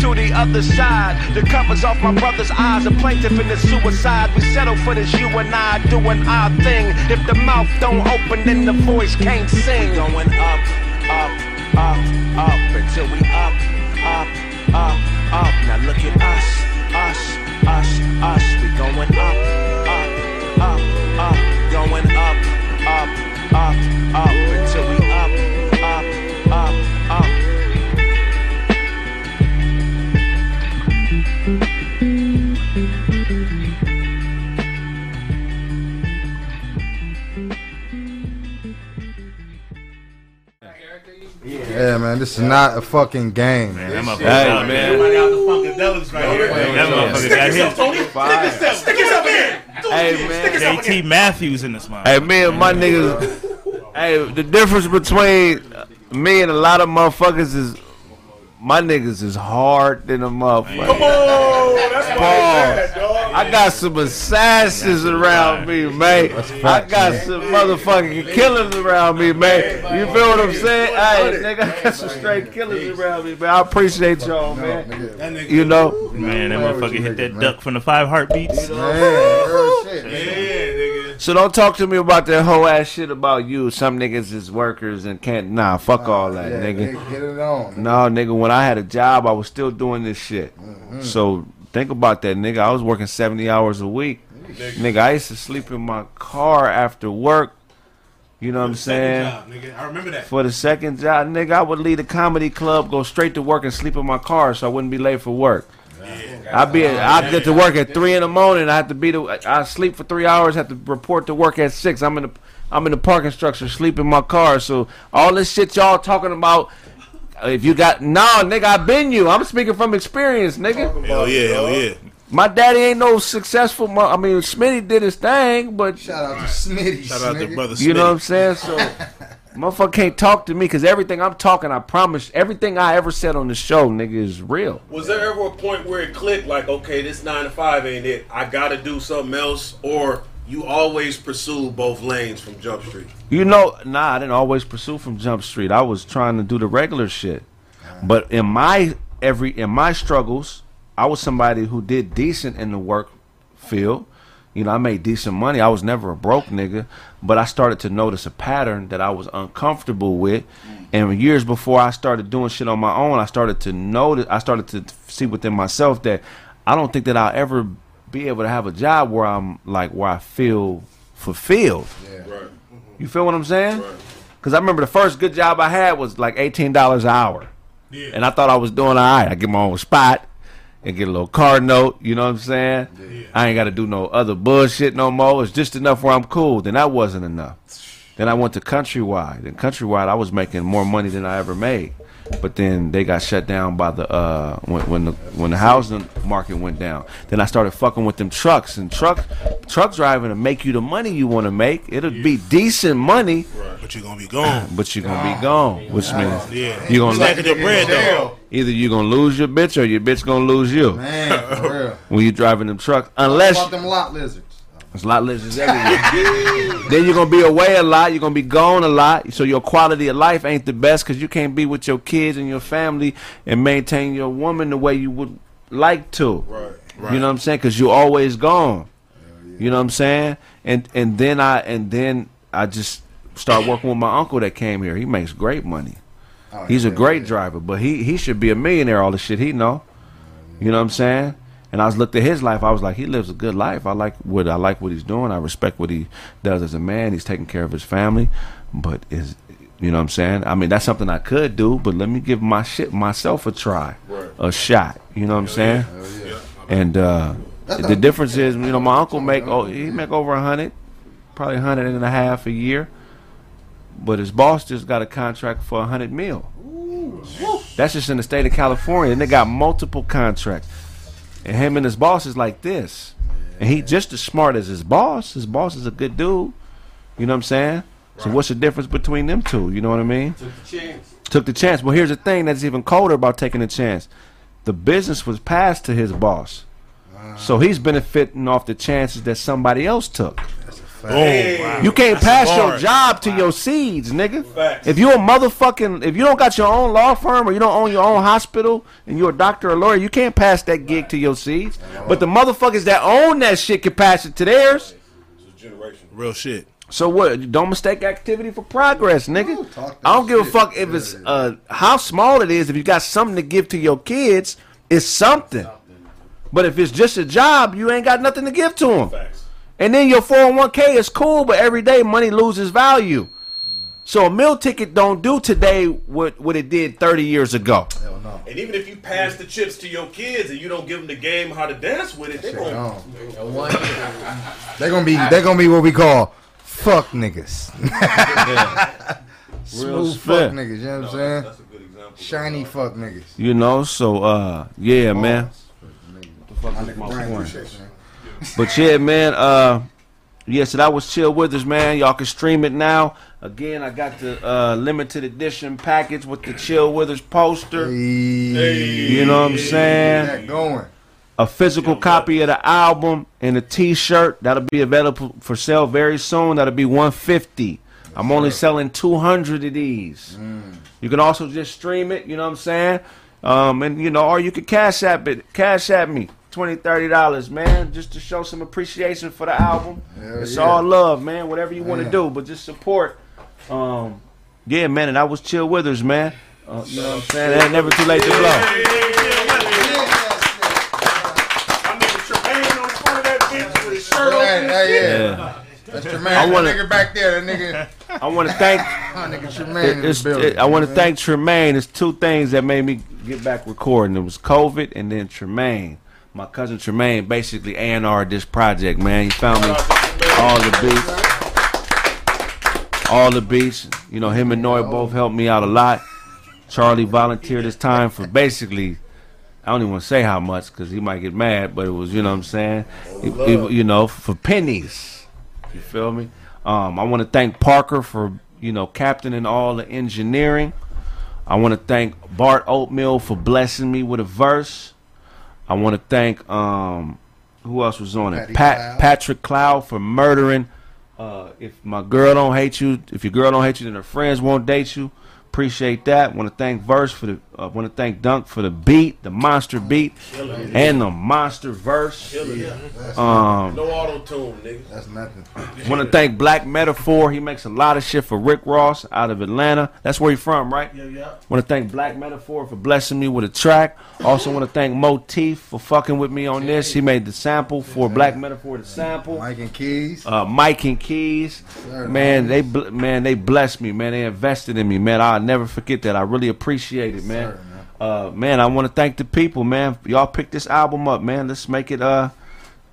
to the other side. The covers off my brother's eyes. A plaintiff in the suicide. We settle for this, you and I doing our thing. If the mouth don't open, then the voice can't sing. Going up, up, up, up until we up, up, up, up. Now look at us, us, us, us. We going up, up, up, up. Going up, up, up, up until we up, up, up, up.
Yeah, man, this is not a fucking game.
Man, that motherfucker
Hey,
out
man.
Somebody out the funkadelics right here. That motherfucker got his.
Stick yourself in.
Hey man,
JT Matthews in this motherfucker.
Hey man, my niggas, Hey, the difference between me and a lot of motherfuckers is my niggas is hard than a motherfucker.
Come on, that's
Pause.
it's bad, dog.
I got some assassins around me, man. I got some motherfucking killers around me, man. You feel what I'm saying? Hey, nigga, I got some straight killers around me, man. I appreciate y'all, man. You know,
Man, that motherfucker hit that duck from the five heartbeats.
So don't talk to me about that whole ass shit about you. Some niggas is workers and can't. Nah, fuck all that,
Yeah,
nigga.
get- get it on.
No, nigga. When I had a job, I was still doing this shit.
Mm-hmm.
So think about that, nigga. I was working seventy hours a week. Nigga, I used to sleep in my car after work. You know what I'm saying?
job, nigga. I remember that.
For the second job, nigga, I would leave the comedy club, go straight to work, and sleep in my car, so I wouldn't be late for work. I'd be, I'd get to work at three in the morning. I have to be to, I sleep for three hours. Have to report to work at six. I'm in the, I'm in the parking structure, sleep in my car. So all this shit y'all talking about, uh, if you got no, nigga, I been you. I'm speaking from experience, nigga.
Hell yeah, hell yeah.
My daddy ain't no successful. Mo- I mean, Smitty did his thing, but
shout out to Smitty.
Shout out to brother Smitty.
You know what I'm saying? So, [laughs] motherfucker can't talk to me because everything I'm talking, I promise, everything I ever said on the show, nigga, is real.
Was there ever a point where it clicked like, okay, this nine to five ain't it? I gotta do something else, or you always pursue both lanes from Jump Street?
You know, nah, I didn't always pursue from Jump Street. I was trying to do the regular shit. But in my every in my struggles, I was somebody who did decent in the work field. You know, I made decent money. I was never a broke nigga, but I started to notice a pattern that I was uncomfortable with. And years before I started doing shit on my own, I started to notice I started to see within myself that I don't think that I'll ever be able to have a job where I'm like where I feel fulfilled.
Right.
You feel what I'm saying? Because I remember the first good job I had was like eighteen dollars an hour, yeah. and I thought I was doing all right. I get my own spot and get a little car note. You know what I'm saying? I ain't got to do no other bullshit no more. It's just enough where I'm cool. Then that wasn't enough. Then I went to Countrywide. And Countrywide, I was making more money than I ever made. But then they got shut down by the uh, when, when the when the housing market went down. Then I started fucking with them trucks and truck truck driving to make you the money you want to make. It'll be decent money,
But you're gonna be gone.
but you're gonna be gone, which means
Yeah.
you're gonna
Stacking your bread, though.
Either you're gonna lose your bitch or your bitch gonna lose you.
Man, for real. [laughs]
when you're driving them trucks, unless
Fuck them lot lizards.
There's a lot of lizards everywhere. [laughs] then you're gonna be away a lot. You're gonna be gone a lot. So your quality of life ain't the best because you can't be with your kids and your family and maintain your woman the way you would like to.
Right. right.
You know what I'm saying? Because you're always gone. You know what I'm saying? And and then I and then I just start working with my uncle that came here. He makes great money.
Oh,
He's a great driver, but he he should be a millionaire. All the shit he know. You know what I'm saying? And I was looked at his life. I was like, he lives a good life. I like what I like what he's doing. I respect what he does as a man. He's taking care of his family, but is you know what I'm saying? I mean, that's something I could do, but let me give my shit myself a try,
Right.
a shot. You know what I'm saying?
Yeah.
And uh, the difference is, you know, my uncle make oh he make over a hundred, probably a hundred and a half a year, but his boss just got a contract for a hundred mil. That's just in the state of California, and they got multiple contracts. And him and his boss is like this, and he just as smart as his boss. His boss is a good dude. You know what I'm saying? So what's the difference between them two? You know what I mean?
Took the chance.
took the chance. Well, here's the thing that's even colder about taking a chance. The business was passed to his boss. Ah. So he's benefiting off the chances that somebody else took.
Boom.
You can't
That's
pass your job to your seeds, nigga.
Facts.
If you a motherfucking, if you don't got your own law firm or you don't own your own hospital and you're a doctor or lawyer, you can't pass that gig to your seeds. But the motherfuckers that own that shit can pass it to theirs.
Real shit.
So what? Don't mistake activity for progress, nigga. I don't give a fuck if it's uh how small it is. If you got something to give to your kids, it's something. But if it's just a job, you ain't got nothing to give to them. And then your 401k is cool, but every day money loses value. So a meal ticket don't do today what what it did 30 years ago. Hell no.
And even if you pass the chips to your kids and you don't give them the game how to dance with it, they're gonna.
They're gonna be they're gonna be what we call fuck niggas. [laughs]
Real
Smooth
spit.
fuck niggas, you know what I'm saying? Shiny fuck niggas.
You know, so uh yeah, man.
My nigga Brian, appreciate you, man.
But yeah, man, uh Yeah, so that was Chill Withers, man. Y'all can stream it now. Again, I got the uh, limited edition package with the Chill Withers poster. You know what I'm saying?
That going.
A physical copy of the album and a T-shirt that'll be available for sale very soon. That'll be 150. I'm only selling 200 of these. You can also just stream it. You know what I'm saying? Um, and you know, or you can cash app it. Cash at me. 20 30 dollars man just to show some appreciation for the album
Hell
it's
yeah.
all love man whatever you want to
Yeah.
do but just support um yeah man and i was chill withers man uh, you know what i'm saying it ain't never too late to blow
Hey, hey, yeah.
Yeah.
That's Tremaine.
I wanna-
back there. That nigga. [laughs]
I want to thank.
nigga Tremaine
It-
in the
it's-
building.
it- I want to thank Tremaine. It's two things that made me get back recording. It was COVID and then Tremaine. My cousin Tremaine basically A and R this project. Man, he found me all the beats, all the beats. You know, him and Noy both helped me out a lot. Charlie volunteered his time for basically. I don't even want to say how much because he might get mad, but it was, you know what I'm saying? You know, for pennies. You feel me? Um, I want to thank Parker for you know captaining all the engineering. I want to thank Bart Oatmeal for blessing me with a verse. I want to thank um, who else was on it? Pat
Cloud.
Patrick Cloud for murdering. Uh, if my girl don't hate you, if your girl don't hate you, then her friends won't date you. Appreciate that. Want to thank Verse for the. Uh, Want to thank Dunk for the beat, the monster beat, and the monster verse. Um,
no auto tune, nigga.
That's nothing.
Want to thank Black Metaphor. He makes a lot of shit for Rick Ross out of Atlanta. That's where he from, right?
Yeah, yeah.
Want to thank Black Metaphor for blessing me with a track. Also want to thank Motif for fucking with me on this. He made the sample for Black Metaphor to sample.
Mike and Keys.
Uh, Mike and Keys,
Sir,
man, they bl- man they blessed me, man. They invested in me, man. I'll never forget that. I really appreciate it, man. Uh, man, I want to thank the people, man. Y'all picked this album up, man. Let's make it uh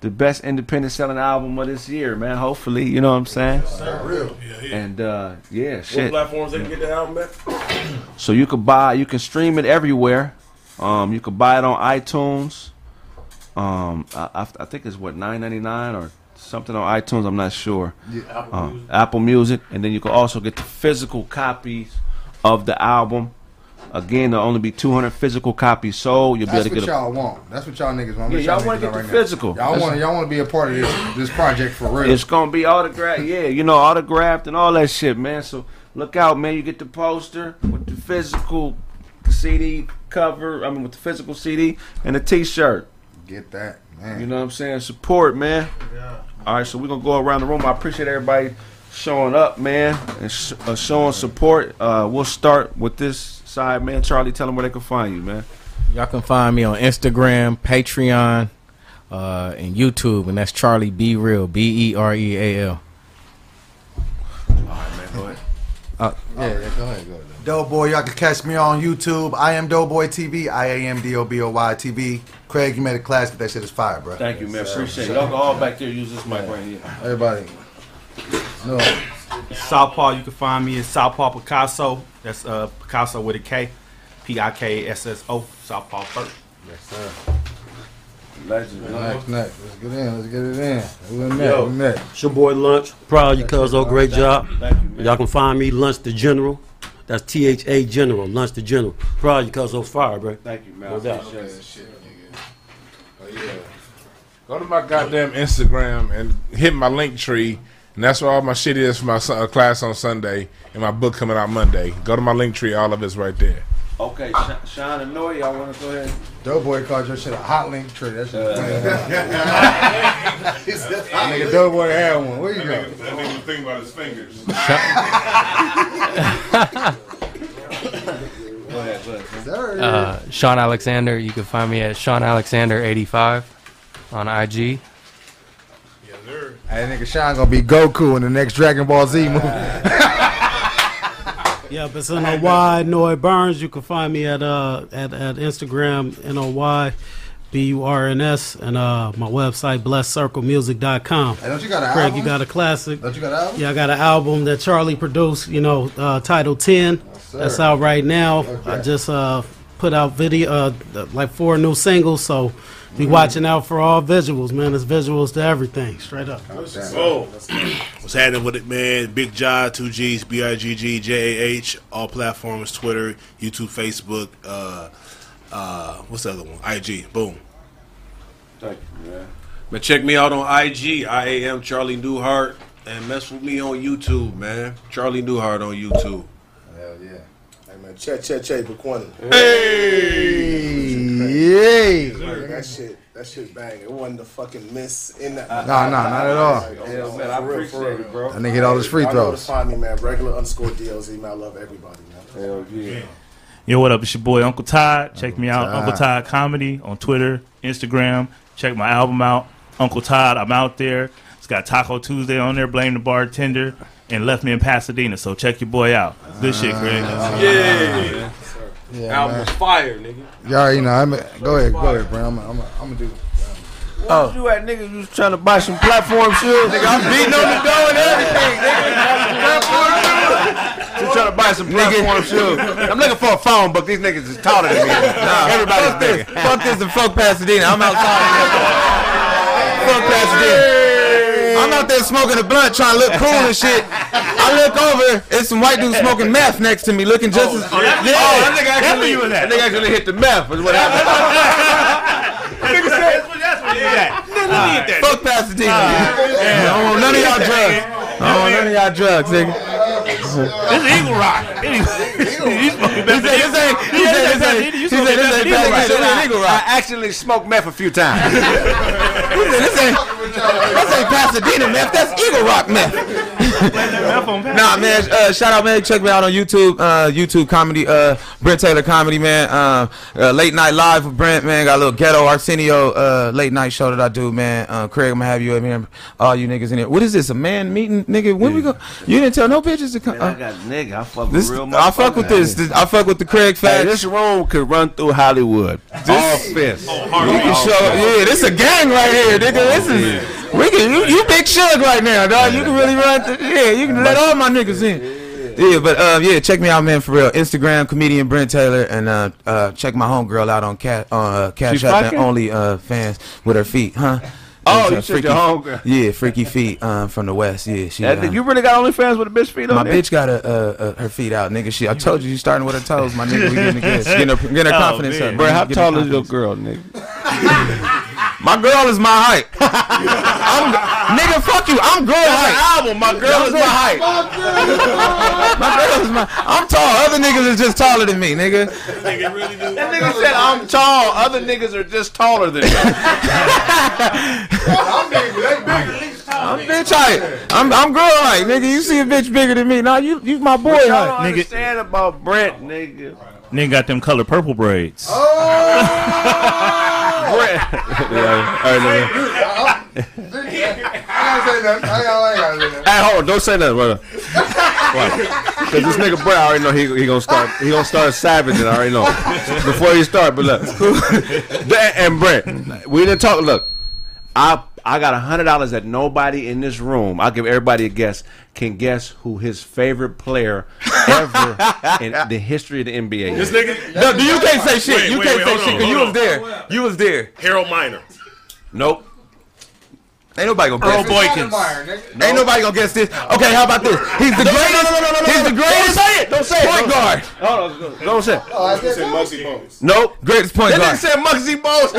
the best independent selling album of this year, man. Hopefully, you know what I'm saying.
Real.
And uh, yeah,
What
shit.
platforms they can get the album at? [clears throat]
So you can buy, you can stream it everywhere. Um, you can buy it on iTunes. Um, I, I, I think it's what nine ninety nine or something on iTunes. I'm not sure.
Yeah, Apple
Uh,
Music.
Apple Music, and then you can also get the physical copies of the album. Again, there'll only be 200 physical copies sold. You'll be
That's
able to get.
y'all want. That's what y'all niggas want.
Yeah,
What
y'all wanna get the
right now?
physical.
Y'all
That's-
want. Y'all want to be a part of this this project for real.
It's gonna be autographed, yeah, you know, autographed and all that shit, man. So look out, man. You get the poster with the physical CD cover. I mean, with the physical CD and the T-shirt.
Get that, man.
You know what I'm saying? Support, man. Yeah. All right, so we're gonna go around the room. I appreciate everybody showing up, man, and sh- uh, showing support. Uh, we'll start with this side, man. Charlie, tell them where they can find you, man.
Y'all can find me on Instagram, Patreon, uh, and YouTube, and that's Charlie B Real, B E R E A L.
Uh, yeah, yeah, go ahead, go ahead.
Doughboy, y'all can catch me on YouTube. I am Doughboy TV. I A M D O B O Y TV. Craig, you made a classic. That shit is fire, bro.
Thank you, man. Appreciate it. Y'all go all back there. Use this mic right here.
Everybody. No.
Southpaw, you can find me at Southpaw Picasso. That's uh, Picasso with a K. P I K S S O. Southpaw first.
Yes, sir.
Legend.
Next, next. Let's get in. Let's get it in. Who in there?
Yo,
Who in there?
it's your boy Lunch. Proud you, cuz. Oh, great job.
Thank you, man.
Y'all can find me Lunch the General. That's T H A General. Lunch the General. Proud you, cuz. Oh, fire, bro.
Thank you, man.
No
I
doubt.
appreciate it.
Oh, yeah. Go to my goddamn Instagram and hit my link tree. And that's where all my shit is for my son, uh, class on Sunday and my book coming out Monday. Go to my link tree. All of it's right there.
Okay, Sh- Sean and Noy, y'all want to go ahead?
Doughboy called your shit a hot link tree. That's. That shit. [laughs] Nigga, Doughboy had one. Where you go?
That nigga was thinking about his fingers. [laughs]
Go ahead, go ahead.
Uh, Sean Alexander. You can find me at Sean Alexander eighty five on IG.
Hey, nigga, Sean gonna be Goku in the next Dragon Ball Z movie. [laughs]
Yeah, but it's N-O-Y, Noy Burns. You can find me at uh at, at Instagram, N-O-Y, B-U-R-N-S, and uh my website, blesscirclemusic.com.
Hey, don't you got an
Craig,
album?
you got a classic.
Don't you got an album?
Yeah, I got an album that Charlie produced, you know, uh, titled 10.
sir.
That's out right now.
Okay.
I just uh put out video uh, like four new singles. So be watching out for all visuals, man. It's visuals to everything, straight up.
Oh, what's happening with it, man? Bigg Jah, two G's, B I G G J A H, all platforms: Twitter, YouTube, Facebook. Uh, uh, what's the other one? IG. Boom.
Thank you, man.
But check me out on IG. I am Charlie Newhart, and mess with me on YouTube, man. Charlie Newhart on YouTube.
Hell yeah. Hey man, check, check, check, Baquani.
Hey,
Like, that shit, that shit bang. It wasn't the fucking miss in that.
Nah, nah, not at all.
Like,
Hell,
for
man, I
real,
appreciate
for real.
it, bro.
That nigga hit all his free
Y'all know
throws.
to find me, man. Regular underscore DLZ, man. I love everybody, man.
Hell yeah.
Yo, what up? It's your boy Uncle Todd. Check me out,
Todd.
Uncle Todd Comedy on Twitter, Instagram. Check my album out, Uncle Todd. I'm out there. It's got Taco Tuesday on there. Blame the bartender, and left me in Pasadena. So check your boy out. Good shit, Craig.
Yeah.
Yeah, Yeah,
Album
man.
was fire, nigga.
Y'all already know. I'm, a, go ahead, go ahead, bro. I'm, I'm, I'm gonna do.
Oh, you at nigga? You was trying to buy some platform shoes? nigga, I'm beating on the door and everything. Nigga, you trying to buy some platform shoes? I'm looking for a phone, but these niggas is taller than me. Everybody's
fuck this,
bigger.
fuck this and fuck Pasadena. I'm outside. [laughs] fuck Pasadena. I'm out there smoking a blunt, trying to look cool and [laughs] shit. I look over, it's some white dude smoking meth next to me, looking just oh, as.
Oh, that, oh, that nigga actually,
you in that.
that nigga actually hit the meth. Is what happened. [laughs]
Nigga said, that's what you got.
Fuck Pasadena. I don't want none of y'all drugs. I don't want none of y'all drugs, nigga.
This is Eagle Rock. He's smoking
He said this ain't. He said this ain't. He said this ain't Pasadena. This ain't Eagle
I actually smoked meth a few times. [laughs]
He said this ain't. This [laughs] ain't Pasadena meth. That's Eagle Rock meth. Nah, man. Uh, shout out, man. Check me out on YouTube. Uh, YouTube comedy. Uh, Brent Taylor comedy, man. Uh, uh, late night live with Brent, man. Got a little ghetto Arsenio uh, late night show that I do, man. Uh, Craig, I'm gonna have you in here. All you niggas in here. What is this? A man meeting, nigga? When we go? You didn't tell no bitches to come.
Man, I
Uh,
got nigga. I fuck
this,
with real
I fuck with this. This- I fuck with the Craig
Hey, this room could run through Hollywood. All fists.
You can show, yeah, this a gang right here, nigga. This is we can you, you big shug right now, dog. You can really run, th- yeah. You can let all my niggas in. Yeah, but uh, yeah, check me out, man, for real. Instagram comedian Brent Taylor, and uh, uh, check my homegirl out on cat on uh, Cash App and only uh, fans with her feet, huh?
Oh, you
uh,
said your homegirl.
Yeah, freaky feet um, from the west. Yeah, she.
That-
um,
you really got OnlyFans with a bitch feet on
my
there?
bitch got a, uh, uh, her feet out, nigga. She, I told you, she's starting with her toes, my nigga. We getting, getting, getting her, getting her [laughs]
Oh,
confidence
man.
up.
Bro, how tall is your girl, nigga? [laughs]
My girl is my height. [laughs] I'm, nigga, fuck you. I'm girl height.
album. My girl is my height.
My girl is my. I'm tall. Other niggas is just taller than me, nigga.
That nigga said I'm tall. Other niggas are just taller than me. [laughs]
I'm bitch height. I'm I'm girl height, nigga. You see a bitch bigger than me? Nah, you you my boy
What y'all don't understand about Brent, nigga.
Nigga got them color purple braids.
Brent. [laughs] Oh! Right. Hey, hold on, don't say nothing, brother. Because this nigga Brent, I already know he, he gonna start. He gonna start savaging. I already know before he start. But look, [laughs] That- and Brent, we didn't talk. Look, I I got a hundred dollars that nobody in this room. I'll give everybody a guess. Can guess who his favorite player [laughs] ever in the history of the NBA
This
is?
nigga.
No, you can't say shit.
Wait,
you
wait,
can't
wait,
say
hold
shit because you
hold
was there. You was there.
Harold Miner.
Nope.
Ain't nobody gonna
Earl
guess this.
Boykins.
Ain't nobody gonna guess this. Okay, how about this? He's the greatest. No, no, He's the greatest.
Don't say it. Don't say it.
Point
Don't-
guard.
Hold on. Don't say it.
Oh, I said Muggsy Bogues.
Nope.
Greatest point guard.
That
guard.
nigga said Muggsy Bogues. [laughs]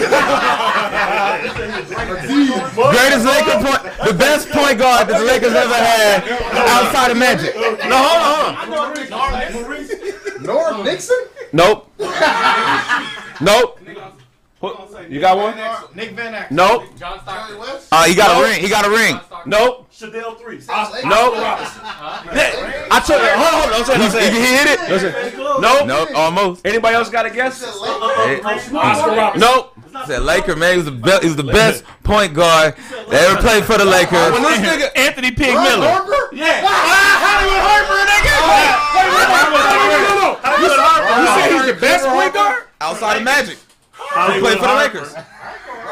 Greatest Laker point, the best point guard that the Lakers ever had outside of Magic.
No, hold on. Hold on.
Norm Nixon?
Nope. nope. You got one?
Nick Van Exel.
Nope.
John Stockton.
Uh, he got a ring. He got a ring.
Nope.
Sedale Threatt.
Nope. Yeah, I took it. Hold on, hold on. Don't say it. Don't say
He, he hit it.
Don't say. Nope.
Nope, almost.
Anybody else got a guess?
Oscar Robertson.
Nope.
Said Laker man, he was the best. He was the best point guard that ever played for the Lakers.
When this nigga
Anthony Pig Miller.
Yeah.
Hollywood Harper, nigga.
You said he's the best point guard?
Outside of Magic, he played for the Lakers.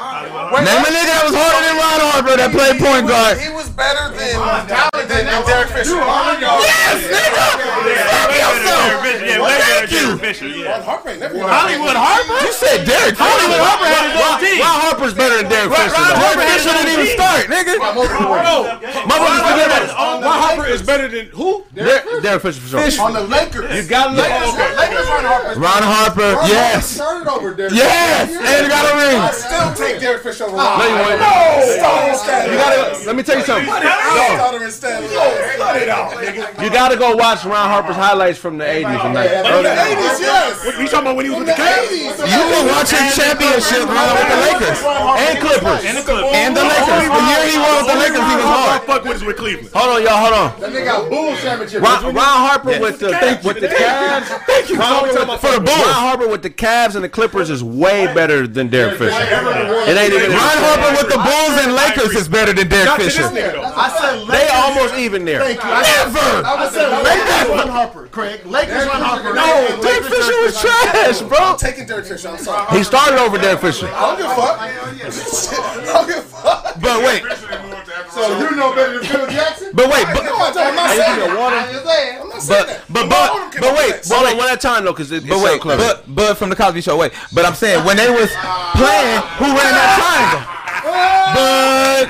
Wait,
Name a nigga that was harder than Ron Harper that played point guard.
He was better than than, than Derek Fisher?
Yes,
Yeah, way better than Derek Fisher. Yeah.
Harper ain't never
Hollywood Harper?
You said Derek Fisher.
Hollywood Harper had his own team.
Ron Harper's better than Derek Fisher.
Ron. Harper Fisher didn't even start, nigga.
No,
Motherfuckers forget about it.
Ron Harper is better than who?
Derek, Derek Fisher for sure.
On the Lakers.
You gotta look.
Lakers, Ron Harper.
Ron Harper, yes.
Started over Derek
Yes,
Fisher.
and got a ring.
I still take Derek Fisher over Ron.
No, you won't.
No,
You gotta. Let me tell you something. No.
Cut it out,
You gotta go watch Ron Harper's highlights from the '80s and like
From the 80s, yes.
What you talking about when he was with the Cavs?
You been watching championship run with the Lakers
and Clippers.
And the Clippers.
and the Lakers. The year he won with the Lakers, he was hard.
Fuck with with Cleveland.
Hold on, y'all. Hold on.
That nigga got Bulls championship.
Ron, Ron Harper with the with the Cavs. Thank you. Ron, Harper with,
For the Bulls.
Ron Harper with the Cavs and the Clippers is way better than Derek Fisher. It ain't even.
Ron Harper with the Bulls and Lakers is better than Derek
Not to this
Fisher.
I said
They almost even there.
Thank you. Never. I said Lakers Ron Harper, Craig. Lakers Ron Harper.
No, Derek Fisher was trash, bro.
I'm taking Derek Fisher. I'm sorry.
He started over Derek Fisher.
I don't give a fuck. I don't give a fuck.
But wait, [laughs]
So you know better than Phil Jackson?
but wait, but
No, I'm not saying that. I'm not saying
but
that.
but but but wait,
Hold on, one at a time though, because it, it's
wait,
so clever.
but but from the Cosby Show, wait. But I'm saying when they was ah. playing, who ran that ah. triangle? Ah. But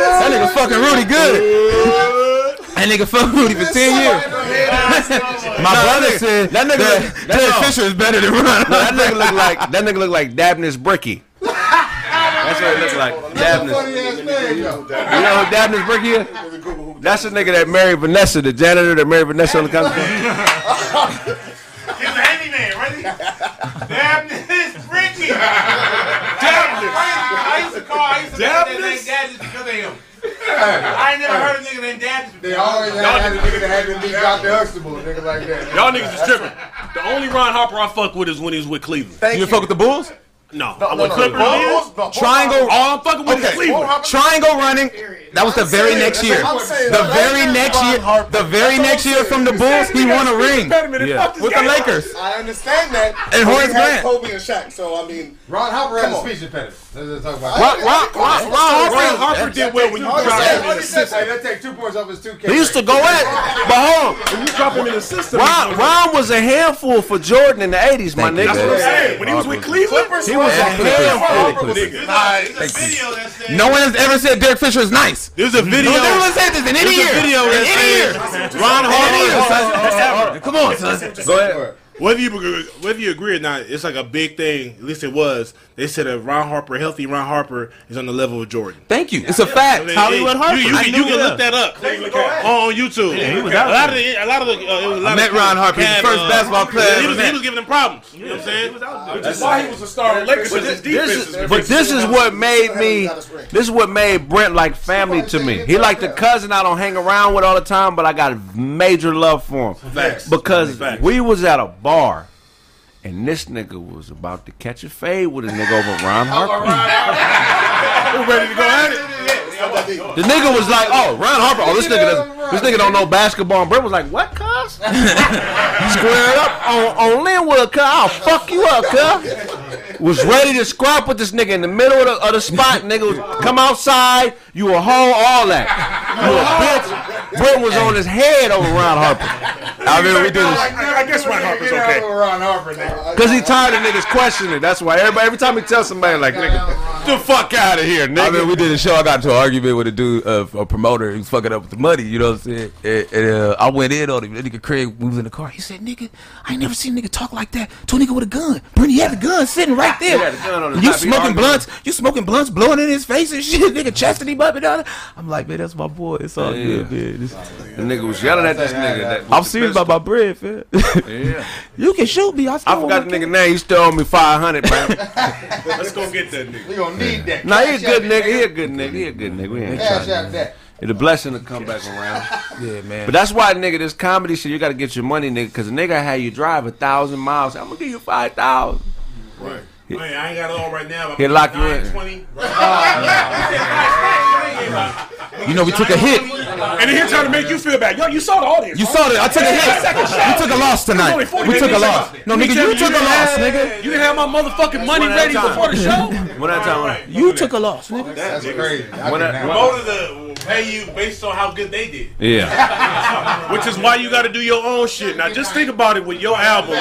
that nigga fucking Rudy good. That nigga fucked Rudy for ten years. [laughs] My brother said
that nigga,
that
that,
Derek
no.
Fisher is better than Ron.
No, that nigga look like that nigga look like Dabnis Brickey. That's what he look like. Dabnis.
Funny ass name, yo.
You know who Dabnis Brickey is? That's the nigga that married Vanessa, the janitor that married Vanessa on the couch.
He's a handyman, ready? Damn this Ricky. Damn this. I used to call, I used to call that name Dad because of him. I ain't never heard a nigga named Dad.
They always had a nigga that had to be Dr. Huxtable, nigga like that.
Y'all niggas is tripping. The only Ron Harper I fuck with is when he's with Cleveland.
You been fuck with the Bulls?
No,
No,
I'm
no,
with
no.
Clippers.
Bulls,
then.
no,
Triangle.
All I'm fucking with is
Okay.
Cleveland.
Triangle running. That was the very
saying-
next year.
what I'm saying.
The
The
very next year. The very next year from the Bulls, he won a ring with the Lakers.
I understand that.
And
but
Horace
he had
Grant.
Kobe and Shaq, so I mean,
Ron Harper
Come
had a
on.
speech impediment. Let's just talk about
Ron,
it.
Ron, Ron, Ron Harper.
Ron Harper did well when you
I'm
dropped
saying,
him in
what
the
he said,
system.
Hey, that take two points off his two K.
He used to go at, but hold on.
When you drop him in the system,
Ron, Ron was a handful for Jordan in the '80s, my
Thank you,
nigga.
That's what I'm saying. When he was with Cleveland,
He was a handful.
nigga.
There's a video that says
No one has ever said Derek Fisher is nice.
There's a video.
No one has said this in any
There's
year.
a video
in
that
any year.
says Ron
Any year,
Harper.
son. Come on, son.
Go ahead.
Whether you agree- whether you agree or not, it's like a big thing. At least it was. They said that Ron Harper, healthy Ron Harper, is on the level of Jordan.
Thank you. It's a fact.
Hollywood
Harper.
You, you,
I
can- you can look that up on, on YouTube.
he was
a
out
lot of the, a lot of the, uh, it was a lot
I
of
Ron Harper. He's the
had,
first
uh,
basketball player I
He was, he was giving them problems. You know what I'm saying?
That's
why he was a star on Lakers. His defense
This
is
is, but this is what made me. This is what made Brent like family to me. He like the cousin I don't hang around with all the time, but I got a major love for him
Facts.
because
Facts.
we was at a bar. And this nigga was about to catch a fade with a nigga over Ron Harper.
We're [laughs] ready to go at it.
The nigga was like, "Oh, Ron Harper. Oh, this nigga doesn't. This nigga don't know basketball." And Brent was like, "What, cuz?" [laughs] Squared up on on Lynwood, cuz. I'll fuck you up, cuz. Was ready to scrap with this nigga in the middle of the, of the spot. Nigga was come outside. You a hoe, all that. You a [laughs] bitch. Brent was on his head over Ron Harper. [laughs] I mean, we do this.
I, I guess Ron Harper's okay.
Ron Harper, nigga.
Cause he tired of niggas questioning. That's why everybody every time he tells somebody like nigga, the fuck out of here, nigga.
I mean, we did a show. I got into an argument with a dude, uh, a promoter. He was fucking up with the money. You know what I'm saying? And, and, uh, I went in on him. That nigga Craig was in the car. He said, "Nigga, I ain't never seen a nigga talk like that to a nigga with a gun. Bernie had the gun sitting right there.
He had the gun on his
you smoking
arguing.
blunts? You smoking blunts, blowing in his face and shit. [laughs] Nigga chesting him up and all that. I'm like, man, that's my boy. It's all
Yeah.
good, man. This-
the nigga was yelling at this nigga. That,
I'm serious about my bread, fam. [laughs]
Yeah.
you can shoot me. I,
I forgot the nigga name. He still owe me five hundred, man. [laughs]
Let's go get that nigga.
We gonna need that.
nah, he a good nigga. He a good nigga. He a good nigga. We ain't
Cash
trying.
out that.
It's a blessing to come back [laughs] around.
Yeah, man.
But that's why, nigga, this comedy shit, you got to get your money, nigga, because a nigga had you drive a thousand miles. I'm gonna give you five thousand.
Right. Man, I ain't got it all right now.
He'll lock you in.
20. [laughs] [laughs]
You know, we took a hit.
And then he trying to make you feel bad. Yo, you saw the audience.
You
right?
saw it. I took a hit.
Second show.
We took a loss tonight. We took a loss. No, nigga, you took a loss, nigga.
You didn't have my motherfucking money
one at a
ready
time.
before the show.
One at a time.
You took a loss, nigga.
That's crazy. I
When
can
I-
Promoter pay you based on how good they did.
Yeah. [laughs]
Which is why you got to do your own shit. Now, just think about it with your album.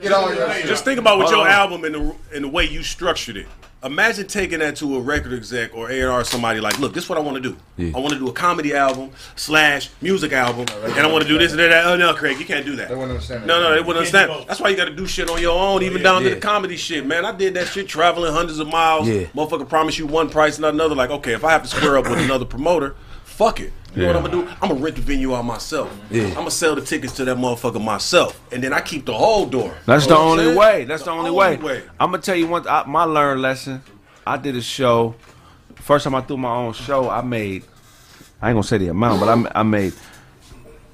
Get all your.
Just think about with your
Hold on.
Album and the and the way you structured it. Imagine taking that to a record exec or A&R somebody like, look, this is what I want to do.
Yeah.
I want to do a comedy album slash music album, and I want to do this and that. Oh no, Craig, you can't do that.
They wouldn't understand that.
No, no, they wouldn't understand. That's why you got to do shit on your own, even down to the comedy shit, man. I did that shit traveling hundreds of miles.
Yeah.
Motherfucker promise you one price, and not another. Like, okay, if I have to square up with another promoter, fuck it. You know what I'm gonna do? I'm gonna rent the venue out myself.
Yeah.
I'm gonna sell the tickets to that motherfucker myself, and then I keep the whole door.
That's
You know
the only
saying?
way. That's the only way.
way.
I'm gonna tell you one. I, my learned lesson. I did a show. First time I threw my own show, I made. I ain't gonna say the amount, but I, I made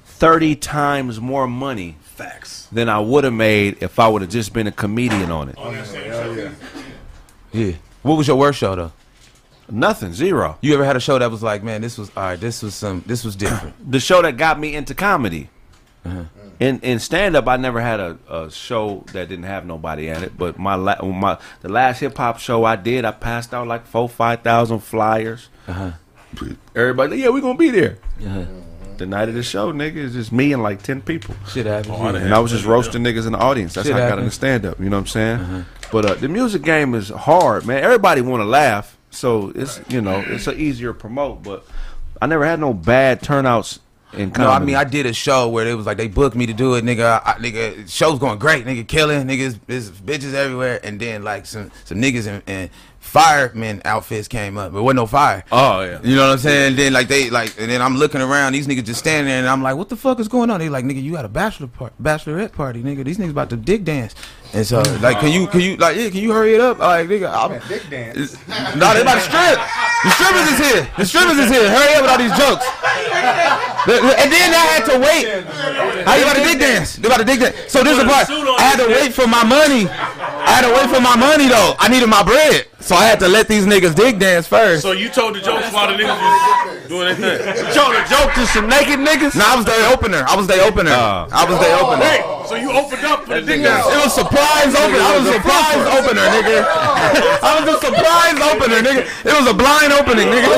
thirty times more money
Facts.
than I would have made if I would have just been a comedian on oh, it.
Yeah. What was your worst show though?
Nothing, zero.
You ever had a show that was like, man, this was all right. This was some. This was different. [clears throat]
The show that got me into comedy.
Uh-huh.
In in stand up, I never had a, a show that didn't have nobody at it. But my la- my the last hip hop show I did, I passed out like four five thousand flyers.
Uh-huh.
Everybody, yeah, we gonna be there.
Uh-huh.
The night of the show, nigga, it's just me and like ten people.
Shit happens.
Oh, I
And I was just roasting niggas in the audience. That's
Shit
how I got
happens.
into stand up. You know what I'm saying?
Uh-huh.
But uh, the music game is hard, man. Everybody want to laugh, so it's you know it's a easier promote. But I never had no bad turnouts in comedy.
No, I mean I did a show where it was like they booked me to do it, nigga. I, nigga, show's going great, nigga, killing, niggas, there's bitches everywhere, and then like some some niggas in, in fireman outfits came up, but wasn't no fire.
Oh yeah.
You know what I'm saying? And then like they like, and then I'm looking around, these niggas just standing there, and I'm like, what the fuck is going on? They like, nigga, you got a bachelor part, bachelorette party, nigga. These niggas about to dick dance, and so like, can you can you like, yeah, can you hurry it up? Like, nigga, I'm,
Dick dance.
no, they about to strip. The strippers is here. The strippers is here. Hurry up with all these jokes. The- the- And then I had to wait. How you about to dick dance? They about to dick dance. So this is the part. I had to wait for my money. I had to wait for my money though. I needed my bread, so I had to let these niggas dick dance first.
So you told the jokes while the niggas was doing their thing.
You told a joke to some naked niggas?
No, I was their opener. I was their opener.
Oh.
I was their opener.
Hey, so you opened up for the dick dance.
It was surprise opener. I was a surprise opener, nigga. [laughs] I was a surprise opener, nigga. It was a blind opening, nigga.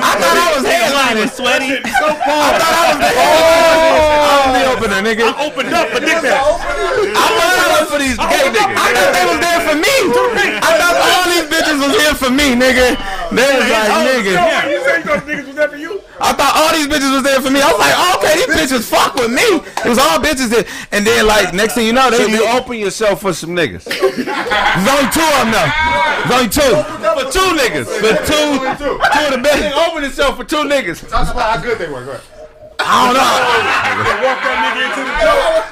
I thought I was headlining.
Sweaty. So
I thought I was the headliner. I was the opener, nigga.
I opened up for dick dance.
I was up for these gay niggas. I thought they was there for me. I thought all these bitches was here for me, nigga. They was like, nigga.
You said you thought niggas was there for you?
I thought all these bitches was there for me. I was like, oh, okay, these bitches fuck with me. It was all bitches there. And then, like, next thing you know, they,
So you open yourself for some niggas.
there's only two of them though. There's only two.
for two niggas.
For two, two of the best.
Open yourself for two niggas.
Talk about how good they were. Go ahead.
I don't know.
Walk that nigga into the door.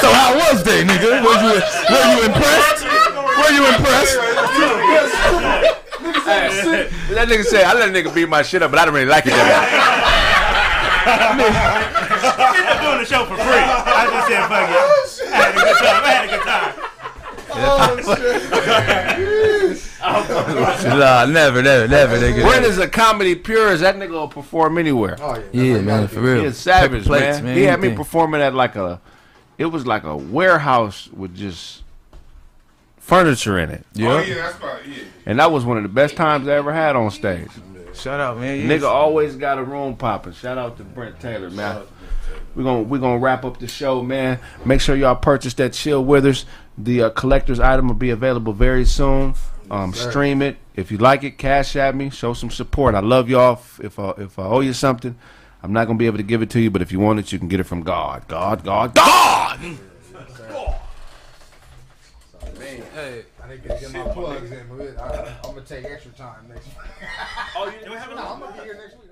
So how was they, nigga? Were you were you impressed? Were you impressed? [laughs]
That nigga said, I let a nigga beat my shit up, but I don't really like it that
People [laughs] doing the show for free. [laughs] I just said, fuck it. Oh, I had a good time. I had a good time.
Oh Nah, never, never, never, nigga.
Brent is a comedy purist. That nigga will perform anywhere.
Oh yeah.
Yeah, man, for real.
He is savage,
plates,
man. He had me performing at like a, it was like a warehouse with just furniture in it.
Oh, yeah, that's probably, yeah.
And that was one of the best times I ever had on stage.
Shout out, man.
Nigga always got a room popping. Shout out to Brent Taylor, man. We're gonna we're gonna wrap up the show, man. Make sure y'all purchase that Chill Withers. The uh, collector's item will be available very soon. Um, stream it if you like it. Cash at me. Show some support. I love y'all. If- If I, if I owe you something, I'm not gonna be able to give it to you. But if you want it, you can get it from God. God. God. God.
I didn't get, get my plugs in, I, I'm gonna take extra time next week.
Oh, you, you have [laughs]
No, I'm gonna be here next week.